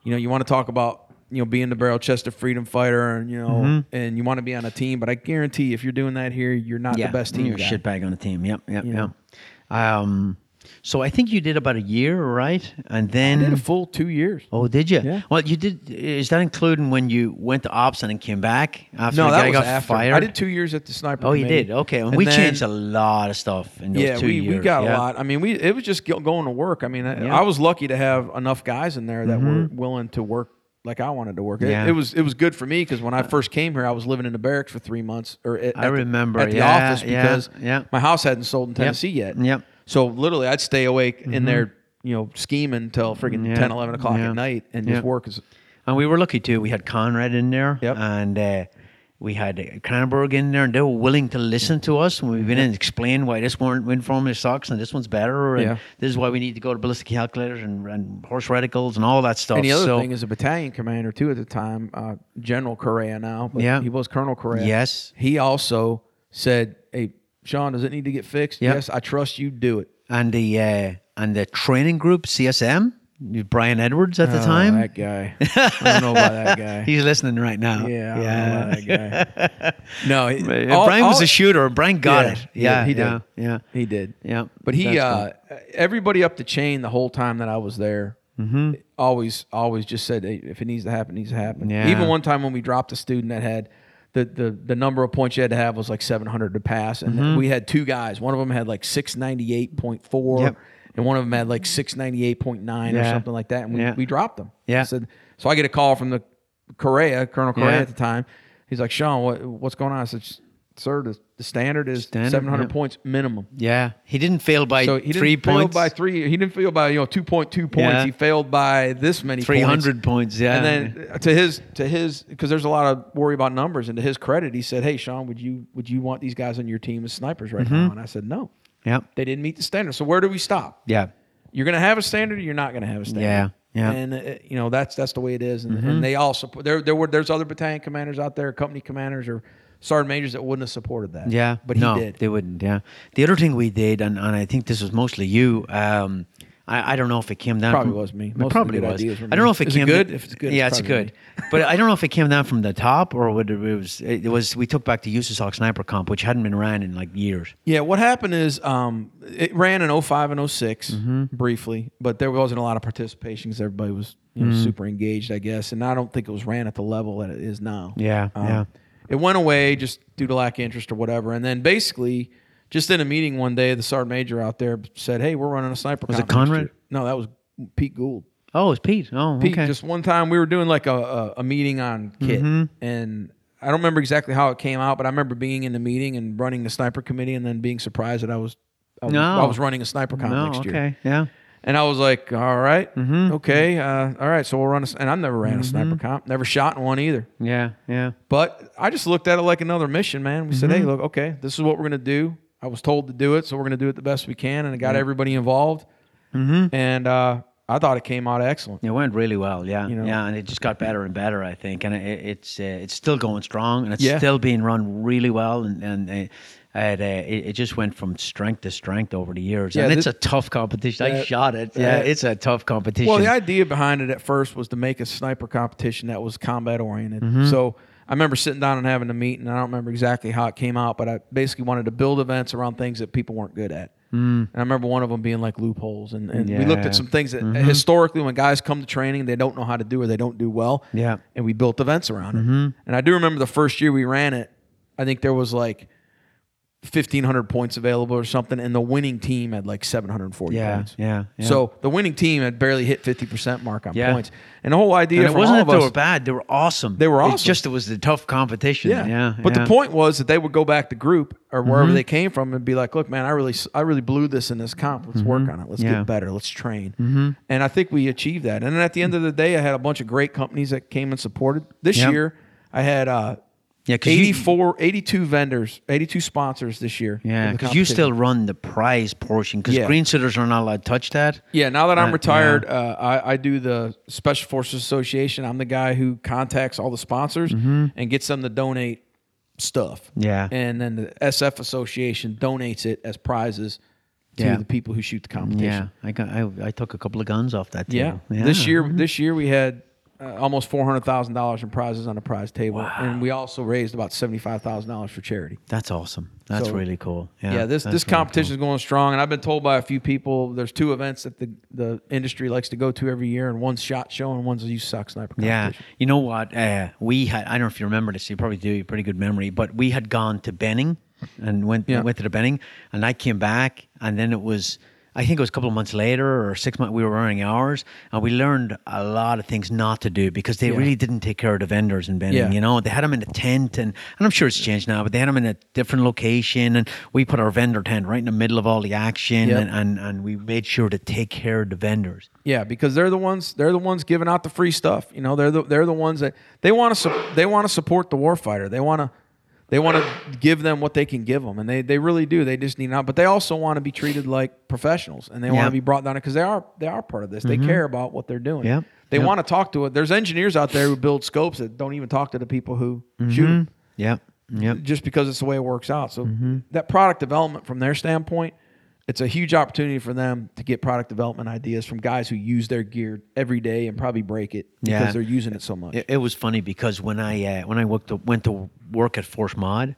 You know you want to talk about you know being the barrel chested freedom fighter and you know Mm-hmm. and you want to be on a team. But I guarantee if you're doing that here, you're not yeah, the best team You're a guy. shitbag on the team. Yep, yep, You yep. know. Um, so I think you did about a year, right? And I then did a full two years. Oh, did you? Yeah. Well, you did. Is that including when you went to ops and then came back after No, the that got after. fired? I did two years at the sniper. Oh, you did. Okay, and, And we then- changed a lot of stuff in those yeah, two we, years. Yeah, we got yeah. a lot. I mean, we it was just going to work. I mean, I, Yeah. Mm-hmm. I was lucky to have enough guys in there that were willing to work like I wanted to work. It, Yeah. it was it was good for me because when I first came here, I was living in the barracks for three months. Or at, I at the- remember, at the yeah, office yeah, because yeah. my house hadn't sold in Tennessee yet. Yep. Mm-hmm. So literally, I'd stay awake in there, you know, scheming until friggin' Yeah. 10, 11 o'clock Yeah. at night and Yeah. just work. As, And we were lucky too. We had Conrad in there, Yep. and uh, we had uh, Cranberg in there, and they were willing to listen to us. And we've been in and explain why this one went from his socks and this one's better, and Yeah. this is why we need to go to ballistic calculators and, and Horus reticles and all that stuff. and the other so, thing is a battalion commander too at the time, uh, General Correa now, but Yeah. he was Colonel Correa. Yes. He also said, "Hey, Sean, does it need to get fixed? Yep. Yes, I trust you. Do it." and the uh, and the training group CSM, Brian Edwards at the Oh, time. that guy. I don't know about that guy. He's listening right now. Yeah, I don't know about that guy. No, all- Brian was a shooter. Brian got Yeah, it. yeah, Yeah, he did. Yeah, yeah. He did. Yeah. But he, uh, everybody up the chain the whole time that I was there, Mm-hmm. always, always just said, hey, if it needs to happen, it needs to happen. Yeah. Even one time when we dropped a student that had the, the, the number of points you had to have was like 700 to pass. And Mm-hmm. we had two guys. One of them had like 698.4. Yep. And one of them had like 698.9 or something like that. And we, Yeah. we dropped them. Yeah. I said, so I get a call from the Correa, Colonel Correa Yeah. at the time. He's like, Sean, what, what's going on? I said, sir, the, the standard is Standard, 700 yeah. points minimum. Yeah, he didn't fail by So he didn't three fail points. by three. He didn't fail by you know two point two points. Yeah. He failed by this many. three hundred points. Yeah, And then uh, to his to his because there's a lot of worry about numbers. And to his credit, he said, "Hey, Sean, would you would you want these guys on your team as snipers right Mm-hmm. now?" And I said, "No, yeah, they didn't meet the standard. So where do we stop? yeah, You're going to have a standard. or You're not going to have a standard. Yeah, yeah. And uh, you know that's that's the way it is. And, and they all support. There there were there's other battalion commanders out there, company commanders or sergeant majors that wouldn't have supported that. yeah. but he no, did. They wouldn't. Yeah. The other thing we did, and, and I think this was mostly you. Um, I, I don't know if it came down. Probably from, was me. It Most the probably was. I don't know if it Is it came. good? If it's good, yeah, it's it's good. but I don't know if it came down from the top or whether it was. It was. We took back the USASOC sniper comp, which hadn't been ran in like years. Yeah, what happened is um, it ran in 05 and 6 Mm-hmm. briefly, but there wasn't a lot of participation because everybody was you know, Mm-hmm. super engaged, I guess. And I don't think it was ran at the level that it is now. Yeah, Um, yeah. It went away just due to lack of interest or whatever. And then basically, just in a meeting one day, the sergeant major out there said, "Hey, we're running a sniper." Was it Conrad? No, that was Pete Gould. Oh, it's Pete. Oh, Pete, okay. just one time we were doing like a, a, a meeting on kit, Mm-hmm. and I don't remember exactly how it came out, but I remember being in the meeting and running the sniper committee, and then being surprised that I was I was, No. I was running a sniper comp no, next year. okay. Yeah. And I was like, all right, Mm-hmm. okay, uh, all right, so we'll run a, and I've never ran a sniper comp, never shot in one either. Yeah. Yeah. But I just looked at it like another mission, man. We said, Mm-hmm. hey, look, okay, this is what we're gonna do. I was told to do it, so we're gonna do it the best we can, and it Mm-hmm. got everybody involved. And uh, I thought it came out excellent. It went really well, yeah, You know? yeah, and it just got better and better, I think, and it, it's uh, it's still going strong, and it's Yeah. still being run really well, and and uh, it, uh, it it just went from strength to strength over the years, Yeah, and it's a tough competition. I shot it, yeah, Yeah. it's a tough competition. Well, the idea behind it at first was to make a sniper competition that was combat oriented. Mm-hmm. So I remember sitting down and having a meeting. I don't remember exactly how it came out, but I basically wanted to build events around things that people weren't good at. Mm. And I remember one of them being like loopholes, and, and we looked Mm-hmm. at some things that historically, when guys come to training, they don't know how to do or they don't do well. Yeah. and we built events around it. And I do remember the first year we ran it. I think there was like. 1500 points available or something and the winning team had like 740 yeah, points yeah, yeah. so the winning team had barely hit 50% mark on Yeah. points. And the whole idea and it wasn't that they us, were bad; they were awesome. They were awesome. It's just it was the tough competition. yeah. Yeah, But yeah. Mm-hmm. the point was that they would go back to group or wherever they came from and be like, "Look, man, I really I really blew this in this comp. Let's work on it. Let's Mm-hmm. Yeah. get better. Let's train." And I think we achieved that. And then at the end of the day, I had a bunch of great companies that came and supported. This Yep. year, I had uh Yeah, 'cause you- 84 82 vendors, 82 sponsors this year. Yeah, because you still run the prize portion because Yeah. green sitters are not allowed to touch that. Yeah, now that I'm Uh, retired, uh, I, I do the Special Forces Association. I'm the guy who contacts all the sponsors and gets them to donate stuff. Mm-hmm. Yeah. And then the SF Association donates it as prizes to Yeah. the people who shoot the competition. Yeah. I got I, I took a couple of guns off that. Yeah. table. This year, Mm-hmm. this year we had uh, almost four hundred thousand dollars in prizes on the prize table, and we also raised about seventy five thousand dollars for charity. That's awesome. That's So- really cool. Yeah, Yeah, this this really competition is going strong, and I've been told by a few people there's two events that the the industry likes to go to every year, and one's SHOT Show and one's a USASOC sniper cool. Yeah, you know what? Uh, we had. I don't know if you remember this. You probably do. You pretty good memory. But we had gone to Benning, and went Yeah. went to the Benning, and I came back, and then it was. I think it was a couple of months later or six months, we were running ours and we learned a lot of things not to do because they Yeah. really didn't take care of the vendors in Benning. Yeah. You know, they had them in a tent and, and I'm sure it's changed now, but they had them in a different location and we put our vendor tent right in the middle of all the action Yep. and, and, and we made sure to take care of the vendors. Yeah, because they're the ones they're the ones giving out the free stuff. You know, they're the they're the ones that they want to su- they want to support the warfighter. They want to they want to give them what they can give them, and they they really do. They just need not, but they also want to be treated like professionals, and they want to be brought down because they are they are part of this. They care about what they're doing. Yep. They want to talk to it. There's engineers out there who build scopes that don't even talk to the people who shoot 'em Yep. Yep. just because it's the way it works out. So Mm-hmm. that product development from their standpoint, it's a huge opportunity for them to get product development ideas from guys who use their gear every day and probably break it because Yeah. they're using it so much. It, it was funny because when I uh, when I worked to, went to work at Force Mod,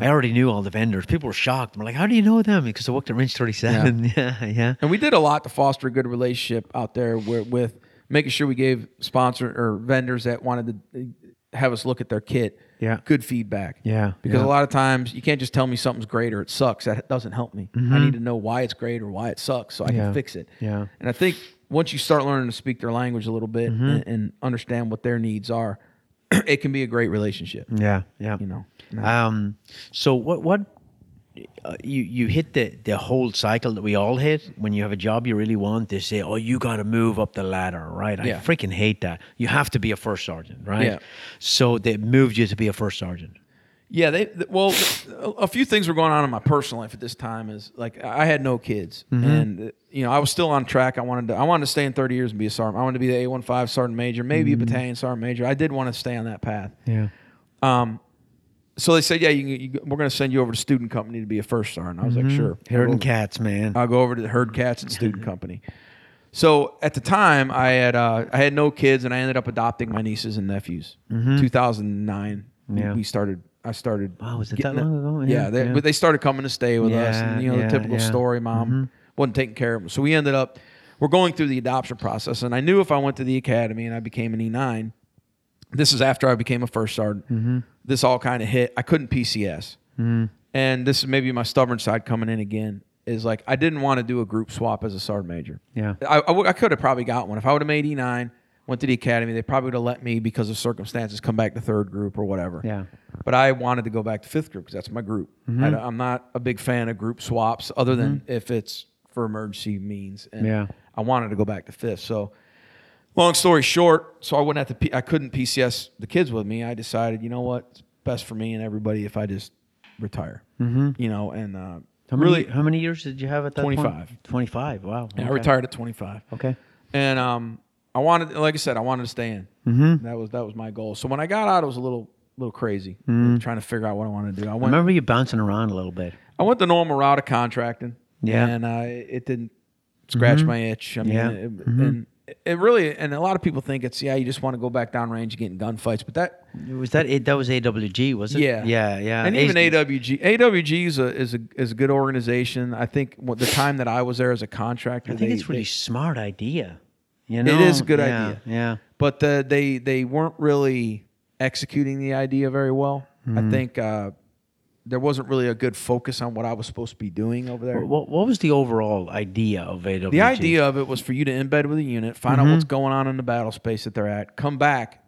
I already knew all the vendors. People were shocked. We're like, "How do you know them?" Because I worked at Range Thirty Seven. Yeah, yeah. And we did a lot to foster a good relationship out there with, with making sure we gave sponsor or vendors that wanted to have us look at their kit Yeah. good feedback. Yeah, Because yeah. a lot of times you can't just tell me something's great or it sucks. That doesn't help me. I need to know why it's great or why it sucks so I Mm-hmm. Yeah. can fix it. Yeah. And I think once you start learning to speak their language a little bit Mm-hmm. and, and understand what their needs are, it can be a great relationship. Yeah, yeah. You know. Um. So what? What? Uh, you you hit the the whole cycle that we all hit when you have a job you really want. They say, "Oh, you got to move up the ladder," right? I Yeah. freaking hate that. You have to be a first sergeant, right? Yeah. So they moved you to be a first sergeant. Yeah, they well, a few things were going on in my personal life at this time. Is like I had no kids, Mm-hmm. and you know I was still on track. I wanted to I wanted to stay in thirty years and be a sergeant. I wanted to be the A 15 sergeant major, maybe Mm-hmm. a battalion sergeant major. I did want to stay on that path. Yeah. Um, so they said, yeah, you, you, we're going to send you over to student company to be a first sergeant. I was like, mm-hmm. sure. Herding I'll cats, man. I'll go over to the herd cats and student company. So at the time, I had uh, I had no kids, and I ended up adopting my nieces and nephews. Mm-hmm. 2009, we- Yeah. we started. I started. Wow, was it that long ago? Yeah, Yeah, they, yeah. but they started coming to stay with us, and you know the typical story. Mom mm-hmm. wasn't taking care of them, so we ended up. We're going through the adoption process, and I knew if I went to the academy and I became an E9, this is after I became a first sergeant. Mm-hmm. This all kind of hit. I couldn't PCS, and this is maybe my stubborn side coming in again. Is like I didn't want to do a group swap as a sergeant major. Yeah. I, I, would- I could have probably got one if I would have made E9, went to the academy. They probably would have let me because of circumstances come back to third group or whatever. Yeah. But I wanted to go back to fifth group because that's my group. Mm-hmm. I, am not a big fan of group swaps, other than if it's for emergency means. And Yeah. I wanted to go back to fifth. So, long story short, so I wouldn't have to. I couldn't PCS the kids with me. I decided, you know what, it's best for me and everybody if I just retire. Mm-hmm. You know, and uh, How many, really, how many years did you have at that 25. point? 25. Wow. I retired at 25. Okay. And um, I wanted, like I said, I wanted to stay in. Mm-hmm. That was that was my goal. So when I got out, it was a little little crazy, trying to figure out what I wanted to do. I I remember you bouncing around a little bit. I went the normal route of contracting. Yeah. and uh, it didn't scratch my itch. I mean, Yeah. it, and it really, and a lot of people think it's yeah, you just want to go back down range and get in gunfights, but that Was that it? That was AWG, was it? yeah, Yeah. Yeah. and even AWG. AWG, is a is a is a good organization. I think what the time that I was there as a contractor, I think they- it's a really they- smart idea. You know? It is a good Yeah, idea. Yeah. but uh, they they weren't really executing the idea very well. Mm-hmm. I think uh, there wasn't really a good focus on what I was supposed to be doing over there. What, what was the overall idea of AWG? The idea of it was for you to embed with a unit, find Mm-hmm. out what's going on in the battle space that they're at, come back,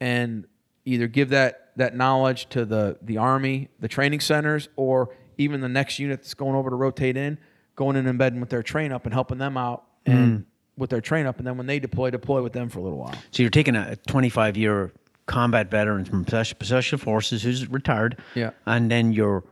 and either give that that knowledge to the the army, the training centers, or even the next unit that's going over to rotate in, going in and embedding with their train up and helping them out Mm. and with their train up, and then when they deploy, deploy with them for a little while. So you're taking a 25 year combat veteran from Special Forces who's retired. Yeah. And then you're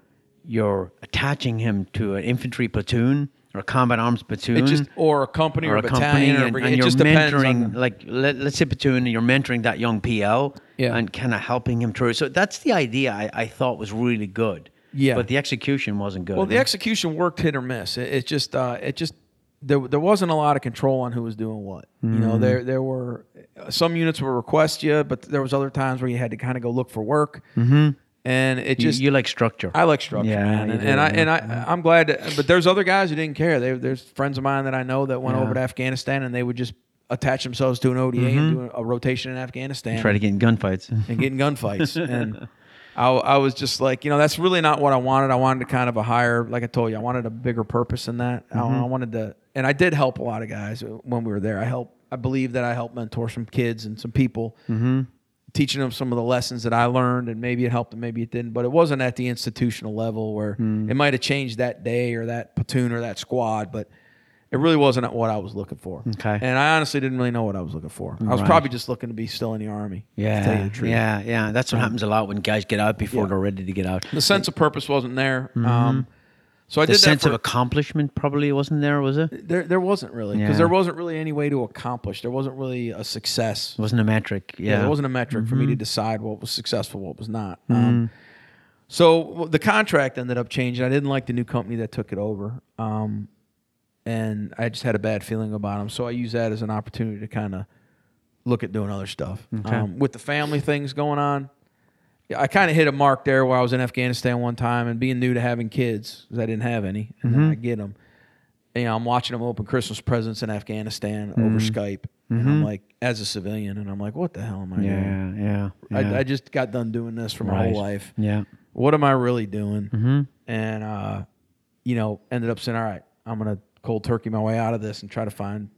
you're attaching him to an infantry platoon or a combat arms platoon. Just or a company or, or a company, battalion or and, you're just depends on mentoring, like let, let's say platoon, and you're mentoring that young PL, Yeah. and kind of helping him through. So that's the idea. I, I thought was really good. Yeah. but the execution wasn't good. Well, the execution worked hit or miss. It, it just, uh, it just, there, there wasn't a lot of control on who was doing what. You know, Mm-hmm. there, there were some units would request you, but there was other times where you had to kind of go look for work. Mm-hmm. And it just, you, like structure. I like structure, Yeah, man, you and, do, and I and I I'm glad. That, but there's other guys who didn't care. They, there's friends of mine that I know that went Yeah. over to Afghanistan and they would just attach themselves to an ODA and do a, rotation in Afghanistan Mm-hmm. Try to get in gunfights. and get in gunfights. and I, I was just like, you know, that's really not what I wanted. I wanted to kind of a higher, like I told you, I wanted a bigger purpose than that. I, I wanted to, and I did help a lot of guys when we were there. I helped, I believe that I helped mentor some kids and some people, mm-hmm. teaching them some of the lessons that I learned, and maybe it helped and maybe it didn't. But it wasn't at the institutional level where mm. it might have changed that day or that platoon or that squad, but it really wasn't what I was looking for. Okay. And I honestly didn't really know what I was looking for. I was Right. probably just looking to be still in the army. to tell you Yeah, the yeah, yeah. That's what happens a lot when guys get out before Yeah. they're ready to get out. The sense of purpose wasn't there. Mm-hmm. Um, so I The did sense that of accomplishment probably wasn't there, was it? It there. There wasn't really because Yeah. there wasn't really any way to accomplish. There wasn't really a success. wasn't a metric. Yeah, Yeah, there wasn't a metric for me to decide what was successful, what was not. Um, so the contract ended up changing. I didn't like the new company that took it over, um, and I just had a bad feeling about them. So I used that as an opportunity to kind of look at doing other stuff um, with the family things going on. Yeah, I kind of hit a mark there while I was in Afghanistan one time and being new to having kids because I didn't have any, and then I get them. You know, I'm watching them open Christmas presents in Afghanistan over Skype, and I'm like, as a civilian, and I'm like, what the hell am I doing? yeah, yeah. yeah. I, I just got done doing this for my Right. whole life. yeah. What am I really doing? Mm-hmm. And uh, you know, ended up saying, all right, I'm gonna cold turkey my way out of this and try to find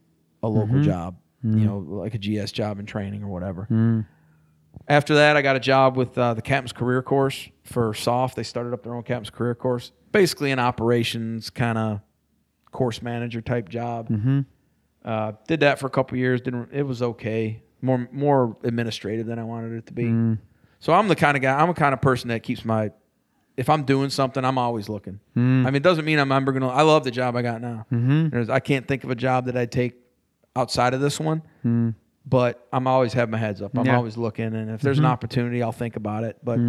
a local Mm-hmm. job. You know, like a GS job in training or whatever. After that, I got a job with uh, the Captain's Career Course for SOF. They started up their own Captain's Career Course, basically an operations kind of course manager type job. Mm-hmm. Uh, did that for a couple years. Didn't it was okay. More more administrative than I wanted it to be. Mm. So I'm the kind of guy. I'm a kind of person that keeps my. If I'm doing something, I'm always looking. Mm. I mean, it doesn't mean I'm ever gonna. I love the job I got now. Mm-hmm. I can't think of a job that I'd take outside of this one. Mm. But I'm always have my heads up. I'm Yeah. Mm-hmm. always looking, and if there's an opportunity, I'll think about it. But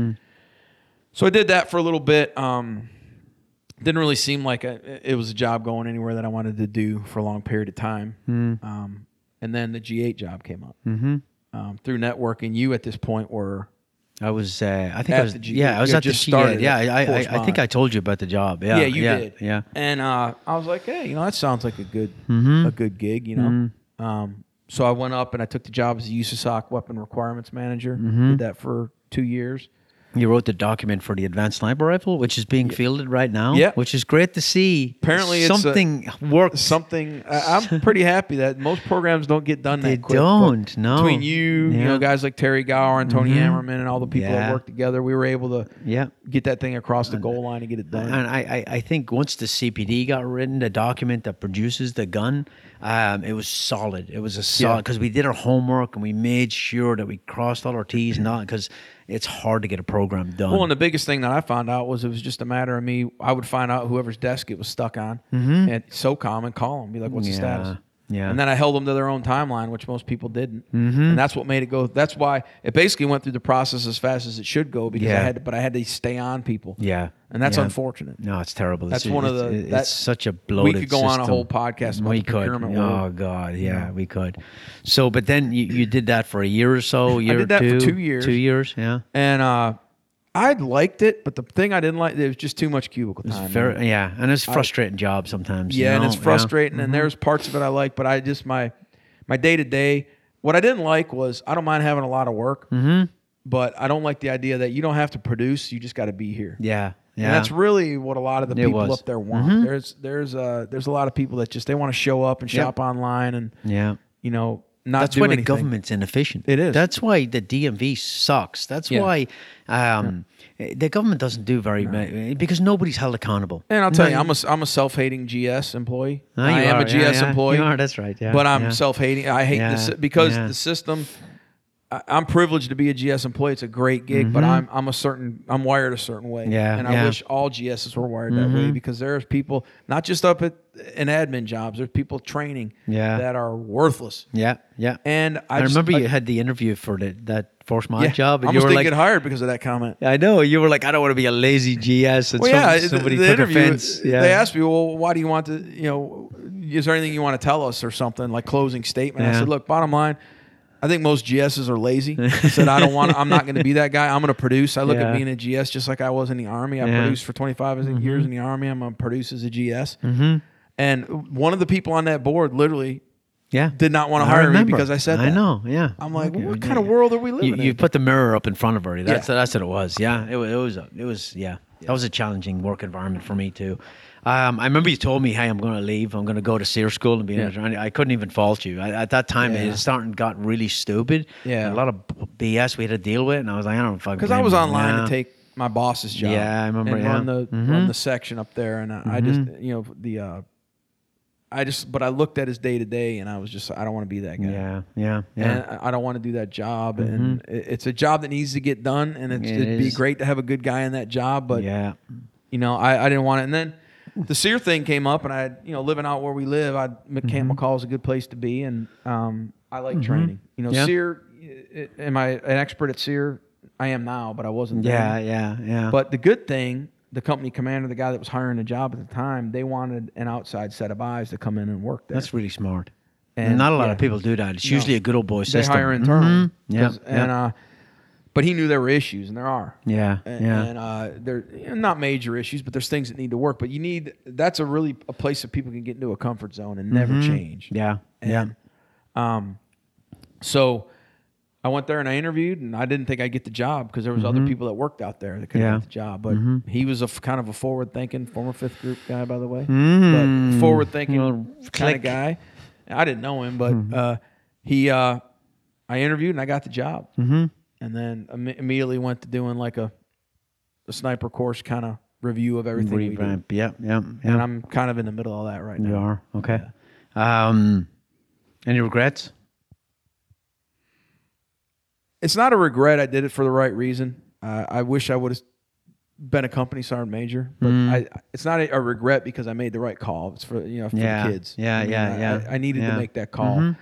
so I did that for a little bit. Um, didn't really seem like a, it was a job going anywhere that I wanted to do for a long period of time. Um, and then the G8 job came up Mm-hmm. um, through networking. You at this point were I was, uh, I think I was, yeah, I was at the just G. started Yeah, I, I, I, think I told you about the job. Yeah, yeah, you yeah, did Yeah, And uh, I was like, hey, you know, that sounds like a good Mhm. a good gig, you know. Um, so I went up and I took the job as a USASOC weapon requirements manager. Mm-hmm. Did that for two years. You wrote the document for the advanced sniper rifle, which is being fielded right now. Yeah. which is great to see. Apparently it's a- something works. Something I, I'm pretty happy that most programs don't get done They that quick. don't, no. Between you, you know, guys like Terry Gower and Tony Mhm. Hammerman and all the people Yeah. that work together, we were able to Yeah. get that thing across the goal line and get it done. And I, I, I think once the CPD got written, the document that produces the gun, um, it was solid. It was a solid because we did our homework and we made sure that we crossed all our T's and not because it's hard to get a program done. Well, and the biggest thing that I found out was it was just a matter of me. I would find out whoever's desk it was stuck on at SOCOM and call them, be like, "What's the status?" Yeah, yeah. And then I held them to their own timeline, which most people didn't. Mm-hmm. And that's what made it go. That's why it basically went through the process as fast as it should go because I had, to, but I had to stay on people. yeah, And that's yeah. unfortunate. No, it's terrible. That's It's- one of the- It's, that- such a bloated. we could go on a whole podcast about we the could. Oh. God, yeah, we could. So, but then you, you did that for a year or so. Year did that or for two, two years. Two years, yeah. And uh, I liked it, but the thing I didn't like there was just too much cubicle time. very, yeah, and it's a frustrating job sometimes. you yeah, and it's frustrating. And there's parts of it I like, but I just my my day to day. What I didn't like was I don't mind having a lot of work, Mm-hmm. but I don't like the idea that you don't have to produce. You just got to be here. Yeah, yeah. And that's really what a lot of the It people was. Mm-hmm. up there want. There's there's uh there's a lot of people that just they want to show up and Yep. shop online and yeah. you know not That's why the government's inefficient. It is. That's why the DMV sucks. That's Yeah. why um, the government doesn't do very much because nobody's held accountable. And I'll tell No, you, I'm a I'm a self-hating GS employee. No, I am are. a GS Yeah, yeah. employee. You are. That's right. Yeah. but I'm yeah. self-hating. I hate Yeah, this because yeah. the system. I'm privileged to be a GS employee. It's a great gig, but I'm I'm a certain I'm wired a certain way. Mm-hmm. Yeah, and I yeah. Mm-hmm. wish all GSs were wired that way because there's people not just up at in admin jobs. There's people training Yeah. that are worthless. Yeah, yeah. And I, I, just- remember I- you had the interview for the, that force mod yeah, job, I and you were like, get hired because of that comment. I know you were like, I don't want to be a lazy GS, and Well, yeah, somebody the took interview, offense. Yeah. They asked me, well, why do you want to, you know, is there anything you want to tell us or something like closing statement? I said, look, bottom line, I think most GSs are lazy. I said, I don't want, I'm not going to be that guy. I'm going to produce. I look Yeah. at being a GS just like I was in the army. I Yeah. produced for 25 years in the army. I'm going to produce as a GS. Mhm. And one of the people on that board literally Yeah. did not want to I hire me because I said I know. Yeah. I'm like, what kind of world are we living You, in? you put the mirror up in front of her. That's Yeah. that's what it was. Yeah. It, wa- it was. a- It was. Yeah. That was a challenging work environment for me too. Um, I remember you told me, "Hey, I'm going to leave. I'm going to go to SERE school and be an Yeah. editor." And I couldn't even fault you. I, at that time, Yeah. it starting got really stupid. Yeah. a lot of BS we had to deal with, and I was like, I don't fucking. because I was online Yeah. to take my boss's job. Yeah, I remember, And yeah. run the Mhm. run the section up there, and I, I just you know the. Uh, I just, but I looked at his day to day, and I was just, I don't want to be that guy. Yeah, yeah, yeah. And I- don't want to do that job, and it's a job that needs to get done, and it's, It it'd be great to have a good guy in that job, but yeah. you know, I, I didn't want it. And then the SERE thing came up, and I, you know, living out where we live, I Mm-hmm. Mackall is a good place to be, and um, I like training. You know, Yeah. SERE, am I an expert at SERE? I am now, but I wasn't. then. Yeah, yeah, yeah. But the good thing, the company commander, the guy that was hiring the job at the time, they wanted an outside set of eyes to come in and work there. that's really smart. And, not a lot yeah. of people do that. It's No. usually a good old boy system. they hire internally. Mhm. Yeah, and uh, but he knew there were issues, and there are. yeah, And, yeah. and uh, they're you know, not major issues, but there's things that need to work. But you need that's a really a place that people can get into a comfort zone and never change. Mm-hmm. yeah, yeah. And, um, so I went there and I interviewed, and I didn't think I'd get the job because there was other people that worked out there that could Mm-hmm. Yeah. got the job. But he was a f- kind of a forward thinking former fifth group guy, by the way, Mm. but forward thinking kind of guy. I didn't know him, but Mm-hmm. uh, he uh, I interviewed and I got the job, mm-hmm. And then Im- immediately went to doing like a a sniper course kind of review of everything. Revamp. Yeah, yeah, And. I'm kind of in the middle of that right now. You are okay. Um, any regrets? it's not a regret. I did it for the right reason. Uh, I wish I would have been a company sergeant major, but Mm. I, it's not a, a regret because I made the right call. It's for you know for Yeah. the kids. Yeah, I mean, yeah, I- yeah. I, needed Yeah. Mm-hmm. to make that call.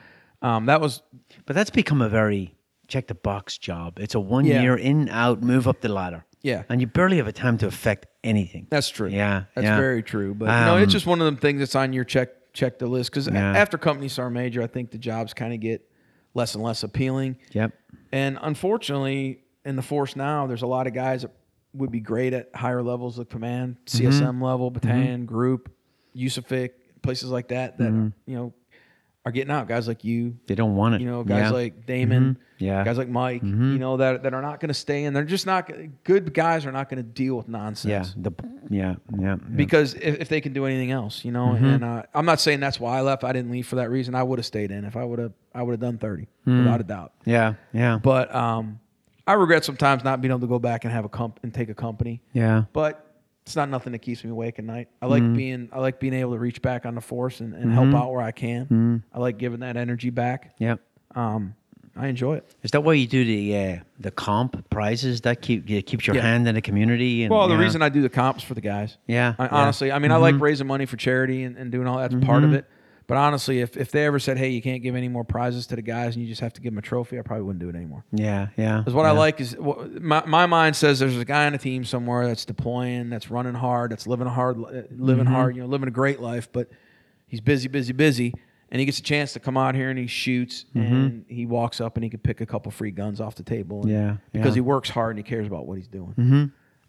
Um, that was But that's become a very check the box job. It's a one Yeah. year in out move up the ladder. yeah, and you barely have a time to affect anything. that's true. Yeah, that's yeah. very true. But Um, it's just one of them things that's on your check check the list because Yeah. after company sergeant major, I think the jobs kind of get less and less appealing. Yep. And unfortunately, in the force now, there's a lot of guys that would be great at higher levels of command, mm-hmm. CSM level, mm-hmm. battalion, group, USAFIC, places like that that mm-hmm. you know are getting out. Guys like you, They don't want it. you know, guys Yeah. like Damon, Yeah. guys like Mike, you know that that are not going to stay in. They're just not good guys are not going to deal with yeah, nonsense. the yeah, yeah, yeah. Because if, if they can do anything else, you know, and uh, I'm not saying that's why I left. I didn't leave for that reason. I would have stayed in if I would have. I would have done 30 without a doubt. yeah, yeah, But um, I regret sometimes not being able to go back and have a comp and take a company. yeah. But it's not nothing that keeps me awake at night. I like mm. being I like being able to reach back on the force and, and help mm-hmm. out where I can. Mm-hmm. I like giving that energy back. Yeah. Um, I enjoy it. Is that why you do the uh, the comp prizes? That keep it keeps your Yeah. hand in the community. And, Well, the yeah. reason I do the comps for the guys. Yeah, I, yeah. honestly, I mean, I like mm-hmm. raising money for charity and, and doing all that's part of it. But honestly, if, if they ever said, "Hey, you can't give any more prizes to the guys, and you just have to give them a trophy," I probably wouldn't do it anymore. yeah, yeah. Because what I like is my my mind says there's a guy on a team somewhere that's deploying, that's running hard, that's living a hard, living Mm-hmm. hard, you know, living a great life, but he's busy, busy, busy, and he gets a chance to come out here and he shoots and he walks up and he could pick a couple free guns off the table. and- Mm-hmm. Yeah, because yeah. he works hard and he cares about what he's doing. Mm-hmm.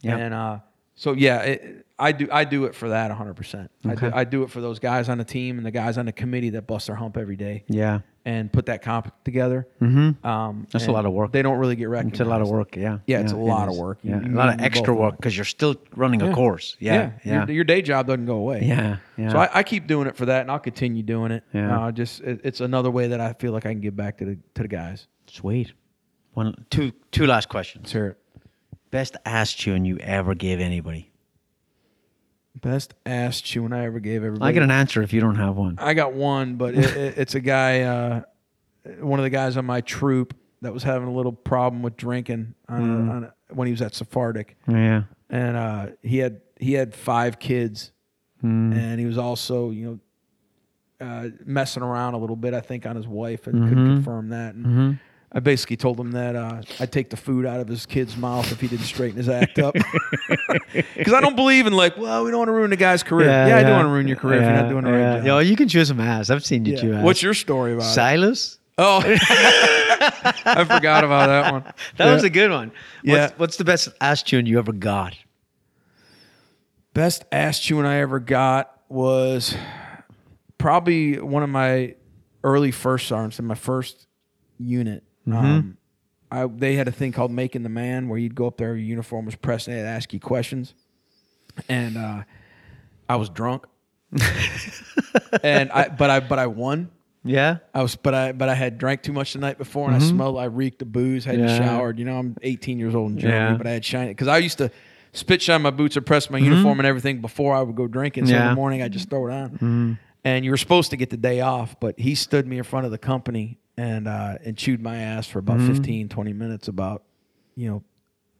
Yeah. And uh, so yeah, it, I do I do it for that 100. percent I do I do it for those guys on the team and the guys on the committee that bust their hump every day Yeah. and put that comp together. Mm-hmm. Um, That's a lot of work. They don't really get recognized. It's a lot of work. Yeah. Yeah, it's a lot of work. Yeah. A lot of extra work because you're still running a course. Yeah. Yeah. Your, your day job doesn't go away. Yeah. Yeah. So I, I keep doing it for that, and I'll continue doing it. Yeah. Uh, just it, it's another way that I feel like I can give back to the to the guys. Sweet. One, two, two last questions. It. Best ass tune you ever gave anybody? Best ass chewing I ever gave everybody. I get an answer if you don't have one. I got one, but it, it, it's a guy, uh, one of the guys on my troop that was having a little problem with drinking on, Mm. on when he was at Sephardic, Yeah. and uh, he had he had five kids, Mm. and he was also you know uh, messing around a little bit. I think on his wife, and Mm-hmm. couldn't confirm that. And I basically told him that uh, I'd take the food out of his kid's mouth if he didn't straighten his act up. Because I don't believe in like, well, we don't want to ruin the guy's career. Yeah, I do want to ruin your career if you're not doing the right job. Yo, you can chew some ass. I've seen you Yeah. chew ass. What's your story about? it? Silas? Oh, I forgot about that one. That Yeah. was a good one. Yeah. What's, what's the best ass tune you ever got? best ass chewing I ever got was probably one of my early first sergeants in my first unit. Mm-hmm. Um, I they had a thing called making the man, where you'd go up there, your uniform was pressed, and they'd ask you questions, and uh, I was drunk, and I but I but I won. Yeah. I was, but I, but I had drank too much the night before, and I smelled. I reeked of booze. Hadn't Mm-hmm. Yeah. showered. You know, I'm 18 years old in Germany, Yeah. but I had shiny because I used to spit shine my boots or press my uniform and everything before I would go drinking. So in Mm-hmm. The morning, I just throw it on. And you were supposed to get the day off, but he stood me in front of the company and uh, and chewed my ass for Mm-hmm. about 15, 20 minutes about, you know,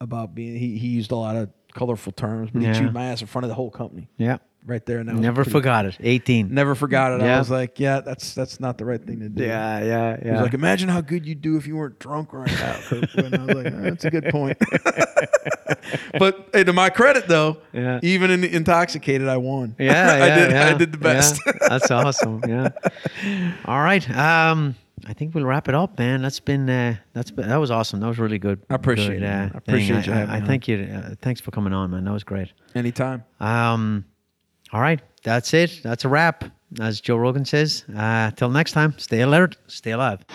about being. He he used a lot of colorful terms, but Yeah. he chewed my ass in front of the whole company Yeah. right there. And Never forgot it. 18. Never forgot it. I was like, yeah, that's that's not the right thing to do. Yeah, yeah, He was like, imagine how good you'd do if you weren't drunk right now. Kirkland. I was like, oh, that's a good point. but hey, to my credit, though, Yeah. even in intoxicated, I won. Yeah, I yeah, did. yeah, I did the best. yeah. That's awesome. Yeah. All right. Um, I think we'll wrap it up, man. That's been uh, that's been, that was awesome. That was really good. I appreciate good, it, uh. I appreciate thing. you I, I, thank you. Uh, thanks for coming on, man. That was great. Anytime. Um, all right. That's it. That's a wrap. As Joe Rogan says. Uh, till next time. Stay alert. Stay alive.